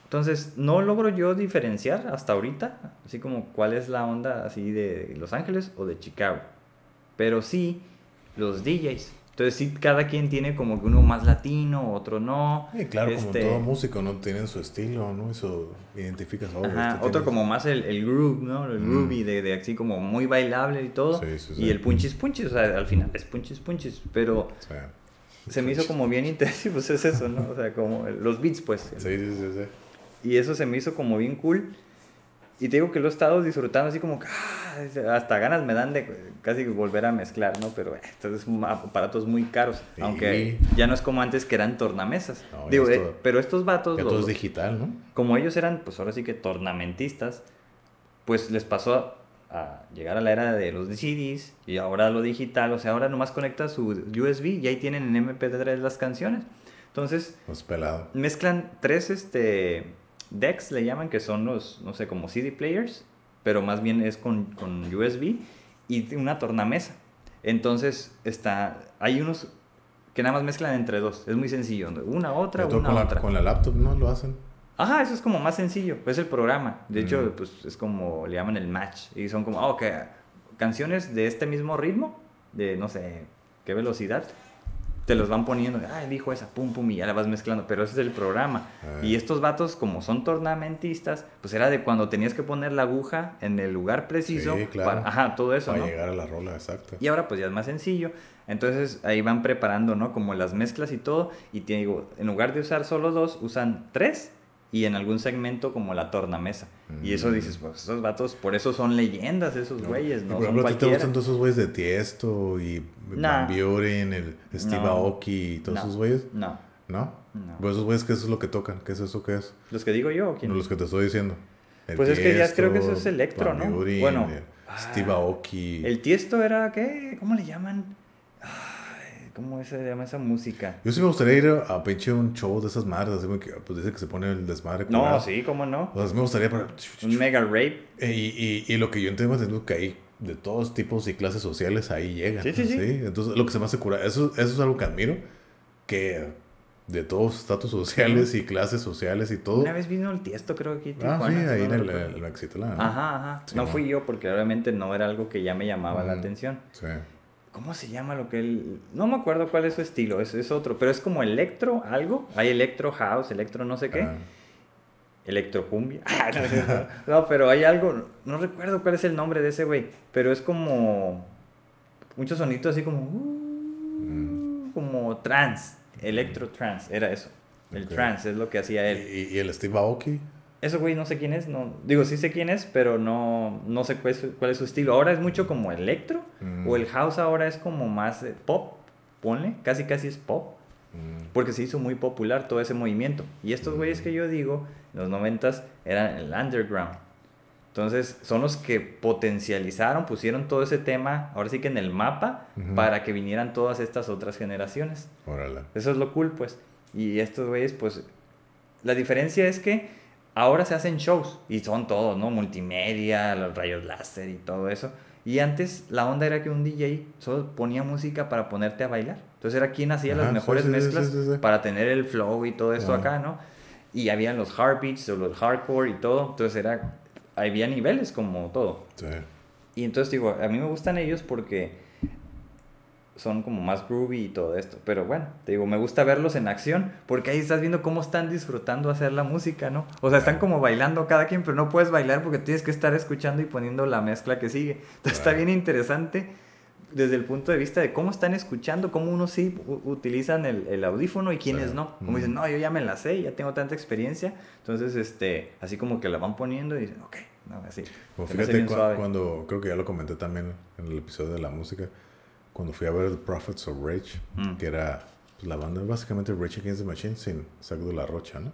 Entonces, no logro yo diferenciar hasta ahorita, así como cuál es la onda así de Los Ángeles o de Chicago. Pero sí, los DJs. Entonces, sí, cada quien tiene como que uno más latino, otro no.
Sí, claro,
Este,
como todo músico, ¿no? Tienen su estilo, ¿no? Eso identificas oh,
Ajá,
este
otro
tiene-
como más el, el groove, ¿no? El
Mm.
groovy, de, de así como muy bailable y todo.
Sí, sí,
Y
sí.
el punchis punchis, o sea, al final es punchis punchis. Pero
O sea,
se me hizo como bien interesante, pues es eso, ¿no? O sea, como los beats, pues.
Sí, sí, sí, sí.
Y eso se me hizo como bien cool. Y te digo que lo he estado disfrutando así como que ah, hasta ganas me dan de casi volver a mezclar, ¿no? Pero eh, estos aparatos muy caros.
Sí.
Aunque ya no es como antes que eran tornamesas.
No,
digo,
es
eh, pero estos vatos,
Ya
los-
todo es digital, ¿no?
como ellos eran, pues ahora sí que tornamentistas, pues les pasó a, a llegar a la era de los CDs y ahora lo digital. O sea, ahora nomás conectas su USB y ahí tienen en MP3 las canciones. Entonces,
Pues pelado.
mezclan tres este decks le llaman que son los no sé como CD players pero más bien es con, con USB y una tornamesa entonces está hay unos que nada más mezclan entre dos. Es muy sencillo. Una, otra,
todo
una,
con,
otra.
la, con la laptop, ¿no? Lo hacen.
Ajá, eso es como más sencillo. Es el programa. De hecho,
Mm.
pues es como le llaman el match. Y son como, ah, ok, canciones de este mismo ritmo, de no sé qué velocidad. Te los van poniendo, ah, dijo esa, pum, pum, y ya la vas mezclando. Pero ese es el programa.
Ah.
Y estos vatos, como son tornamentistas, pues era de cuando tenías que poner la aguja en el lugar preciso.
Sí, claro.
para- ajá, todo eso,
Para
¿no?
llegar a la rola, exacto.
Y ahora pues ya es más sencillo. Entonces ahí van preparando, ¿no? Como las mezclas y todo. Y te digo, en lugar de usar solo dos, usan tres. Y en algún segmento como la tornamesa. Y eso dices, pues esos vatos, por eso son leyendas esos güeyes,
Y
no
por
son
ejemplo, ¿a ti te gustan todos esos güeyes de Tiesto y
Nah.
Van Buren, el Steve
No.
Aoki y todos
No.
esos güeyes?
No,
¿No?
no.
Pues esos güeyes, ¿qué es lo que tocan? ¿Qué es eso que es?
¿Los que digo yo o quién?
No, los que te estoy diciendo. El
Pues es que ya
Tiesto,
creo que eso es electro,
Van
¿no?
Buren,
Bueno,
eh,
ah,
Steve Aoki.
El tiesto era, ¿qué? ¿Cómo le llaman? ¿Cómo se llama esa música?
Yo sí me gustaría ir a, a pinche un show de esas madres, así como que pues dice que se pone el desmadre.
No,
curado.
sí, ¿cómo no?
O sea, sí me gustaría para...
Un mega rape.
Y, y, y lo que yo entiendo es que hay de todos tipos y clases sociales ahí llegan.
Sí, sí, sí.
Entonces, lo que se me hace curar, eso, eso es algo que admiro, que de todos estatus sociales y clases sociales y todo.
Una vez vino el tiesto, creo que
Ah, sí,
Tijuana,
ahí en el, el Mexitlán, ¿no?
Ajá, ajá.
Sí,
no
no.
fui yo porque obviamente no era algo que ya me llamaba la atención.
Sí.
¿Cómo se llama lo que él.? No me acuerdo cuál es su estilo, es, es otro, pero es como electro algo. Hay electro house, electro no sé qué.
Ah,
Electrocumbia. No, pero hay algo, no recuerdo cuál es el nombre de ese güey, pero es como muchos sonidos así como uh, como trance, electro trance, era eso. El
Ok.
trance es lo que hacía él.
y, y el Steve Aoki.
Eso güey no sé quién es, no digo sí sé quién es, pero no no sé cuál es, su- cuál es su estilo. Ahora es mucho como electro
Mm.
o el house ahora es como más eh, pop, ponle, casi casi es pop.
Mm,
Porque se hizo muy popular todo ese movimiento. Y estos güeyes que yo digo, en los noventas, eran el underground. Entonces, son los que potencializaron, pusieron todo ese tema, ahora sí que en el mapa, para que vinieran todas estas otras generaciones.
Órale.
Eso es lo cool, pues. Y estos güeyes, pues, la diferencia es que ahora se hacen shows y son todos, ¿no? Multimedia, los rayos láser y todo eso. Y antes la onda era que un DJ solo ponía música para ponerte a bailar. Entonces era quien hacía
Ajá,
las mejores
sí, sí,
mezclas
sí,
para tener el flow y todo esto
Ajá.
acá, ¿no? Y habían los heartbeats o los hardcore y todo. Entonces era, había niveles como todo.
Sí.
Y entonces digo, a mí me gustan ellos porque son como más groovy y todo esto. Pero bueno, te digo, me gusta verlos en acción porque ahí estás viendo cómo están disfrutando hacer la música, ¿no? O sea, están como bailando cada quien, pero no puedes bailar porque tienes que estar escuchando y poniendo la mezcla que sigue. Entonces está bien interesante desde el punto de vista de cómo están escuchando, cómo unos sí utilizan el, el audífono y quienes
Sí.
no. Como dicen, no, yo ya me la sé, ya tengo tanta experiencia. Entonces, este, así como que la van poniendo y dicen, ok, no, así. Hace
fíjate cua-
suave.
cuando, creo que ya lo comenté también en el episodio de la música, cuando fui a ver The Prophets of Rage,
Mm.
que era pues, la banda básicamente Rage Against the Machine sin Zack de la Rocha, ¿no?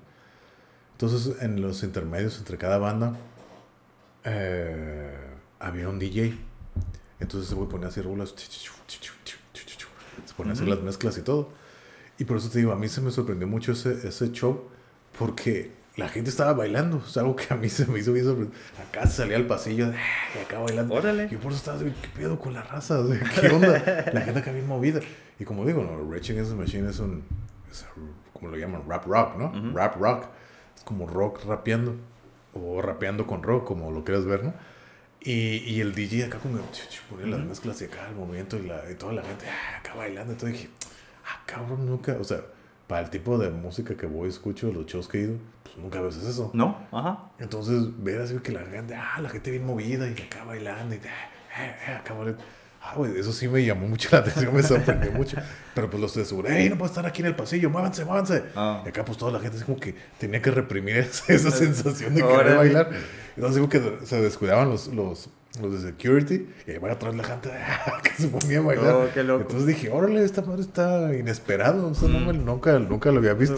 Entonces en los intermedios entre cada banda eh, había un DJ. Entonces se ponía a hacer rolas, se ponía a hacer las mezclas y todo. Y por eso te digo, a mí se me sorprendió mucho ese, ese show, porque la gente estaba bailando. Es algo que a mí se me hizo bien sorprendente. Acá salía al pasillo, y acá bailando.
Órale.
Y por eso estaba, ¿qué pedo con la raza? O sea, ¿Qué onda? La gente acá bien movida. Y como digo, no, Rage Against the Machine es un, es, como lo llaman, rap rock, ¿no?
Ujú.
Rap rock. Es como rock rapeando. O rapeando con rock, como lo quieras ver, ¿no? Y, y el DJ acá como ponía las mezclas y acá el movimiento y, la, y toda la gente ah, acá bailando. Entonces dije, ah, cabrón, nunca, o sea, para el tipo de música que voy escucho, los shows que he ido, pues nunca ves eso.
¿No? Ajá.
Entonces, ver así que la gente, ah, la gente bien movida y acá bailando y ah, eh, eh, acá bailando. Ah, güey, eso sí me llamó mucho la atención, me sorprendió mucho. Pero pues los de seguro, ¡ey, no puedo estar aquí en el pasillo! ¡Muévanse, muévanse!
Ah.
Y acá pues toda la gente así como que tenía que reprimir esa, esa sensación de querer bailar. Entonces digo que se descuidaban los, los, los de security y ahí van atrás la gente que se ponía a bailar.
Oh, qué loco.
Entonces dije, órale, esta madre está inesperado. O sea, no me- nunca, nunca lo había visto.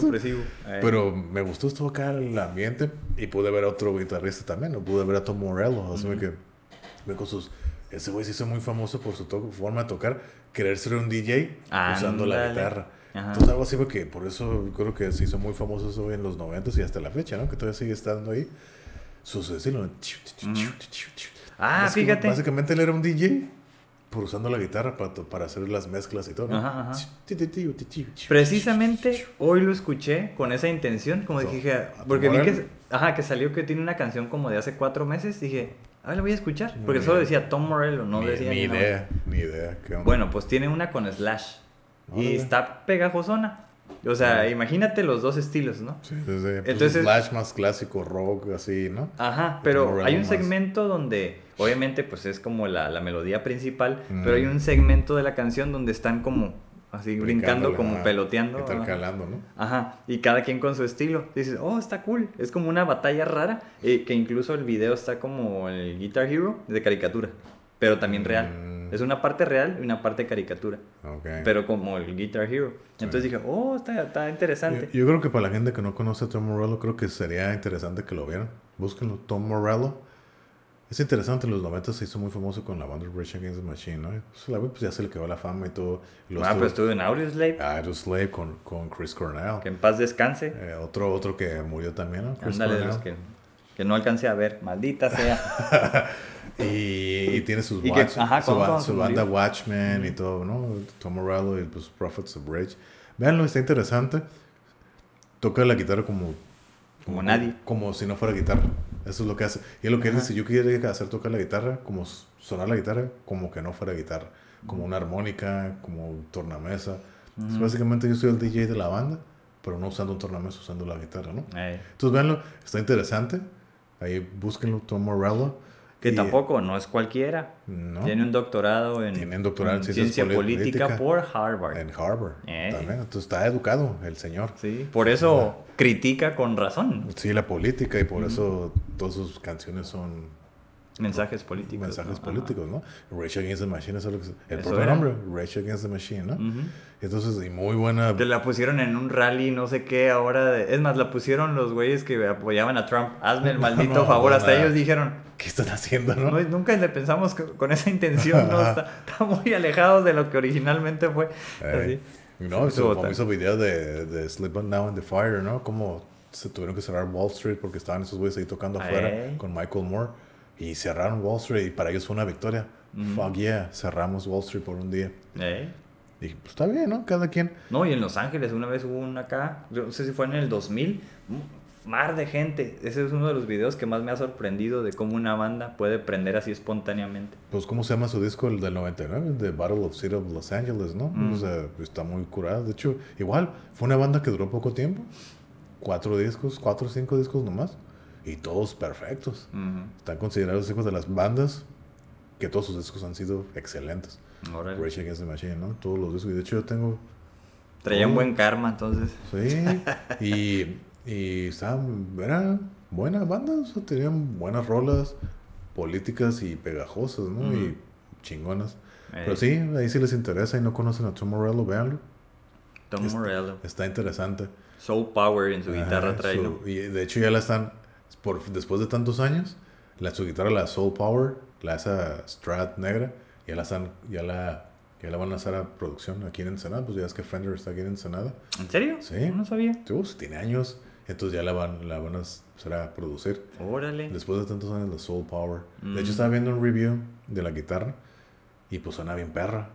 Eh.
Pero me gustó esto acá el ambiente y pude ver a otro guitarrista también, ¿no? pude ver a Tom Morello, así que ve con sus ese güey se hizo muy famoso por su forma de tocar, querer ser un DJ usando la guitarra.
Ajá.
Entonces algo así porque por eso creo que se hizo muy famoso eso en los 90 y hasta la fecha, ¿no? Que todavía sigue estando ahí. Su estilo.
Ah, fíjate.
Básicamente él era un DJ, por usando la guitarra para, para hacer las mezclas y todo. ¿no?
Ajá, ajá. Precisamente hoy lo escuché con esa intención, como
So,
dije,
¿a tu
porque vi que, ajá, que salió que tiene una canción como de hace cuatro meses, dije, a ver, la voy a escuchar, porque solo decía Tom Morello, no
ni,
decía
ni idea, ni idea. ¿Qué onda?
Bueno, pues tiene una con Slash y está pegajosona. O sea,
Ah.
imagínate los dos estilos, ¿no?
Sí, desde pues,
Entonces-
Slash más clásico, rock, así, ¿no?
Ajá, pero hay un
más.
segmento donde, obviamente, pues es como la, la melodía principal,
Mm.
pero hay un segmento de la canción donde están como así brincando, como peloteando.
Intercalando, ¿no?
Ajá, y cada quien con su estilo. Dices, oh, está cool. Es como una batalla rara, eh, que incluso el video está como el Guitar Hero de caricatura, pero también real.
Mm.
Es una parte real y una parte caricatura, pero como el Guitar Hero. Entonces dije, oh, está, está interesante.
Yo, yo creo que para la gente que no conoce a Tom Morello, creo que sería interesante que lo vieran. Búsquenlo, Tom Morello. Es interesante, en los 90 se hizo muy famoso con la banda Rage Against the Machine, ¿no? Pues, la, pues ya se le quedó la fama y todo. Y
ah, pero
estuvo-
en Audioslave,
Audioslave con, con Chris Cornell.
que en paz descanse.
Eh, otro, otro que murió también, ¿no? Chris
Ándale, los que, que no alcancé a ver, maldita sea.
Y, y tiene sus
Y que-
watch-
ajá,
su,
¿cómo-
ba-
cómo
su banda? Watchmen y todo, ¿no? Tom Morello y los Prophets of Rage. Véanlo, está interesante. Toca la guitarra como...
Como nadie.
Como si no fuera guitarra. Eso es lo que hace. Y es lo que él
Ajá.
dice, yo quería hacer tocar la guitarra, como sonar la guitarra, como que no fuera guitarra. Como una armónica, como un tornamesa. Entonces, básicamente yo soy el DJ de la banda, pero no usando un tornamesa, usando la guitarra, ¿no?
Eh,
Entonces, véanlo, está interesante. Ahí búsquenlo, Tom Morello.
Que
Y-
tampoco, no es cualquiera.
No.
Tiene un doctorado en,
Tiene un doctorado en
ciencia política. por Harvard.
En Harvard.
Eh.
También. Entonces está educado el señor.
Sí, por eso critica con razón
Sí, la política y por eso todas sus canciones son
mensajes políticos.
mensajes
¿no?
políticos, ¿no? Rage Against the Machine es lo que el propio
era.
nombre, Rage Against the Machine, ¿no?
Ajá. Ujú.
Entonces, y muy buena.
Que la pusieron en un rally, no sé qué, ahora. de- Es más, la pusieron los güeyes que apoyaban a Trump. Hazme el maldito
No,
favor.
no,
Hasta
nada.
ellos dijeron,
¿Qué están haciendo, no?
"No, nunca le pensamos co- con esa intención, ¿no? Está, está muy alejados de lo que originalmente fue. Así.
No,
Estuvo
ese
tan-
famoso video de, de Slip On Now in the Fire, ¿no? Como se tuvieron que cerrar Wall Street porque estaban esos güeyes ahí tocando afuera
Ey.
con Michael Moore. Y cerraron Wall Street y para ellos fue una victoria. Fuck yeah, cerramos Wall Street por un día.
Eh.
Y pues está bien, ¿no? Cada quien.
No, y en Los Ángeles una vez hubo una acá, yo no sé si fue en el 2000, un mar de gente. Ese es uno de los videos que más me ha sorprendido de cómo una banda puede prender así espontáneamente.
Pues, ¿cómo se llama su disco? El del 99, The Battle of City of Los Angeles, ¿no?
Mm.
O sea, está muy curado. De hecho, igual, fue una banda que duró poco tiempo. Cuatro discos, cuatro o cinco discos nomás. Y todos perfectos. Están considerados hijos de las bandas que todos sus discos han sido excelentes.
Órale.
Rage Against the Machine, ¿no? Todos los discos. Y de hecho, yo tengo.
Traía un buen karma, entonces.
Sí. y, y estaban. Era buena banda. O sea, tenían buenas rolas políticas y pegajosas, ¿no?
Ujú.
Y chingonas.
Eh,
Pero sí, ahí si les interesa y no conocen a Tom Morello, véanlo.
Tom Morello.
Está interesante.
Soul Power en su guitarra trae.
Y de hecho ya la están, por, después de tantos años, la, su guitarra, la Soul Power, la esa Strat negra, ya la están, ya la, ya la van a hacer a producción aquí en Ensenada, pues ya es que Fender está aquí en Ensenada.
¿En serio?
Sí.
No sabía.
Pues, tiene años, entonces ya la van, la van a hacer a producir.
Órale.
Después de tantos años, la Soul Power. De hecho,
Mm.
estaba viendo un review de la guitarra y pues suena bien perra.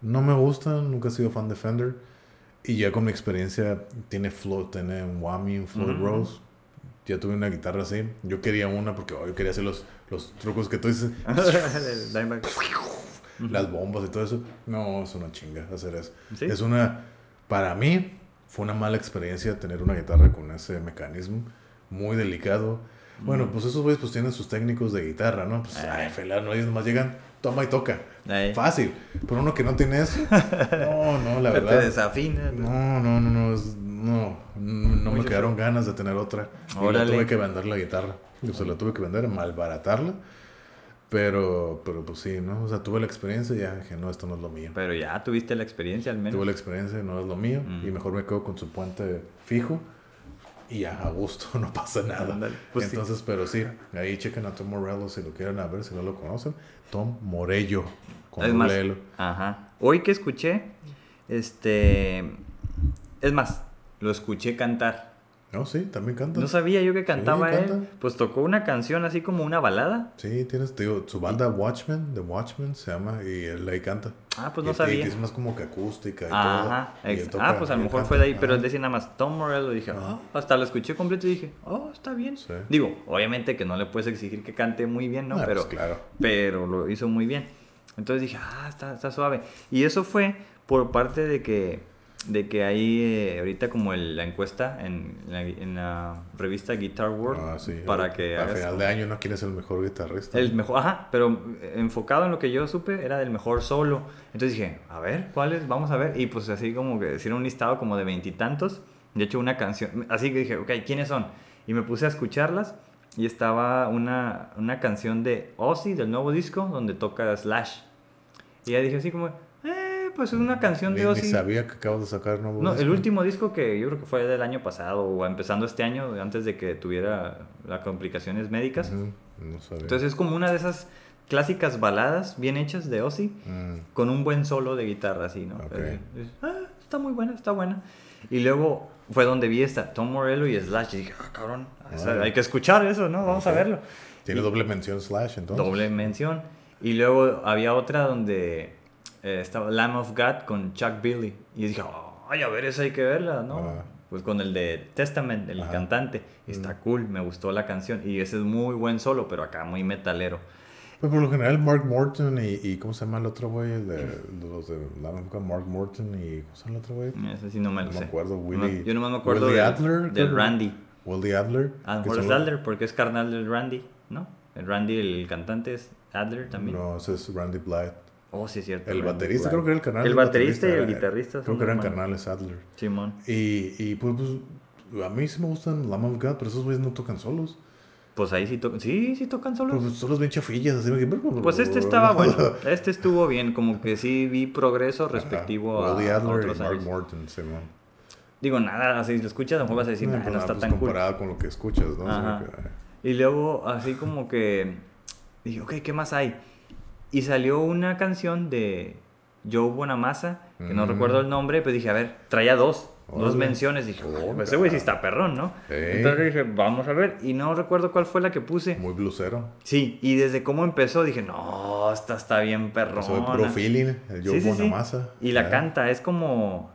No me gusta, nunca he sido fan de Fender. Y ya con mi experiencia, tiene float, tiene un whammy, un float
Ujú.
rose. Ya tuve una guitarra así. Yo quería una porque oh, yo quería hacer los, los trucos que tú dices, las bombas y todo eso. No, es una chinga hacer eso.
¿Sí?
Es una, para mí, fue una mala experiencia tener una guitarra con ese mecanismo muy delicado. Bueno, pues esos güeyes pues tienen sus técnicos de guitarra, ¿no? Pues,
Eh.
ay, felano, ellos nomás llegan, toma y toca. Fácil. Pero uno que no tiene eso, no, no, la
Te
verdad.
desafina.
No, no, no, no, es- no, no me quedaron ganas de tener otra. Y la tuve que vender la guitarra. O sea, la tuve que vender, malbaratarla. Pero, pero pues sí, ¿no? O sea, tuve la experiencia y ya dije, no, esto no es lo mío.
Pero ya tuviste la experiencia al menos.
Tuve la experiencia, no es lo mío.
Mm.
Y mejor me quedo con su puente fijo. Y ya, a gusto, no pasa nada.
Pues sí.
Entonces, pero sí, ahí chequen a Tom Morello si lo quieren a ver, si no lo conocen. Tom Morello, con
Es más. Ajá. Hoy que escuché, este. Es más, lo escuché cantar.
No, sí, también canta.
No sabía yo que cantaba
Sí,
él.
canta.
Pues tocó una canción así como una balada.
Sí, tienes, te digo, su banda Watchmen, The Watchmen se llama, y él ahí canta.
Ah, pues no
y-
sabía.
y es más como que acústica y
Ajá.
todo. y él
ex-
toca-
ah, pues a lo mejor
canta.
fue de ahí, pero él decía nada más Tom Morello. Dije,
Ajá.
"Ah", hasta lo escuché completo y dije, oh, está bien.
Sí.
Digo, obviamente que no le puedes exigir que cante muy bien, ¿no?
Ah,
pero,
pues claro.
pero lo hizo muy bien. Entonces dije, ah, está, está suave. Y eso fue por parte de que, de que ahí, eh, ahorita como el- la encuesta en la, en la revista Guitar World,
Ah, sí.
para que
Al
hagas
final de año, ¿no? ¿Quién es el mejor guitarrista?
el mejor, ajá, pero eh, enfocado en lo que yo supe, era del mejor solo. Entonces dije, a ver, ¿cuáles? Vamos a ver. Y pues así como que hicieron un listado como de veintitantos. De hecho, una canción. Así que dije, ok, ¿quiénes son? Y me puse a escucharlas. Y estaba una, una canción de Ozzy, del nuevo disco, donde toca Slash. Y ya dije así como, pues es una canción de
ni
Ozzy.
sabía que acabas de sacar nuevo
No, el último disco que yo creo que fue del año pasado o empezando este año, antes de que tuviera las complicaciones médicas.
Ujú, No sabía.
Entonces es como una de esas clásicas baladas bien hechas de Ozzy
Mm,
con un buen solo de guitarra así, ¿no?
Ok.
Así, dices, ah, está muy buena, está buena. Y luego fue donde vi esta, Tom Morello y Slash. Y dije, ah, cabrón, esa- hay que escuchar eso, ¿no? Vamos a verlo.
Tiene
Y-
doble mención Slash, entonces.
Doble mención. Y luego había otra donde eh, estaba Lamb of God con Chuck Billy. Y dije, ay, a ver, esa hay que verla, ¿no?
Ah.
Pues con el de Testament, el
Ajá.
cantante. Está cool, me gustó la canción. Y ese es muy buen solo, pero acá muy metalero.
Pues por lo general, Mark Morton y, y ¿cómo se llama el otro güey? De, de los de Lamb of God, Mark Morton y ¿cómo se llama el otro güey?
Ese sí no me lo
No me
sé.
acuerdo,
No-
Willie-
yo nomás me acuerdo del,
Adler, que-
Randy.
Willie Adler.
A lo
que
mejor
son
es
los-
Adler porque es carnal del Randy, ¿no? El Randy, el cantante, es Adler también.
No, ese es Randy Blythe.
Oh, sí, cierto.
El baterista, creo que era el canal.
El baterista y el
era-
guitarrista.
Creo que eran canales Adler.
Simón.
Y, y pues, pues, a mí sí me gustan Lamb of God, pero esos güeyes no tocan solos.
Pues ahí sí, to sí, sí tocan solos.
Pues solos bien chafillas, así que...
Pues este estaba bueno. Este estuvo bien, como que sí vi progreso respectivo a,
Willie
a
Adler
otros
y Mark
años.
Morton, Simón.
Digo, nada, así lo escuchas, a lo mejor vas a decir,
Eh,
"Nah,
pues
no
nada,
está
pues
tan cool.
comparado con lo que escuchas, ¿no?
Ajá.
eh,
Y luego, así como que dije, ok, ¿qué más hay? Y salió una canción de Joe Bonamassa, que no
Mm.
recuerdo el nombre, pero dije, a ver, traía dos, dos menciones. Dije,
Oh,
"Ay, pues ese güey sí está perrón, ¿no? Entonces dije, vamos a ver. Y no recuerdo cuál fue la que puse.
Muy blusero.
Sí, y desde cómo empezó dije, no, esta está bien perrón.
Eso de puro feeling, el Joe
Sí.
Bonamassa.
Y la canta, es como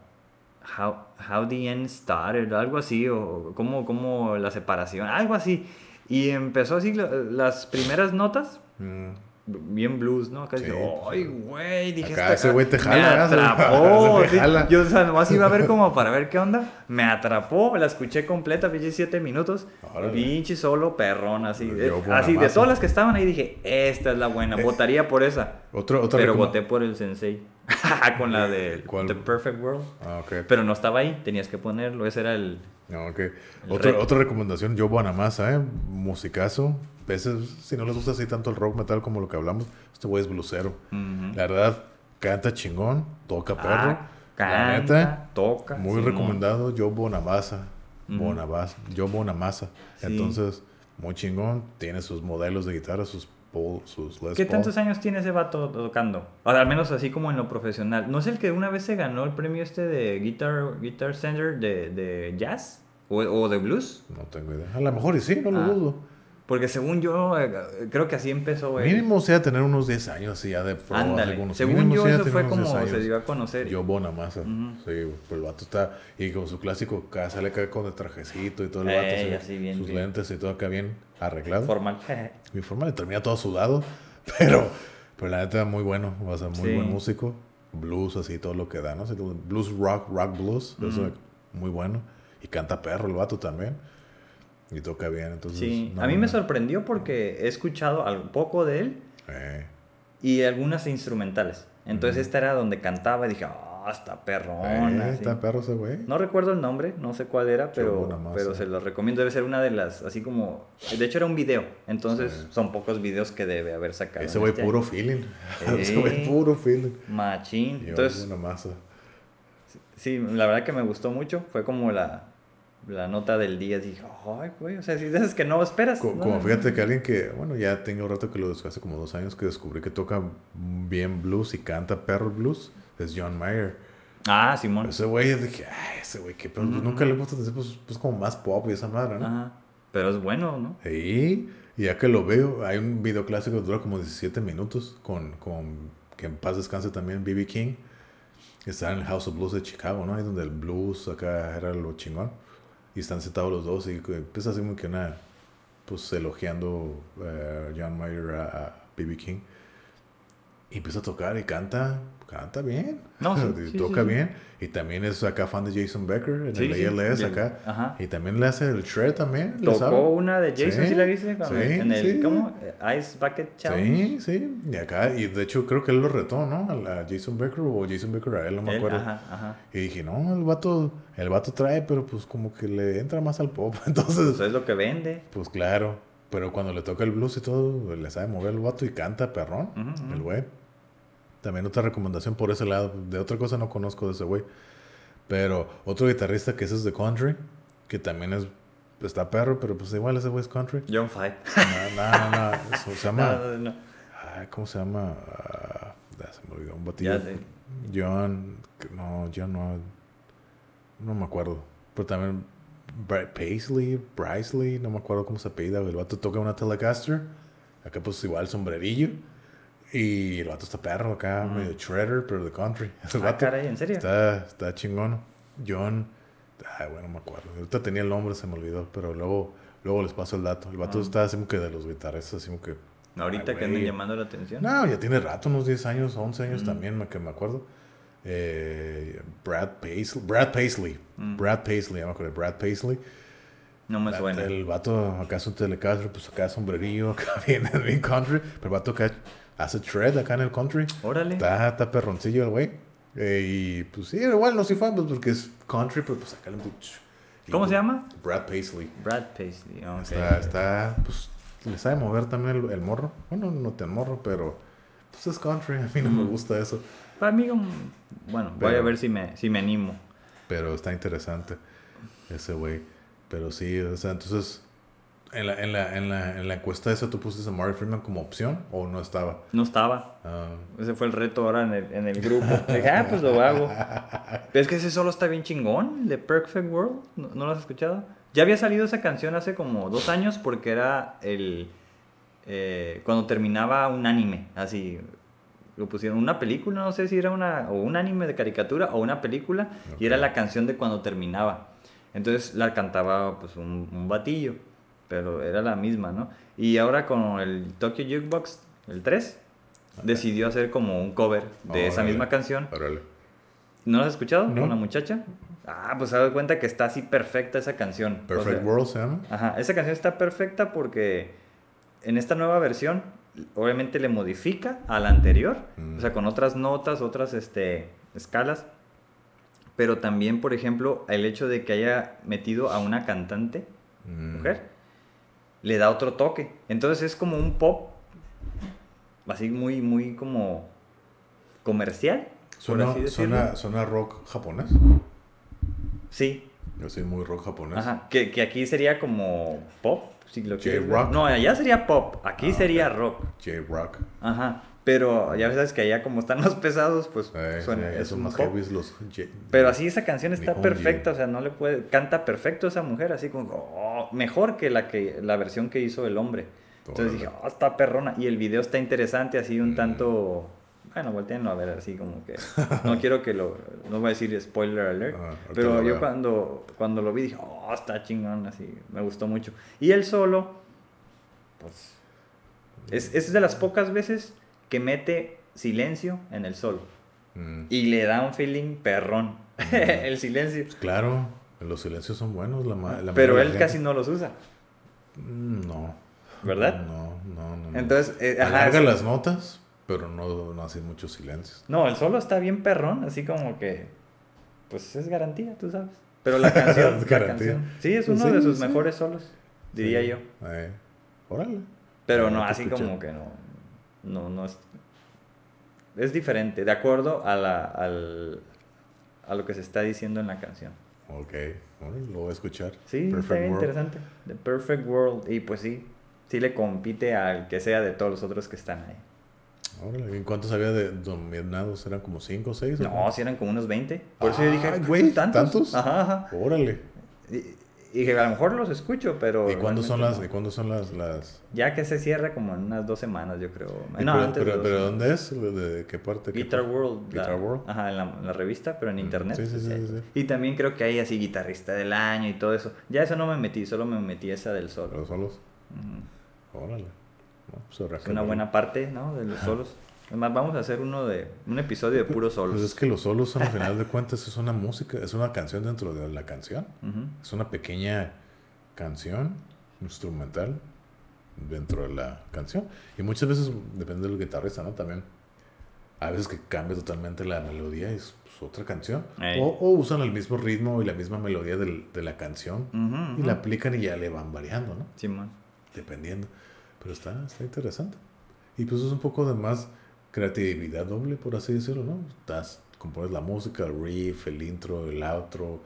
How, how the End Started, algo así, o como, como la separación, algo así. Y empezó así la- las primeras notas,
mm,
bien blues, ¿no? Acá
Sí,
dije, ay, güey, dije,
Acá ese güey te
Me
jala, ¿eh?
atrapó,
jala.
Yo, o sea, nomás iba a ver como para ver qué onda. Me atrapó, la escuché completa, pinche siete minutos.
Órale.
Pinche solo perrón, así.
Yo,
de-
buena
así, de todas las que estaban ahí dije, esta es la buena, votaría por esa.
Otro, otra
Pero voté por el Sensei. Con la de
¿Cuál?
The Perfect World.
Ah, ok.
Pero no estaba ahí, tenías que ponerlo. Ese era el.
No, ok. Otra, otra recomendación, Joe Bonamassa, ¿eh? Musicazo. Veces, si no les gusta así tanto el rock metal como lo que hablamos, este güey es blusero. La verdad, canta chingón, toca perro.
Ah,
la
canta,
neta,
toca.
muy
Simón.
recomendado Joe Bonamassa.
Ujú.
Bonamassa. Joe Bonamassa.
Sí.
Entonces, muy chingón. Tiene sus modelos de guitarra, sus Paul, sus Les
¿Qué
Paul.
tantos años tiene ese vato tocando? O al menos así como en lo profesional. ¿No es el que una vez se ganó el premio este de Guitar, Guitar Center de, de jazz? ¿O, o de blues?
No tengo idea. A lo mejor y sí, no lo
Ah.
dudo.
Porque según yo, eh, creo que así empezó.
Mínimo sea tener unos 10 años así ya de pro.
Ándale.
algunos.
Según
Mínimo
yo, eso fue como
10 años.
se dio a conocer.
Yo Bonamassa. Sí, pues el vato está. Y con su clásico, acá sale acá con el trajecito y todo el
Ey,
vato. así
bien,
sus
bien.
lentes y todo acá bien arreglado.
Formal.
Mi forma le termina todo sudado. Pero, pero la neta, muy bueno. O sea, muy
Sí.
buen músico. Blues, así todo lo que da, ¿no? Blues rock, rock blues. Eso muy bueno. Y canta perro el vato también. Y toca bien. Entonces,
Sí,
no,
a mí
no,
me sorprendió porque he escuchado un poco de él
Eh,
y algunas instrumentales. Entonces esta era donde cantaba y dije, ah, está perrón.
eh, está perro ese güey.
No recuerdo el nombre, no sé cuál era, pero, pero se lo recomiendo. Debe ser una de las, así como... De hecho era un video, entonces
Sí.
son pocos videos que debe haber sacado.
Ese güey
este
puro
año.
feeling.
Eh.
Ese güey puro feeling.
Machín.
Yo,
Entonces,
una masa.
sí, la verdad que me gustó mucho. Fue como la, la nota del día. Dije, ay, güey, o sea, si esas que no esperas.
Co-
¿no?
Como fíjate que alguien que, bueno, ya tengo rato que lo hace como dos años que descubrí que toca bien blues y canta perro blues, es John Mayer.
Ah, Simón.
Ese güey, dije, ay, ese güey, qué pedo. Pues
Ujú.
Nunca le puesto atención, pues, pues como más pop y esa madre, ¿no?
Ajá. Pero es bueno, ¿no?
Sí, y ya que lo veo, hay un video clásico que dura como 17 minutos con, con que en paz descanse también B.B. King. que Está en el House of Blues de Chicago, ¿no? Ahí donde el blues acá era lo chingón. Y están sentados los dos y empieza así como que una, pues elogiando eh, John Mayer a, a B.B. King. Y empieza a tocar y canta, canta bien.
No, sí,
Y
sí,
toca
sí,
bien. Y también es acá fan de Jason Becker en el ALS acá.
Ajá.
Y también le hace el shred también. le sabe.
Tocó una de Jason,
Sí,
¿sí, la viste? En el. Eh, Ice Bucket Challenge.
Sí, sí. Y acá, y de hecho creo que él lo retó, ¿no? A la Jason Becker o Jason Becker a él, no me
Él,
acuerdo.
Ajá, ajá.
Y dije, no, el vato, el vato trae, pero pues como que le entra más al pop. Entonces,
Pues es lo que vende.
pues claro. Pero cuando le toca el blues y todo, le sabe mover el vato y canta perrón, el güey. También otra recomendación por ese lado. De otra cosa no conozco de ese güey. Pero otro guitarrista que ese es de country, que también es, está perro, pero pues igual ese güey es country.
John Five.
No, no, no, no, eso se llama...
No, no, no.
Ay, ¿Cómo se llama? Ah, se me olvidó. Un batillo. John. No, John no. No me acuerdo. Pero también. Bri- Paisley, Brisley, no me acuerdo cómo se apellida. El vato toca una Telecaster. Acá, pues igual sombrerillo. Y el vato está perro acá, medio shredder, pero de country. El
Ah,
vato
caray, ¿en serio?
Está, está chingón. John. Ay, bueno, no me acuerdo. Ahorita tenía el nombre, se me olvidó. Pero luego, luego les paso el dato. El vato está así como que de los guitarristas, así como que.
Ahorita
Ay,
que
güey.
llamando la atención.
No, ya tiene rato, unos 10 años, 11 años
Mm.
también, me- que me acuerdo. Eh, Brad Paisley. Brad Paisley. Brad Paisley, ya me acuerdo. Brad Paisley.
No me suena.
El vato acá es un telecastro, pues acá sombrerillo, acá viene bien country. Pero el vato acá hace shred acá en el country.
Órale.
Está, está perroncillo el güey. Eh, y pues sí, igual no soy fan, pues porque es country, pero pues acá le
¿Cómo se llama?
Brad Paisley.
Brad Paisley. ok.
Está, está, pues le sabe mover también el, el morro. Bueno, no tan morro, pero pues es country. A mí no me
Ujú.
gusta eso.
Para mí, bueno, voy
Pero-
a ver si me, si me animo.
Pero está interesante ese güey. Pero sí, o sea, entonces, en la, en la, en la, en la encuesta esa, ¿tú pusiste a Murray Freeman como opción o no estaba?
No estaba.
Ah,
Ese fue el reto ahora en el, en el grupo. Dije, ah, pues lo hago. Pero es que ese solo está bien chingón, el de Perfect World. ¿No, no lo has escuchado? Ya había salido esa canción hace como dos años porque era el. eh, cuando terminaba un anime, así. Lo pusieron una película, no sé si era una. o un anime de caricatura o una película. Y era la canción de cuando terminaba. Entonces la cantaba pues un, un batillo. Pero era la misma, ¿no? Y ahora con el Tokyo Jukebox, el 3, decidió hacer como un cover de esa misma canción.
órale.
¿No lo has escuchado
No.
la muchacha? Ah, pues se da cuenta que está así perfecta esa canción. O
Perfect
sea,
World se llama.
Ajá, esa canción está perfecta porque en esta nueva versión obviamente le modifica a la anterior,
Mm.
o sea, con otras notas, otras este, escalas, pero también, por ejemplo, el hecho de que haya metido a una cantante,
Mm.
mujer, le da otro toque. Entonces es como un pop, así muy, muy como comercial,
Suena, suena, suena rock japonés.
Sí,
Yo soy muy rock japonés.
Ajá, que, que aquí sería como pop, si lo.
J-rock.
No, allá sería pop, aquí
Ah,
sería rock.
J-rock.
Ajá, pero ya sabes que allá como están más pesados, pues suena, es
son
un
más
pop.
los
Pero así esa canción está
Nihon
perfecta, o sea, no le puede, canta perfecto esa mujer, así como, oh, mejor que la que la versión que hizo el hombre. Entonces
Órale.
dije, oh, está perrona. Y el video está interesante, así un
Mm.
tanto, bueno, volteenlo a ver, así como que, no quiero que lo, no voy a decir spoiler alert,
Ah,
pero yo cuando, cuando lo vi dije, oh, está chingón, así, me gustó mucho. Y el solo, pues, es, es de las pocas veces que mete silencio en el solo.
Mm.
Y le da un feeling perrón. el silencio.
Pues claro, los silencios son buenos. La, la
Pero él casi no los usa.
Mm, No.
¿Verdad?
No, no, no. no.
Entonces, eh,
Alarga las notas, pero no, no hace muchos silencios.
No, el solo está bien perrón, así como que. Pues es garantía, tú sabes. Pero la canción.
Es
la
garantía.
canción. Sí, es uno
sí,
de sus
sí.
mejores solos, diría
Sí.
yo.
Eh, órale.
Pero no, así
escuché.
como que no. No, no es. Es diferente, de acuerdo a, la, al, a lo que se está diciendo en la canción.
Ok, bueno, lo voy a escuchar.
Sí, está bien
World.
interesante. The Perfect World. Y pues sí, sí le compite al que sea de todos los otros que están ahí.
Órale, ¿En cuántos había de dominados? ¿Eran como 5 o 6?
No, si eran como unos 20. Por eso yo dije,
Ay, güey,
¿tantos?
¿tantos?
Ajá, ajá.
Órale.
Y, y a lo mejor los escucho, pero...
¿Y cuándo son las, ¿y cuándo son las, las...
Ya que se cierra como en unas dos semanas, yo creo. No,
pero,
antes de
pero,
dos
pero. ¿dónde es? ¿De, de qué parte? ¿Qué
Guitar
parte?
World. la-
Guitar World.
Ajá, en la, la revista, pero en
Mm,
internet.
sí, sí, sí, sí,
Y también creo que hay así guitarrista del año y todo eso. Ya eso no me metí, solo me metí esa del solo.
Los solos.
Ujú.
Órale. No, pues
Es una buena parte, ¿no? De los solos. Además, vamos a hacer uno de un episodio de puros solos.
Pues es que los solos, son, al final de cuentas, es una música, es una canción dentro de la canción. Es una pequeña canción instrumental dentro de la canción. Y muchas veces depende del guitarrista, ¿no? También. A veces que cambia totalmente la melodía y es pues, otra canción. O, o usan el mismo ritmo y la misma melodía del- de la canción y la aplican y ya le van variando, ¿no?
Simón.
Dependiendo. Pero está, está interesante. Y pues es un poco de más creatividad doble, por así decirlo, ¿no? Estás, compones la música, el riff, el intro, el outro,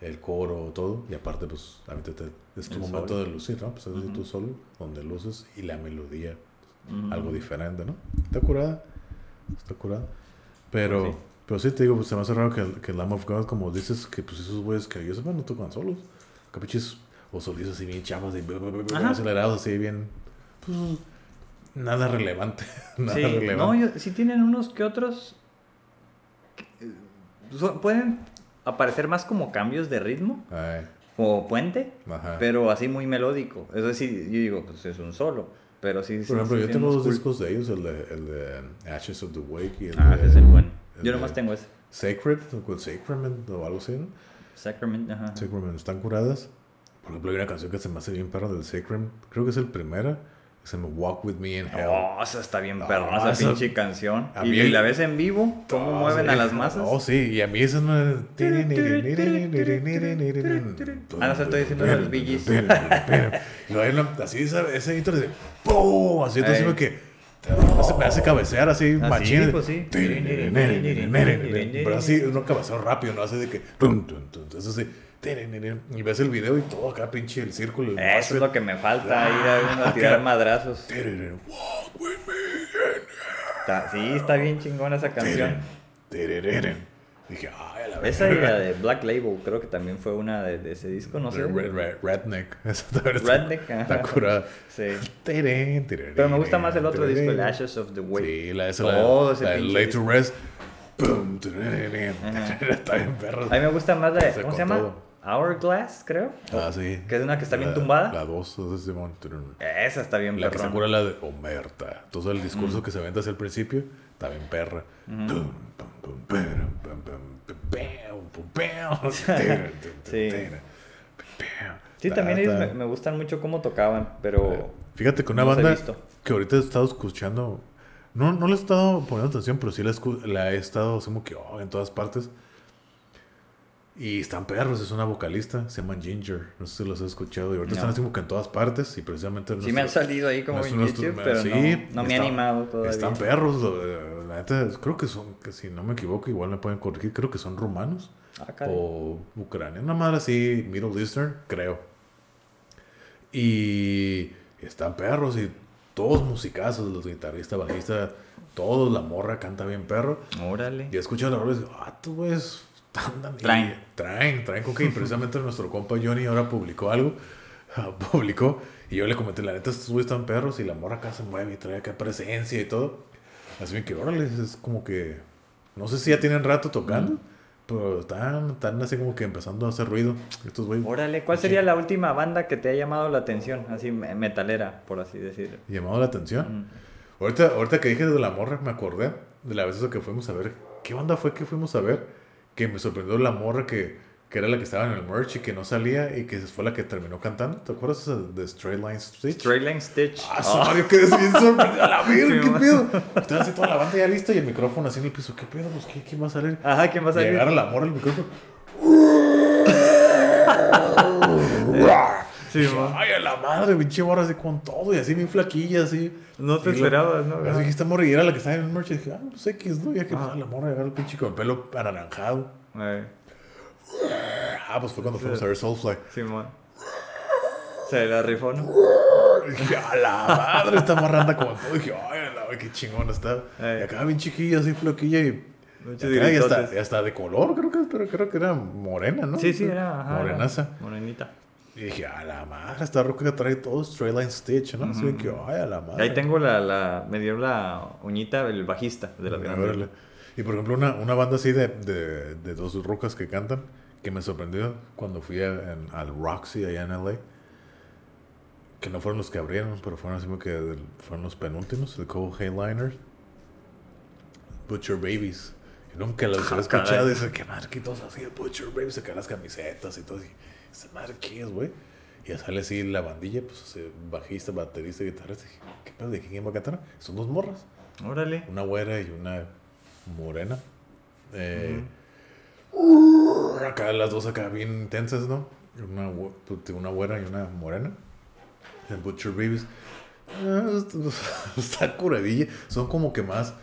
el coro, todo. Y aparte, pues, a ti te- es tu
El
momento
solo.
de lucir, ¿no? Pues es
Ujú.
tú solo, donde luces y la melodía,
Ujú.
algo diferente, ¿no? Está curada. Está curada. Pero,
sí.
pero sí te digo, pues se me hace raro que, que Lamb of God, como dices, que pues esos güeyes que yo sepa no tocan solos. Capiches o solistas así bien chavas y
Ajá.
acelerados, así bien. Pues nada relevante. nada
Sí,
relevante.
no, yo- sí tienen unos que otros. eh, pueden aparecer más como cambios de ritmo
Ay,
o puente,
ajá.
pero así muy melódico. Es decir, yo digo, pues es un solo. Pero sí, sí.
Por ejemplo,
sí
yo tengo dos
cool-
discos de ellos, el de, el de Ashes of the Wake y el
Ah,
de
ese es el bueno.
el
Yo nomás tengo ese.
Sacred, o con Sacrament o algo así.
Sacrament, ajá.
Sacrament están curadas. Por ejemplo, hay una canción que se me hace bien perra del Sacrament, creo que es el primera, se llama Walk With Me in Hell.
Oh, esa está bien perra, esa
esa-
pinche canción.
a
Y,
mí-
la ves en vivo, cómo
Oh,
mueven
sí.
a las masas.
Oh, sí, y a mí eso no es...
Ah, no, se estoy diciendo los Bee Gees.
No, hay una, así ese intro de ¡pum! Así
Ey.
como que me hace, me hace cabecear así
Ah,
machín.
sí, pues sí.
Pero así uno cabeceo rápido, ¿no? Así de que eso sí. Y ves el video y todo acá pinche el círculo. el
Eso es lo que me falta, ir a, uno a tirar madrazos.
Walk with me.
Está- sí, está bien chingona esa canción.
Dije, ay, la
Esa y la de Black Label, creo que también fue una de, de ese disco, no sé.
Red- red- Redneck. Esa
Redneck.
Está curada.
Sí.
Pero
Pero me gusta más el otro disco, el Ashes of the Way.
Sí, la esa,
Todo
la, la de Lay to Rest.
Ajá.
Está bien perro.
A mí me gusta más la de, ¿cómo se llama?
todo.
Hourglass, creo.
Ah, sí.
Que es una que está bien
La-
tumbada.
La 2, es Simón.
Esa está bien
La que se
perrona.
cura la de Omerta. Entonces el discurso que se vende hacia el principio está bien perra.
Sí. Sí, también ellos me, me gustan mucho cómo tocaban, pero
Fíjate que una
no
banda que ahorita he estado escuchando, no, no le he estado poniendo atención, pero sí la, escu- la he estado como que oh, en todas partes. Y están perros, es una vocalista, se llama Ginger, no sé si los has escuchado. Y ahorita
No.
están así como que en todas partes y precisamente...
sí me han salido ahí como
nuestro-
en
nuestro-
pero
sí,
no, no me he animado todavía.
Están perros, lo- la neta, creo que son, que si no me equivoco, igual me pueden corregir, creo que son rumanos
Ah,
o Ucrania, una madre así, Middle Eastern, creo. Y están perros y todos musicazos, los guitarristas, bajistas, todos, la morra canta bien perro.
Órale.
Y escucho la rola y digo, ah, tú y-
Traen.
traen, traen coca. Y precisamente nuestro compa Johnny ahora publicó algo, publicó, y yo le comenté, la neta, estos güeyes están perros y la morra acá se mueve y trae acá presencia y todo. Así que, órale, es como que, no sé si ya tienen rato tocando, pero están, están así como que empezando a hacer ruido estos güeyes.
Órale, ¿cuál sería la última banda que te ha llamado la atención? Así me- metalera, por así decirlo.
Llamado la atención.
Mm.
Ahorita, ahorita que dije de la morra, me acordé de la vez que fuimos a ver. ¿Qué banda fue que fuimos a ver? Que me sorprendió la morra que, que era la que estaba en el merch y que no salía y que fue la que terminó cantando. ¿Te acuerdas de Straight Line Stitch?
Straight Line Stitch.
Ah,
Oh,
Mario, que es bien sorprendido. A la verga,
Sí,
¿qué pedo? Estaba así toda la banda ya lista y el micrófono así en el piso. ¿Qué pedo? Pues, ¿qué, ¿quién va a salir?
Ajá, ¿quién va a salir?
agarra la morra el micrófono.
Sí, man.
Ay, a la madre, pinche morra así con todo y así bien flaquilla, así.
No te esperabas, ¿no?
Así que esta morra y era la que estaba en el merch y dije, ah, pues X, ¿no? Ya que
Ah.
pues, la morra agarra el pinche con el pelo anaranjado.
Eh,
Ah, pues fue cuando fuimos a ver Soulfly.
Simón. Se la rifó, ¿no?
Y dije, a la madre, está marranda como todo. Y dije, ay, a la qué chingón está.
Ay.
Y acá bien chiquilla, así floquilla y. Ya está, ya está de color, creo que, pero creo que era morena, ¿no?
Sí, sí, era. ajá,
Morenaza.
era Morenita.
Y dije, a la madre, esta roca que trae todo straight line stitch, ¿no? Así que, ay, a la madre.
Ahí tengo la, la. Me dio la uñita el bajista de las
A
grandes.
Y por ejemplo, una, una banda así de, de, de dos rocas que cantan, que me sorprendió cuando fui a- en- al Roxy allá en LA, que no fueron los que abrieron, pero fueron así como que fueron los penúltimos, el Cole Hayliners, Butcher Babies. Y nunca los había
Ah,
escuchado. Y dice, ¿qué todos así? Butcher Babies, sacan las camisetas y todo. Y esa madre, ¿qué es, güey? Y ya sale así la bandilla, pues bajista, baterista, guitarrista. Dije, ¿qué pedo de quién va a cantar? Son dos morras
Órale.
una güera y una morena. Eh, Acá las dos acá bien intensas, ¿no? Una, pues, una güera y una morena. El Butcher Babies. ah, Está curadilla. Son como que más.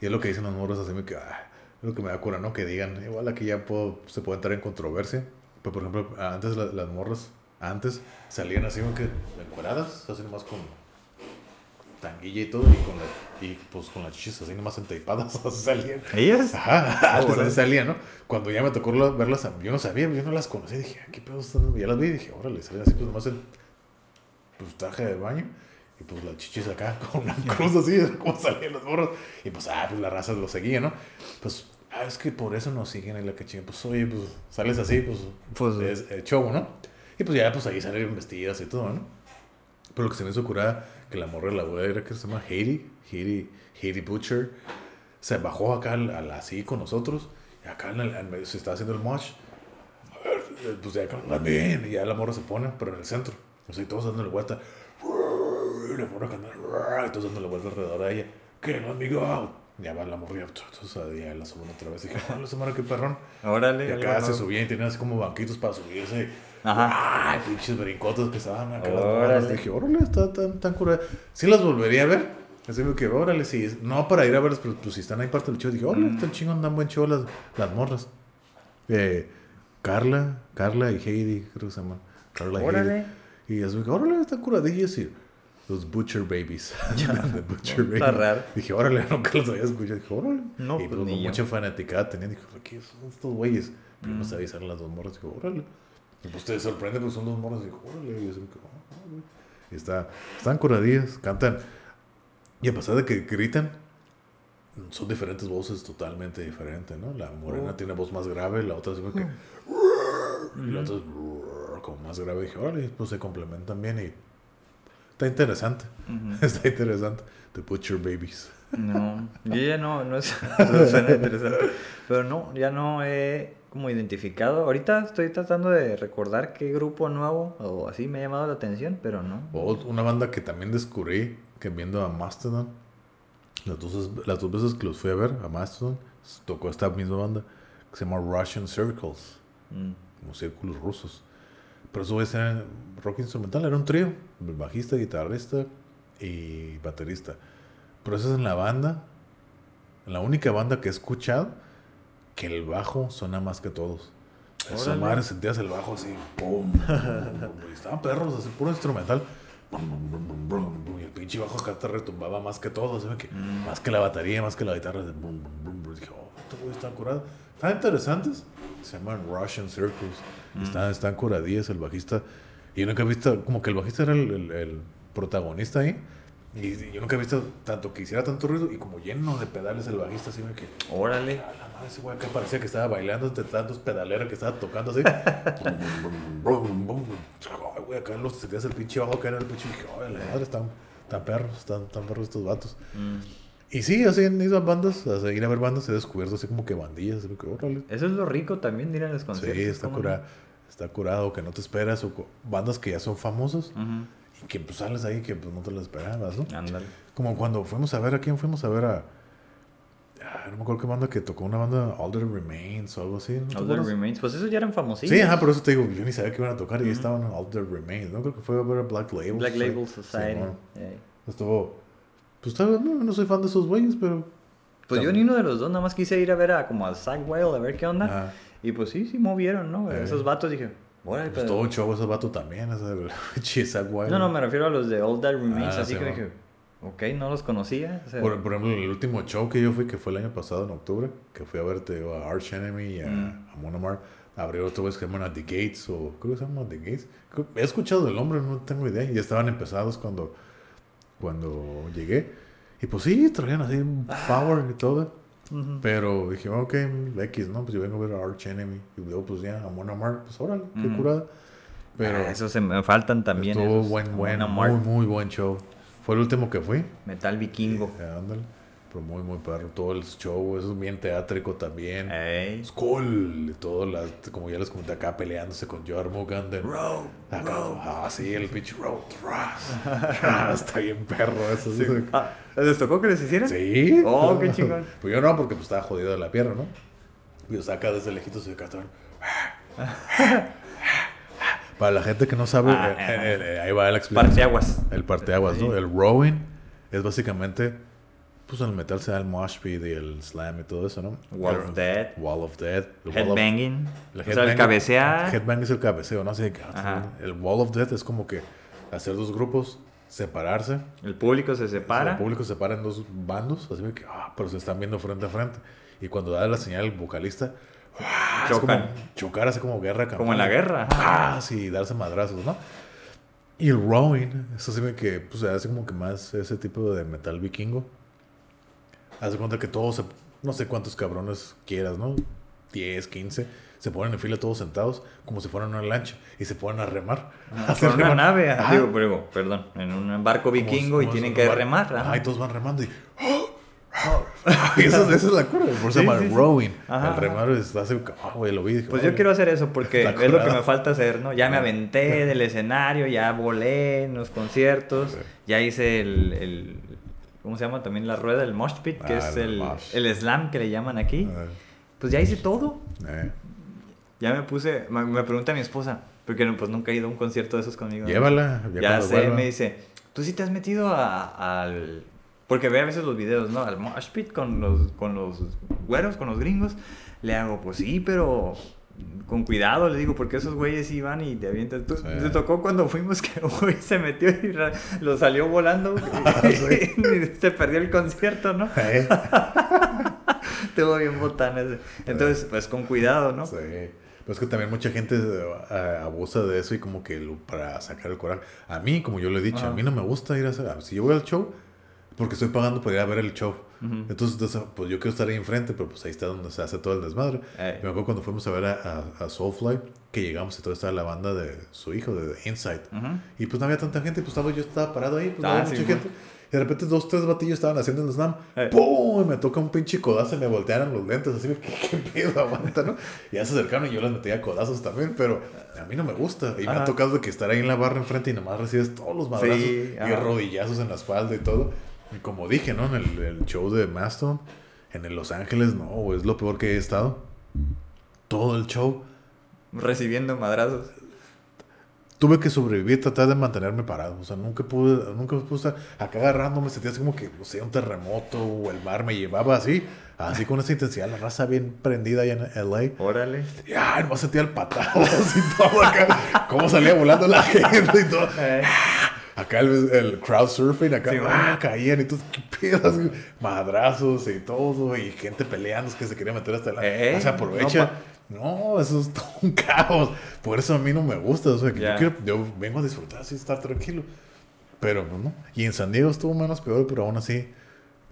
Y es lo que dicen los morros así me que. ah, es lo que me da cura, ¿no? Que digan. Igual aquí ya puedo, se puede entrar en controversia. Pero por ejemplo, antes la- las morras. Antes salían así como que encueradas. Así nomás con tanguilla y todo, y con la, y pues con las chichis así nomás entaipadas, así salían.
¿Ellas?
Ajá, antes
Órale.
así salían, ¿no? Cuando ya me tocó verlas, yo no sabía, yo no las conocía, dije, "Ah, ¿qué pedo están? Ya las vi y dije, órale, salían así pues nomás en pues, traje de baño, y pues las chichis acá con una cruz así, como salían los morros, y pues, ah, pues la raza lo seguía, ¿no? Pues, ah, es que por eso nos siguen en la que pues, oye, pues, sales así, pues,
Pues-
es el show, ¿no? Y pues ya, pues ahí salieron vestidas y todo, ¿no? Pero lo que se me hizo curada, que la morra de la güera era que se llama Haiti, Haiti, Haiti Butcher, se bajó acá al, al- así con nosotros, y acá en el, en se está haciendo el match. A ver, eh, pues ya acá, bien, y ya la morra se pone, pero en el centro, o sea, y todos dándole vuelta. Y la morra cantando, y todos dándole vuelta alrededor a ella. ¿Qué, no, amigo? Ya va la ya, entonces ya la suben otra vez. Y dije, ¡ah, esa morra, qué perrón!
Órale.
Y acá se subía y tenía así como banquitos para subirse.
Ajá.
Ay, pinches brincotos que estaban acá.
Órale.
Dije, órale, está tan, tan curada. Sí las volvería a ver. Así que, órale, sí. No para ir a verlas, pero pues si están ahí parte del show. Dije, órale,
Mm.
están chingón, dan buen show las, las morras. Eh, Carla, Carla y Heidi, creo que se llaman. Carla y
Órale.
Heidi. Y así que, órale, están curadillas y los Butcher Babies. The Butcher
Está raro.
Dije, órale, nunca los había escuchado. Dije, órale.
No,
y
pues,
pues,
ni yo.
mucha fanaticada tenían. Dije, ¿qué son estos güeyes? Pero
Mm.
no sabía las dos morras. Dije, órale. Y pues te sorprende, pues son dos morras. Dije, órale. Y, yo "Ah, órale". y está, están curadillas, cantan. Y a pesar de que gritan, son diferentes voces totalmente diferentes, ¿no? La morena
Oh.
tiene voz más grave, la otra es como que... Y la otra es como más grave. Dije, órale, pues se complementan bien y... Está interesante.
Ujú.
Está interesante. The Butcher Babies.
No, yo ya no, no es, eso suena interesante. Pero no, ya no he como identificado. Ahorita estoy tratando de recordar qué grupo nuevo o así me ha llamado la atención, pero no.
O una banda que también descubrí que viendo a Mastodon, las dos, las dos veces que los fui a ver, a Mastodon, tocó esta misma banda que se llama Russian Circles,
Mm.
como círculos rusos. Pero eso era rock instrumental, era un trío, bajista, guitarrista y baterista. Pero esa es en la banda, la única banda que he escuchado que el bajo suena más que todos. Esa madre sentías el bajo así, pum, y estaban perros, así puro instrumental. Y el pinche bajo acá te retumbaba más que todo. Que,
Mm.
más que la batería, más que la guitarra. brum. Dije, oh, estos güeyes están curados. Están interesantes. Se llaman Russian Circles.
Mm.
Están, están curadillas el bajista. Y yo nunca he visto, como que el bajista era el, el- el protagonista ahí. Y yo nunca he visto tanto que hiciera tanto ruido y como lleno de pedales el bajista, así me que.
Órale.
A la madre, ese güey acá parecía que estaba bailando entre tantos pedaleros que estaba tocando así. Ay, güey, acá los sentías el pinche bajo acá en el y dije, ay, la madre, están, están perros, están, están perros estos vatos.
Mm.
Y sí, así en esas bandas, a seguir a ver bandas, he descubierto así como que bandillas, así que órale.
Eso es lo rico también de ir a los conciertos.
Sí, está curado, está curado, que no te esperas, o bandas que ya son famosas y que pues sales ahí que pues no te las esperabas, ¿no?
Ándale.
Como cuando fuimos a ver, ¿a quién fuimos a ver? A, ah, no me acuerdo qué banda que tocó una banda, That Remains o algo así. ¿no te
All That
acuerdas?
Remains. Pues esos ya eran famosillos.
Sí, ajá, por eso te digo, yo ni sabía que iban a tocar y ahí estaban All That Remains, ¿no? Creo que fue a ver a Black Label.
Black. Label Society. Eh.
Estuvo, pues estaba, no, no soy fan de esos güeyes, pero...
Pues yo ni uno de los dos, nada más quise ir a ver a como al Zack Wild a ver qué onda.
Ajá.
Y pues sí, sí movieron, ¿no?
Eh.
Esos vatos dije, Órale,
Pues
pero-
todo show ese vato también, es el Chisac Wild.
No, no, me refiero a los de All That Remains,
Ah,
así
sí,
que dije, ok, no los conocía. o sea,
Por, por ejemplo, el último show que yo fui, que fue el año pasado, en octubre, que fui a verte a Arch Enemy y a,
Mm.
a Mon Amarth, abrió otro vez que se llaman The Gates, o creo que se llaman The Gates. He escuchado el nombre, no tengo idea, y estaban empezados cuando, cuando llegué. Y pues sí, traían así un power y todo. Pero dije, ok, X, ¿no? Pues yo vengo a ver a Arch Enemy. Y luego, pues ya, a Mon Amarth, pues órale, qué curada. Pero
Ah, esos se me faltan también.
estuvo buen, buen, muy, muy buen show. Fue el último que fui.
Metal vikingo.
Ándale. Pero muy, muy perro. Todo el show, eso es bien teátrico también.
Ey.
Es cool. Y todo, las, como ya les comenté acá, peleándose con Jormungand.
Bro,
Acá, ah, sí, el pinche road thrust. Está bien perro eso. Sí.
Ah, ¿Les tocó que les hicieran?
Sí.
Oh, qué chingón.
Pues yo no, porque pues estaba jodido de la pierna, ¿no? Y yo saca desde lejitos y acá. Para la gente que no sabe,
Ah,
ahí va la explicación.
Parteaguas.
El parteaguas, ¿no?
Sí.
El rowing es básicamente, pues en el metal se da el mosh pit y el slam y todo eso, ¿no?
Wall
El-
of Death.
Wall of Death. el
Headbanging.
el
o sea, el cabecear.
Headbang es el cabeceo, ¿no? Así que,
Ajá.
el Wall of Death es como que hacer dos grupos, separarse.
El público se
El
separa.
público se para en dos bandos, así que, ah, pero se están viendo frente a frente. Y cuando da la señal el vocalista, ah, es
Chocan.
como chocar así como guerra.
Como en la guerra.
Ah, sí, darse madrazos, ¿no? Y el rowing, eso sí que pues, hace como que más ese tipo de metal vikingo. Haz de cuenta que todos, se- no sé cuántos cabrones quieras, ¿no? 10, 15, se ponen en fila todos sentados como si fueran una lancha y se ponen a remar.
Ajá,
Hacer
una
remar.
nave, digo, pero, perdón, en un barco
Como-
vikingo y
como
tienen que remar.
Ajá. y todos van remando y... y eso, esa es la cura, por eso
Sí,
se llama
sí, sí.
rowing.
Ajá,
el remar es hace... Ah, güey, lo vi dije,
Pues yo quiero hacer eso porque es lo que me falta hacer, ¿no? Ya me aventé del escenario, ya volé en los conciertos, ya hice el, el- ¿cómo se llama? También la rueda, el mosh pit, que
Ah,
es
el
el, slam que le llaman aquí.
Ah,
Pues ya hice todo.
eh.
Ya me puse, me, me pregunta mi esposa, porque pues nunca he ido a un concierto de esos conmigo.
Llévala.
Ya
cuando
sé,
vuelva.
me dice, tú sí te has metido a- al... Porque ve a veces los videos, ¿no? Al mosh pit con los, con los güeros, con los gringos. Le hago, pues sí, pero con cuidado, le digo, porque esos güeyes iban y te avientan. Tú-
Sí.
Te tocó cuando fuimos que un güey se metió y lo salió volando
Ah, sí.
y se perdió el concierto, ¿no? Estuvo bien botana ese. Entonces, pues con cuidado, ¿no?
Sí. Pero es que también mucha gente eh, abusa de eso y como que lo- para sacar el coraje. A mí, como yo le he dicho,
Ajá.
a mí no me gusta ir a hacer... Si yo voy al show, porque estoy pagando para ir a ver el show. Entonces, entonces, pues yo quiero estar ahí enfrente, pero pues ahí está donde se hace todo el desmadre. Me acuerdo cuando fuimos a ver a, a, a Soulfly, que llegamos y todo estaba la banda de su hijo, de Insight.
Ujú.
Y pues no había tanta gente, pues estaba, yo estaba parado ahí, pues no
Ah,
había
sí,
mucha gente. Y de repente dos, tres batillos estaban haciendo el slam.
Eh.
¡Pum! Y me toca un pinche codazo y me voltearon los lentes. Así, ¿qué, qué pedo? Aguanta, ¿no? Y ya se acercaron y yo les metía codazos también, pero a mí no me gusta. Y me
Ajá.
ha tocado de que estar ahí en la barra enfrente y nomás recibes todos los madrazos
Sí,
y rodillazos en la espalda y todo. Y como dije, ¿no? En el, el show de Mastodon, en el Los Ángeles, no, es lo peor que he estado. Todo el show.
Recibiendo madrazos.
tuve que sobrevivir, tratar de mantenerme parado. O sea, nunca pude, nunca pude estar acá agarrándome, sentía así como que, no sé, un terremoto o el mar me llevaba así, así con esa intensidad, la raza bien prendida allá en LA.
Órale.
Y ay, nomás sentía el patado y todo acá, cómo salía volando la gente y todo.
Eh,
Acá el, el crowd surfing, acá
Sí,
ah, caían y todos, qué madrazos y todo, y gente peleando, es que se quería meter hasta la.
Eh,
o sea, aprovecha.
no
No, eso es todo un caos. Por eso a mí no me gusta. O sea, que yo, quiero, yo vengo a disfrutar así, estar tranquilo. Pero pues, no. Y en San Diego estuvo menos peor, pero aún así,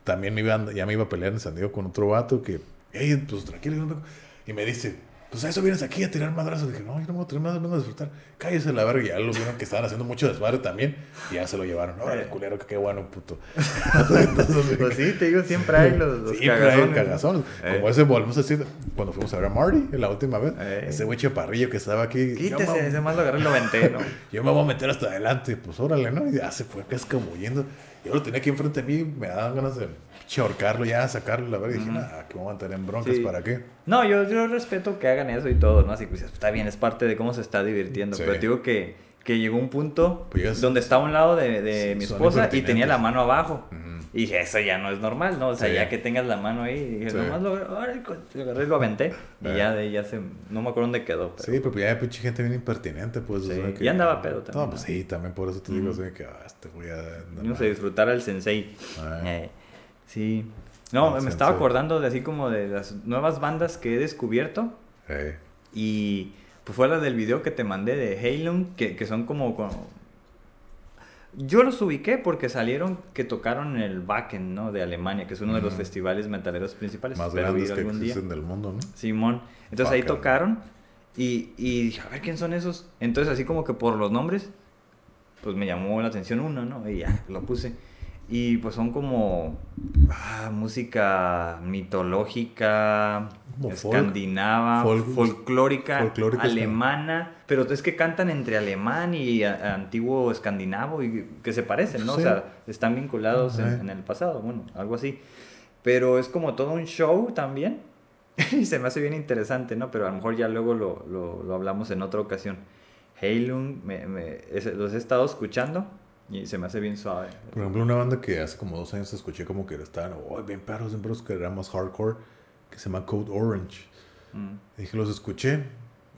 también me iba, ya me iba a pelear en San Diego con otro vato que, hey, pues tranquilo. yo no vengo". Y me dice, pues a eso vienes aquí a tirar madrazos. dije, no, yo no voy a tirar madrazos, vengo a disfrutar. Cállese la verga. Y ya lo vieron que estaban haciendo mucho desmadre también. Y ya se lo llevaron. Órale, culero, que qué bueno, puto. Entonces,
Pues sí, te digo, siempre hay los, los
Siempre hay
cagazones.
cagazones.
Eh.
Como ese volvemos a decir cuando fuimos a ver a Marty la última vez.
Eh.
Ese güey chaparrillo que estaba aquí.
Quítese,
me-
ese más lo agarré y lo venté, ¿no?
Yo me voy a meter hasta adelante. Pues órale, ¿no? Y ya se fue cascabullendo. Yo lo tenía aquí enfrente de mí. Me daban ganas de chorcarlo ya, sacarlo. La verdad. Y dije, nah, que me voy a meter en broncas.
Sí.
¿Para qué?
No, yo, yo respeto que hagan eso y todo, ¿no? Así que pues, está bien, es parte de cómo se está divirtiendo.
Sí.
Pero te digo que, que llegó un punto
Pues
donde estaba a un lado de, de
Sí,
mi esposa y tenía la mano abajo. Y dije, eso ya no es normal, ¿no? O sea, ya que tengas la mano ahí, dije,
Sí.
nomás lo agarré y lo aventé. Y
Eh.
ya de ya se, no me acuerdo dónde quedó. Pero,
Sí, pero ya hay pinche gente bien impertinente, pues.
Sí,
o sea, que-
y andaba pedo también,
No, pues
¿no?
sí, también por eso te digo, o sea, que ah, este güey a...
no sé, disfrutar al sensei. Sí. No, me estaba acordando de así como de las nuevas bandas que he descubierto.
Eh,
Y pues fue la del video que te mandé de Halon, que, que son como, como- Yo los ubiqué porque salieron que tocaron en el Wacken, ¿no? De Alemania, que es uno de los festivales metaleros principales.
más
Espero
grandes que
algún día.
existen del mundo, ¿no?
Simón. Entonces ahí tocaron y, y dije, a ver quién son esos. Entonces así como que por los nombres, pues me llamó la atención uno, ¿no? Y ya, lo puse. Y pues son como ah, música mitológica,
Como
escandinava,
folk-
folclórica,
folclórica, sí.
alemana, pero es que cantan entre alemán y a- antiguo escandinavo y que se parecen, ¿no?
Sí.
O sea, están vinculados en, el pasado, bueno, algo así. Pero es como todo un show también. y se me hace bien interesante, ¿no? Pero a lo mejor ya luego lo, lo, lo hablamos en otra ocasión. Heilung, me, los he estado escuchando y se me hace bien suave.
Por ejemplo, una banda que hace como dos años escuché como que estaban, oh, bien perros, bien perros, que era más hardcore, que se llama Code Orange.
Mm.
Y dije, los escuché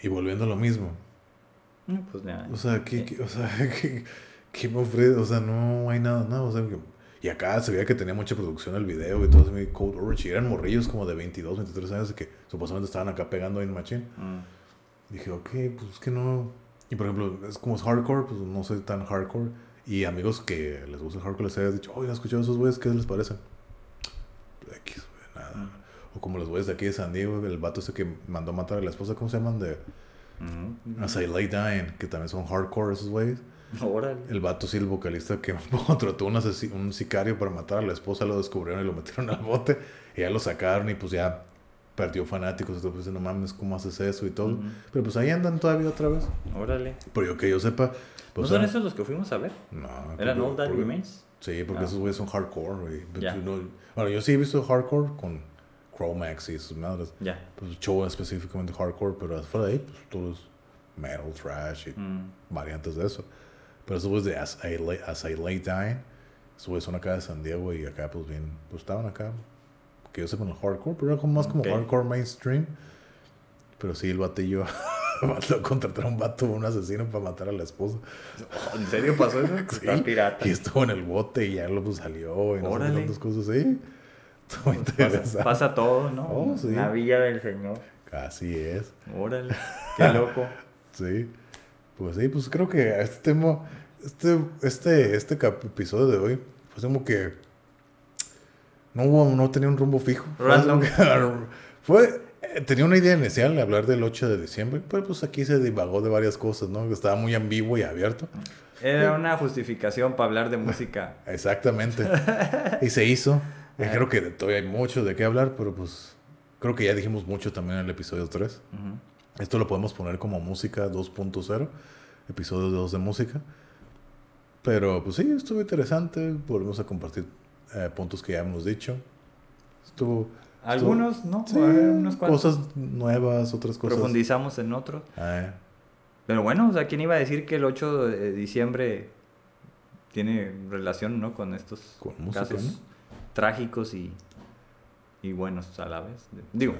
y volviendo a lo mismo.
Pues ya.
O sea, ¿qué, qué- o sea, ¿qué, qué me ofrece? O sea, no hay nada, nada. O sea, que- y acá se veía que tenía mucha producción el video y todo eso, Code Orange. Y eran morrillos como de 22, 23 años que supuestamente estaban acá pegando en machine.
Mm.
Dije, ok, pues es que no. Y por ejemplo, es como es hardcore, pues no soy tan hardcore. Y amigos que les gusta el hardcore les había dicho, oye, ¿han escuchado esos güeyes? ¿Qué les parece? X, güey, nada. O como los güeyes de aquí de San Diego, el vato ese que mandó matar a la esposa, ¿cómo se llaman? De. As I Lay Dying, que también son hardcore esos güeyes.
Órale.
El vato, sí, el vocalista que contrató un, un sicario para matar a la esposa, lo descubrieron y lo metieron al bote. Y ya lo sacaron y pues ya perdió fanáticos. Y todo, pues no mames, ¿cómo haces eso y todo?
Ujú.
Pero pues ahí andan todavía otra vez.
Órale.
Pero yo que yo sepa.
¿No
Pues,
son
ah,
esos los que fuimos a ver?
No.
¿Eran All That Remains?
Sí, porque
Ah.
esos güeyes son hardcore,
Ya.
no- bueno, yo sí he visto hardcore con Chromax y sus madres.
Ya.
Pues show específicamente hardcore, pero fuera de ahí, pues todo es metal, trash y
Mm.
variantes de eso. Pero esos güeyes de As I Lay, As I Lay Dying, esos güeyes son acá de San Diego y acá pues bien, pues estaban acá. Que yo sé con el hardcore, pero era como más como hardcore mainstream. Pero sí, el batillo lo contrataron un vato, un asesino para matar a la esposa.
¿En serio pasó eso?
Sí.
Pirata.
Y estuvo en el bote y ya lo pues, salió y no sé tantas cosas. Estuvo
Pasa, todo, ¿no?
Oh, sí.
La villa del Señor.
Así es.
Órale. Qué loco.
Sí. Pues sí, pues creo que este tema, este, este, este episodio de hoy, pues como que no hubo, no tenía un rumbo fijo. Fue
Random.
eh, tenía una idea inicial de hablar del 8 de diciembre, pero pues aquí se divagó de varias cosas, ¿no? Estaba muy ambiguo y abierto.
Era una justificación para hablar de música.
Exactamente. y se hizo. Y creo que todavía hay mucho de qué hablar, pero pues creo que ya dijimos mucho también en el episodio 3.
Ujú.
Esto lo podemos poner como música 2.0, episodio 2 de música. Pero pues sí, estuvo interesante. Volvemos a compartir eh, puntos que ya hemos dicho. Estuvo.
Algunos, ¿no?
Sí,
Unos cuantos.
cosas nuevas, otras cosas.
Profundizamos en otros.
Eh,
Pero bueno, o sea, ¿quién iba a decir que el 8 de diciembre tiene relación, ¿no? Con estos
Con música,
casos
¿no?
trágicos y, y buenos a la vez. Digo,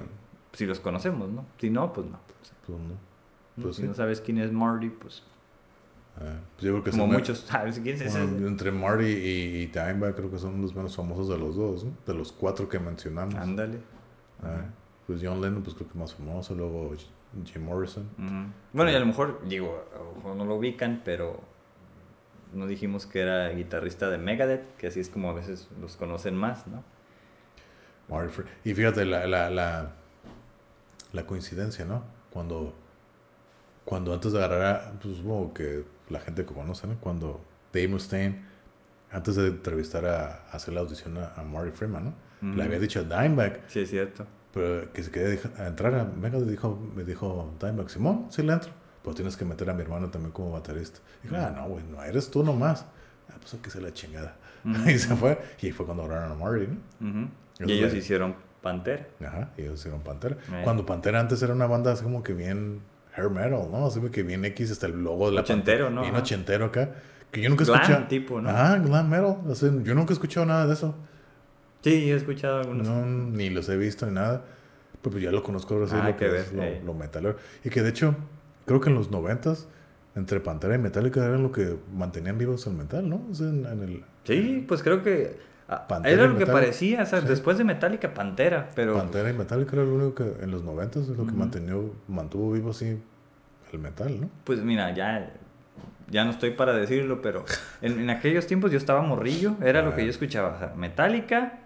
si los conocemos, ¿no? Si no, pues no.
pues. Pues
si
sí.
no sabes quién es Marty, pues
pues yo creo que
como muchos sabes quién es ese.
bueno, entre Marty y, y Dimebag creo que son los menos famosos de los dos, ¿no? De los cuatro que mencionamos.
Ándale.
Eh, pues John Lennon, pues creo que más famoso. Luego Jim Morrison.
Bueno, y a lo mejor, digo, a lo mejor no lo ubican, pero no dijimos que era guitarrista de Megadeth, que así es como a veces los conocen más, ¿no?
Y fíjate la, la, la, la coincidencia, ¿no? Cuando, cuando antes de agarrar, pues supongo que la gente que conoce, ¿no? Cuando Dave Mustaine, antes de entrevistar a, a hacer la audición a, a Marty Freeman, ¿no? Le había dicho a Dimebag,
Sí, es cierto.
pero que se quería entrar a Megadeth, dijo, me dijo Dimebag, Simón, sí le entro, pero tienes que meter a mi hermano también como baterista. Dijo, ah, no, güey, no, eres tú nomás. Ah, pues que se la chingada. Y se fue, y fue cuando agarraron a Marty, ¿no?
Y ellos hicieron Pantera.
Ajá, ellos hicieron Pantera. Cuando Pantera antes era una banda así como que bien hair metal, ¿no? Así que bien X, hasta el logo de la
Ochentero, ¿no?
Bien ochentero acá. Que yo nunca he
Glam
escuchado.
tipo, ¿no?
Ajá, glam metal. O sea, yo nunca he escuchado nada de eso.
Sí, he escuchado algunos.
No, ni los he visto ni nada. Pero pues ya lo conozco ahora sí,
Ah,
lo que
que
es
ver,
lo,
eh.
lo metalero. Y que de hecho, creo que en los noventas, entre Pantera y Metallica eran lo que mantenían vivos el metal, ¿no? O sea, en, en el
Sí, pues creo que ah,
Pantera
era lo que parecía, o sea,
Sí.
después de Metallica, Pantera, pero
Pantera y Metallica era lo único que en los noventas es lo que
Ujú.
mantuvo, mantuvo vivo así el metal, ¿no?
pues mira, ya, ya no estoy para decirlo, pero en, en aquellos tiempos yo estaba morrillo, era lo que
Ah.
yo escuchaba, o sea, Metallica,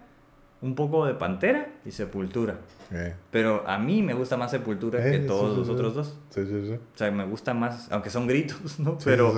un poco de Pantera y Sepultura.
Eh,
Pero a mí me gusta más Sepultura
Eh,
que
sí,
todos
sí,
los otros dos.
sí, sí, sí.
O sea, me gusta más, aunque son gritos, ¿no? Pero.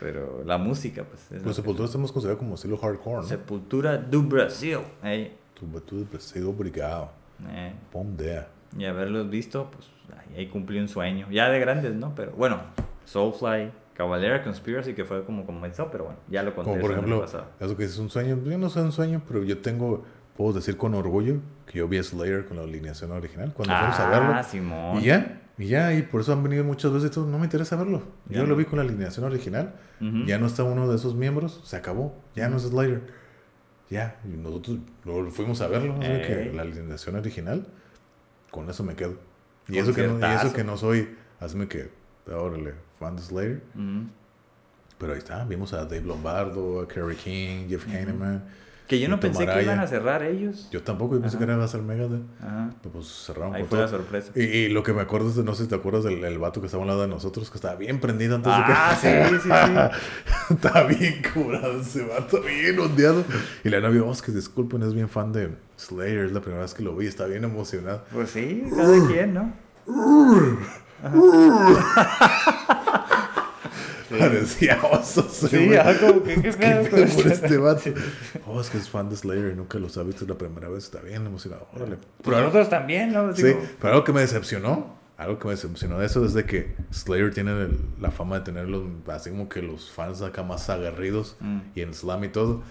Pero la música, pues. es lo
Los
que-
Sepultura estamos considerados como estilo hardcore, ¿no?
Sepultura do Brasil. Ey,
Tu tu preciso obrigado.
eh,
Pom there.
y haberlos visto, pues ahí, cumplí un sueño. Ya de grandes, ¿no? Pero bueno, Soulfly, Cavalera Conspiracy, que fue como comenzó, pero bueno, ya lo conté.
Como por ejemplo, eso que es un sueño. Yo no sé un sueño, pero yo tengo, puedo decir con orgullo que yo vi a Slayer con la alineación original cuando fuimos a verlo.
Ah, Simón.
Y ya, y ya, y por eso han venido muchas veces y todo, no me interesa verlo. Yo lo vi con la alineación original, ya no está uno de esos miembros, se acabó, ya no es Slayer. Ya, y nosotros luego fuimos a verlo, que la alineación original, con eso me quedo. Y eso, que no, y eso que no soy, hazme que, órale, fan de Slayer. Pero ahí está, vimos a Dave Lombardo, a Kerry King, Jeff Hanneman.
Que yo no pensé que iban a cerrar ellos.
Yo tampoco, yo pensé
Ajá.
que era a ser Megadeth.
Ajá.
Pero pues cerraron
Ahí
con
fue la
todo.
sorpresa.
Y, y lo que me acuerdo es, de- no sé si te acuerdas del el vato que estaba a un lado de nosotros, que estaba bien prendido antes
Ah, sí,
de que...
sí, sí.
estaba bien curado ese vato, bien ondeado. Y la novia, oh, que disculpen, es bien fan de Slayer, es la primera vez que lo vi, está bien emocionado.
Pues sí, cada quien, ¿no?
Parecía oso. ese
Sí, ajá, como que, ¿qué
¿Qué
pedo
pedo
con
por
este?
vato? Oh, es que es fan de Slayer y nunca los ha visto es la primera vez, está bien emocionado. Órale.
Pero nosotros también, ¿no?
Sí,
Digo,
pero algo que me decepcionó, algo que me decepcionó de eso es de que Slayer tiene el- la fama de tener los, así como que los fans acá más aguerridos
Mm.
y en slam y todo.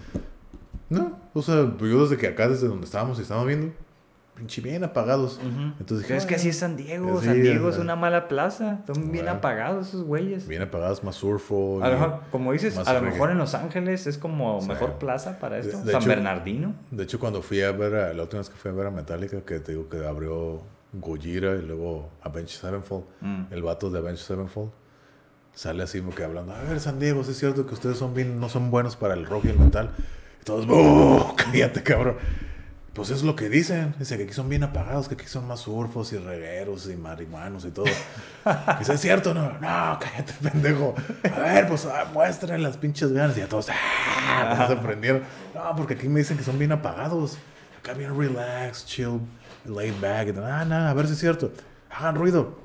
No, o sea, yo desde que acá, desde donde estábamos y estábamos viendo, pinche bien apagados. Entonces dije,
Pero es que
"Ah,
así es San Diego. San Diego es una mala plaza. Son bien apagados esos güeyes.
Bien apagados, más surfo.
A lo mejor, como dices, a lo mejor en Los Ángeles es como mejor plaza para esto. San Bernardino.
De hecho, cuando fui a ver, a- la última vez que fui a ver a Metallica, que te digo que abrió Gojira y luego Avenged Sevenfold,
Mm.
el vato de Avenged Sevenfold, sale así como que hablando, a ver, San Diego, ¿sí es cierto que ustedes son bien, no son buenos para el rock y el metal. Y todos, ¡oh! Cállate, cabrón. Pues es lo que dicen. Dice que aquí son bien apagados, que aquí son más surfos y regueros y marihuanos y todo. Dice, ¿es cierto? No, no, cállate, pendejo. A ver, pues ah, muestren las pinches ganas. Y a todos, ¡ah! Pues, se prendieron. No, porque aquí me dicen que son bien apagados. Acá bien relax, chill, laid back. Y, ah, no, a ver si es cierto. Hagan ruido.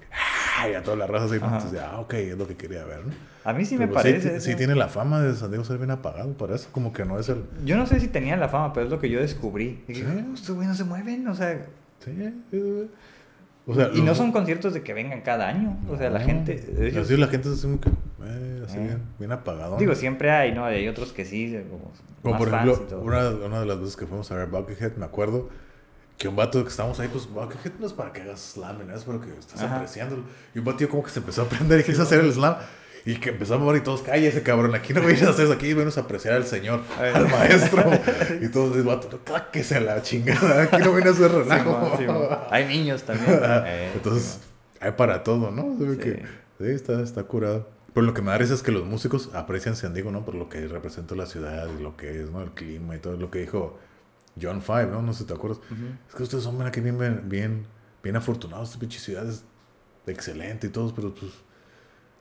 ¡Ah! Y a toda la raza así. Entonces, ah, ok, es lo que quería ver, ¿no?
A mí sí
Pero,
me
pues,
parece.
Sí,
eso.
sí tiene la fama de San Diego ser bien apagado, para eso. Como que no es el.
Yo no sé si tenían la fama, pero es lo que yo descubrí. Dije,
Sí.
güeyes no se mueven, o sea.
Sí, o sea,
y no son conciertos de que vengan cada año. O sea, la gente. ellos-
Así la gente es así como que. eh, así
Eh.
bien, bien apagado.
digo, siempre hay, ¿no? Hay otros que sí. Como,
Como por ejemplo,
y todo.
una, una de las veces que fuimos a ver Buckethead, me acuerdo que un vato que estábamos ahí, pues Buckethead no es para que hagas slam, ¿no? es para que estés
Ajá.
apreciándolo. Y un vato como que se empezó a aprender y quiso hacer el slam. Y que empezamos a ver y todos, cállese cabrón, aquí no vienes a hacer eso, aquí vienes a apreciar al señor, al maestro. y todos, el vato, cláquese a la chingada, aquí no viene a hacer relajo.
Hay niños también. Eh,
Entonces, hay para todo, ¿no? Que, sí, está, está curado. Pero lo que me da risa es que los músicos aprecian San Diego, ¿no? Por lo que representa la ciudad y lo que es, ¿no? El clima y todo lo que dijo John Five, ¿no? No sé si te acuerdas. Es que ustedes son bien aquí bien, bien, bien afortunados. Esta pinche ciudad es excelente y todos, pero pues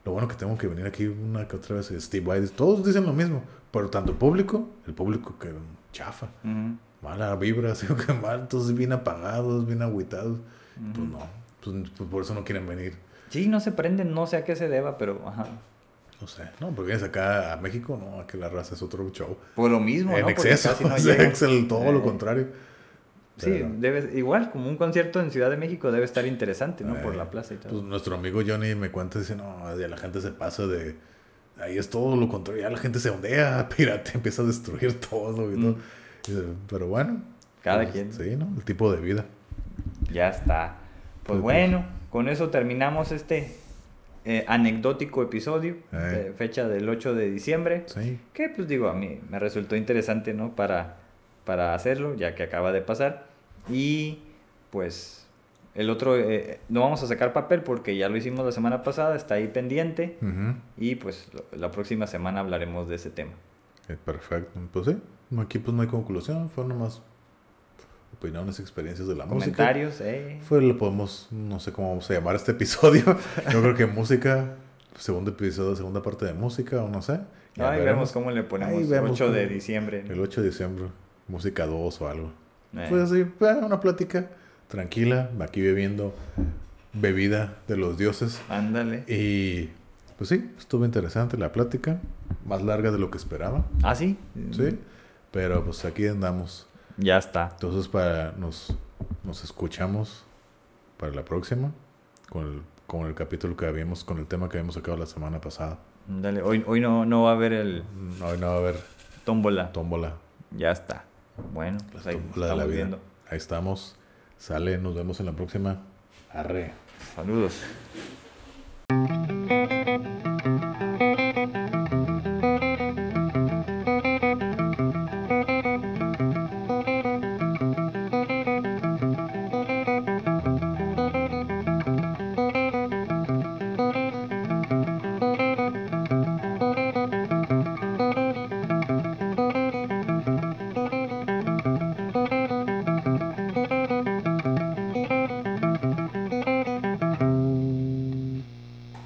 lo bueno que tengo que venir aquí una que otra vez Steve White. Todos dicen lo mismo, pero tanto público, el público que chafa,
Ujú.
mala vibra, así que mal, todos bien apagados, bien agüitados. Pues no, pues, pues por eso no quieren venir.
Sí, no se prenden, no sé a qué se deba, pero ajá.
No sé, no, porque vienes acá a México, no, aquí la raza es otro show.
Por lo mismo,
en
¿no?
Exceso,
casi no
o sea,
llegan.
es el- todo
Eh,
lo contrario.
Sí, debe, igual, como un concierto en Ciudad de México debe estar interesante, ¿no? Por
eh,
la plaza y todo.
Pues nuestro amigo Johnny me cuenta, dice, no, ya la gente se pasa de... Ahí es todo lo contrario, ya la gente se ondea, pirate, empieza a destruir todo y
Mm.
todo. Pero bueno.
Cada
pues,
quien.
Sí, ¿no? El tipo de vida.
Ya está. Pues
Pues,
bueno, con eso terminamos este eh, anecdótico episodio,
Eh.
de fecha del 8 de diciembre.
Sí.
Que pues digo, a mí me resultó interesante, ¿no? Para, para hacerlo, ya que acaba de pasar. Y pues el otro, eh, no vamos a sacar papel porque ya lo hicimos la semana pasada, está ahí pendiente. Y pues la próxima semana hablaremos de ese tema.
Eh, Perfecto. Pues sí, aquí pues no hay conclusión, fue nomás opiniones, experiencias de la música.
Comentarios, eh.
Fue, lo podemos, no sé cómo vamos a llamar este episodio. Yo creo que música, segundo episodio, segunda parte de música, o no sé. Ya
Ahí
veremos.
vemos cómo le ponemos
vemos
8 de diciembre.
El 8 de diciembre, música 2 o algo.
Eh,
Pues sí, bueno, una plática tranquila, aquí bebiendo bebida de los dioses.
Ándale.
Y pues sí, estuvo interesante la plática, más larga de lo que esperaba,
¿Ah, sí?
¿sí? Pero pues aquí andamos.
Ya está.
Entonces para nos, nos escuchamos para la próxima con el, con el capítulo que habíamos, con el tema que habíamos sacado la semana pasada.
Ándale. Hoy, hoy no, no va a haber el
No, no va a haber
tómbola.
tómbola,
Ya está. Bueno, pues ahí
la
estamos viendo.
Ahí estamos. Sale, nos vemos en la próxima. Arre.
Saludos.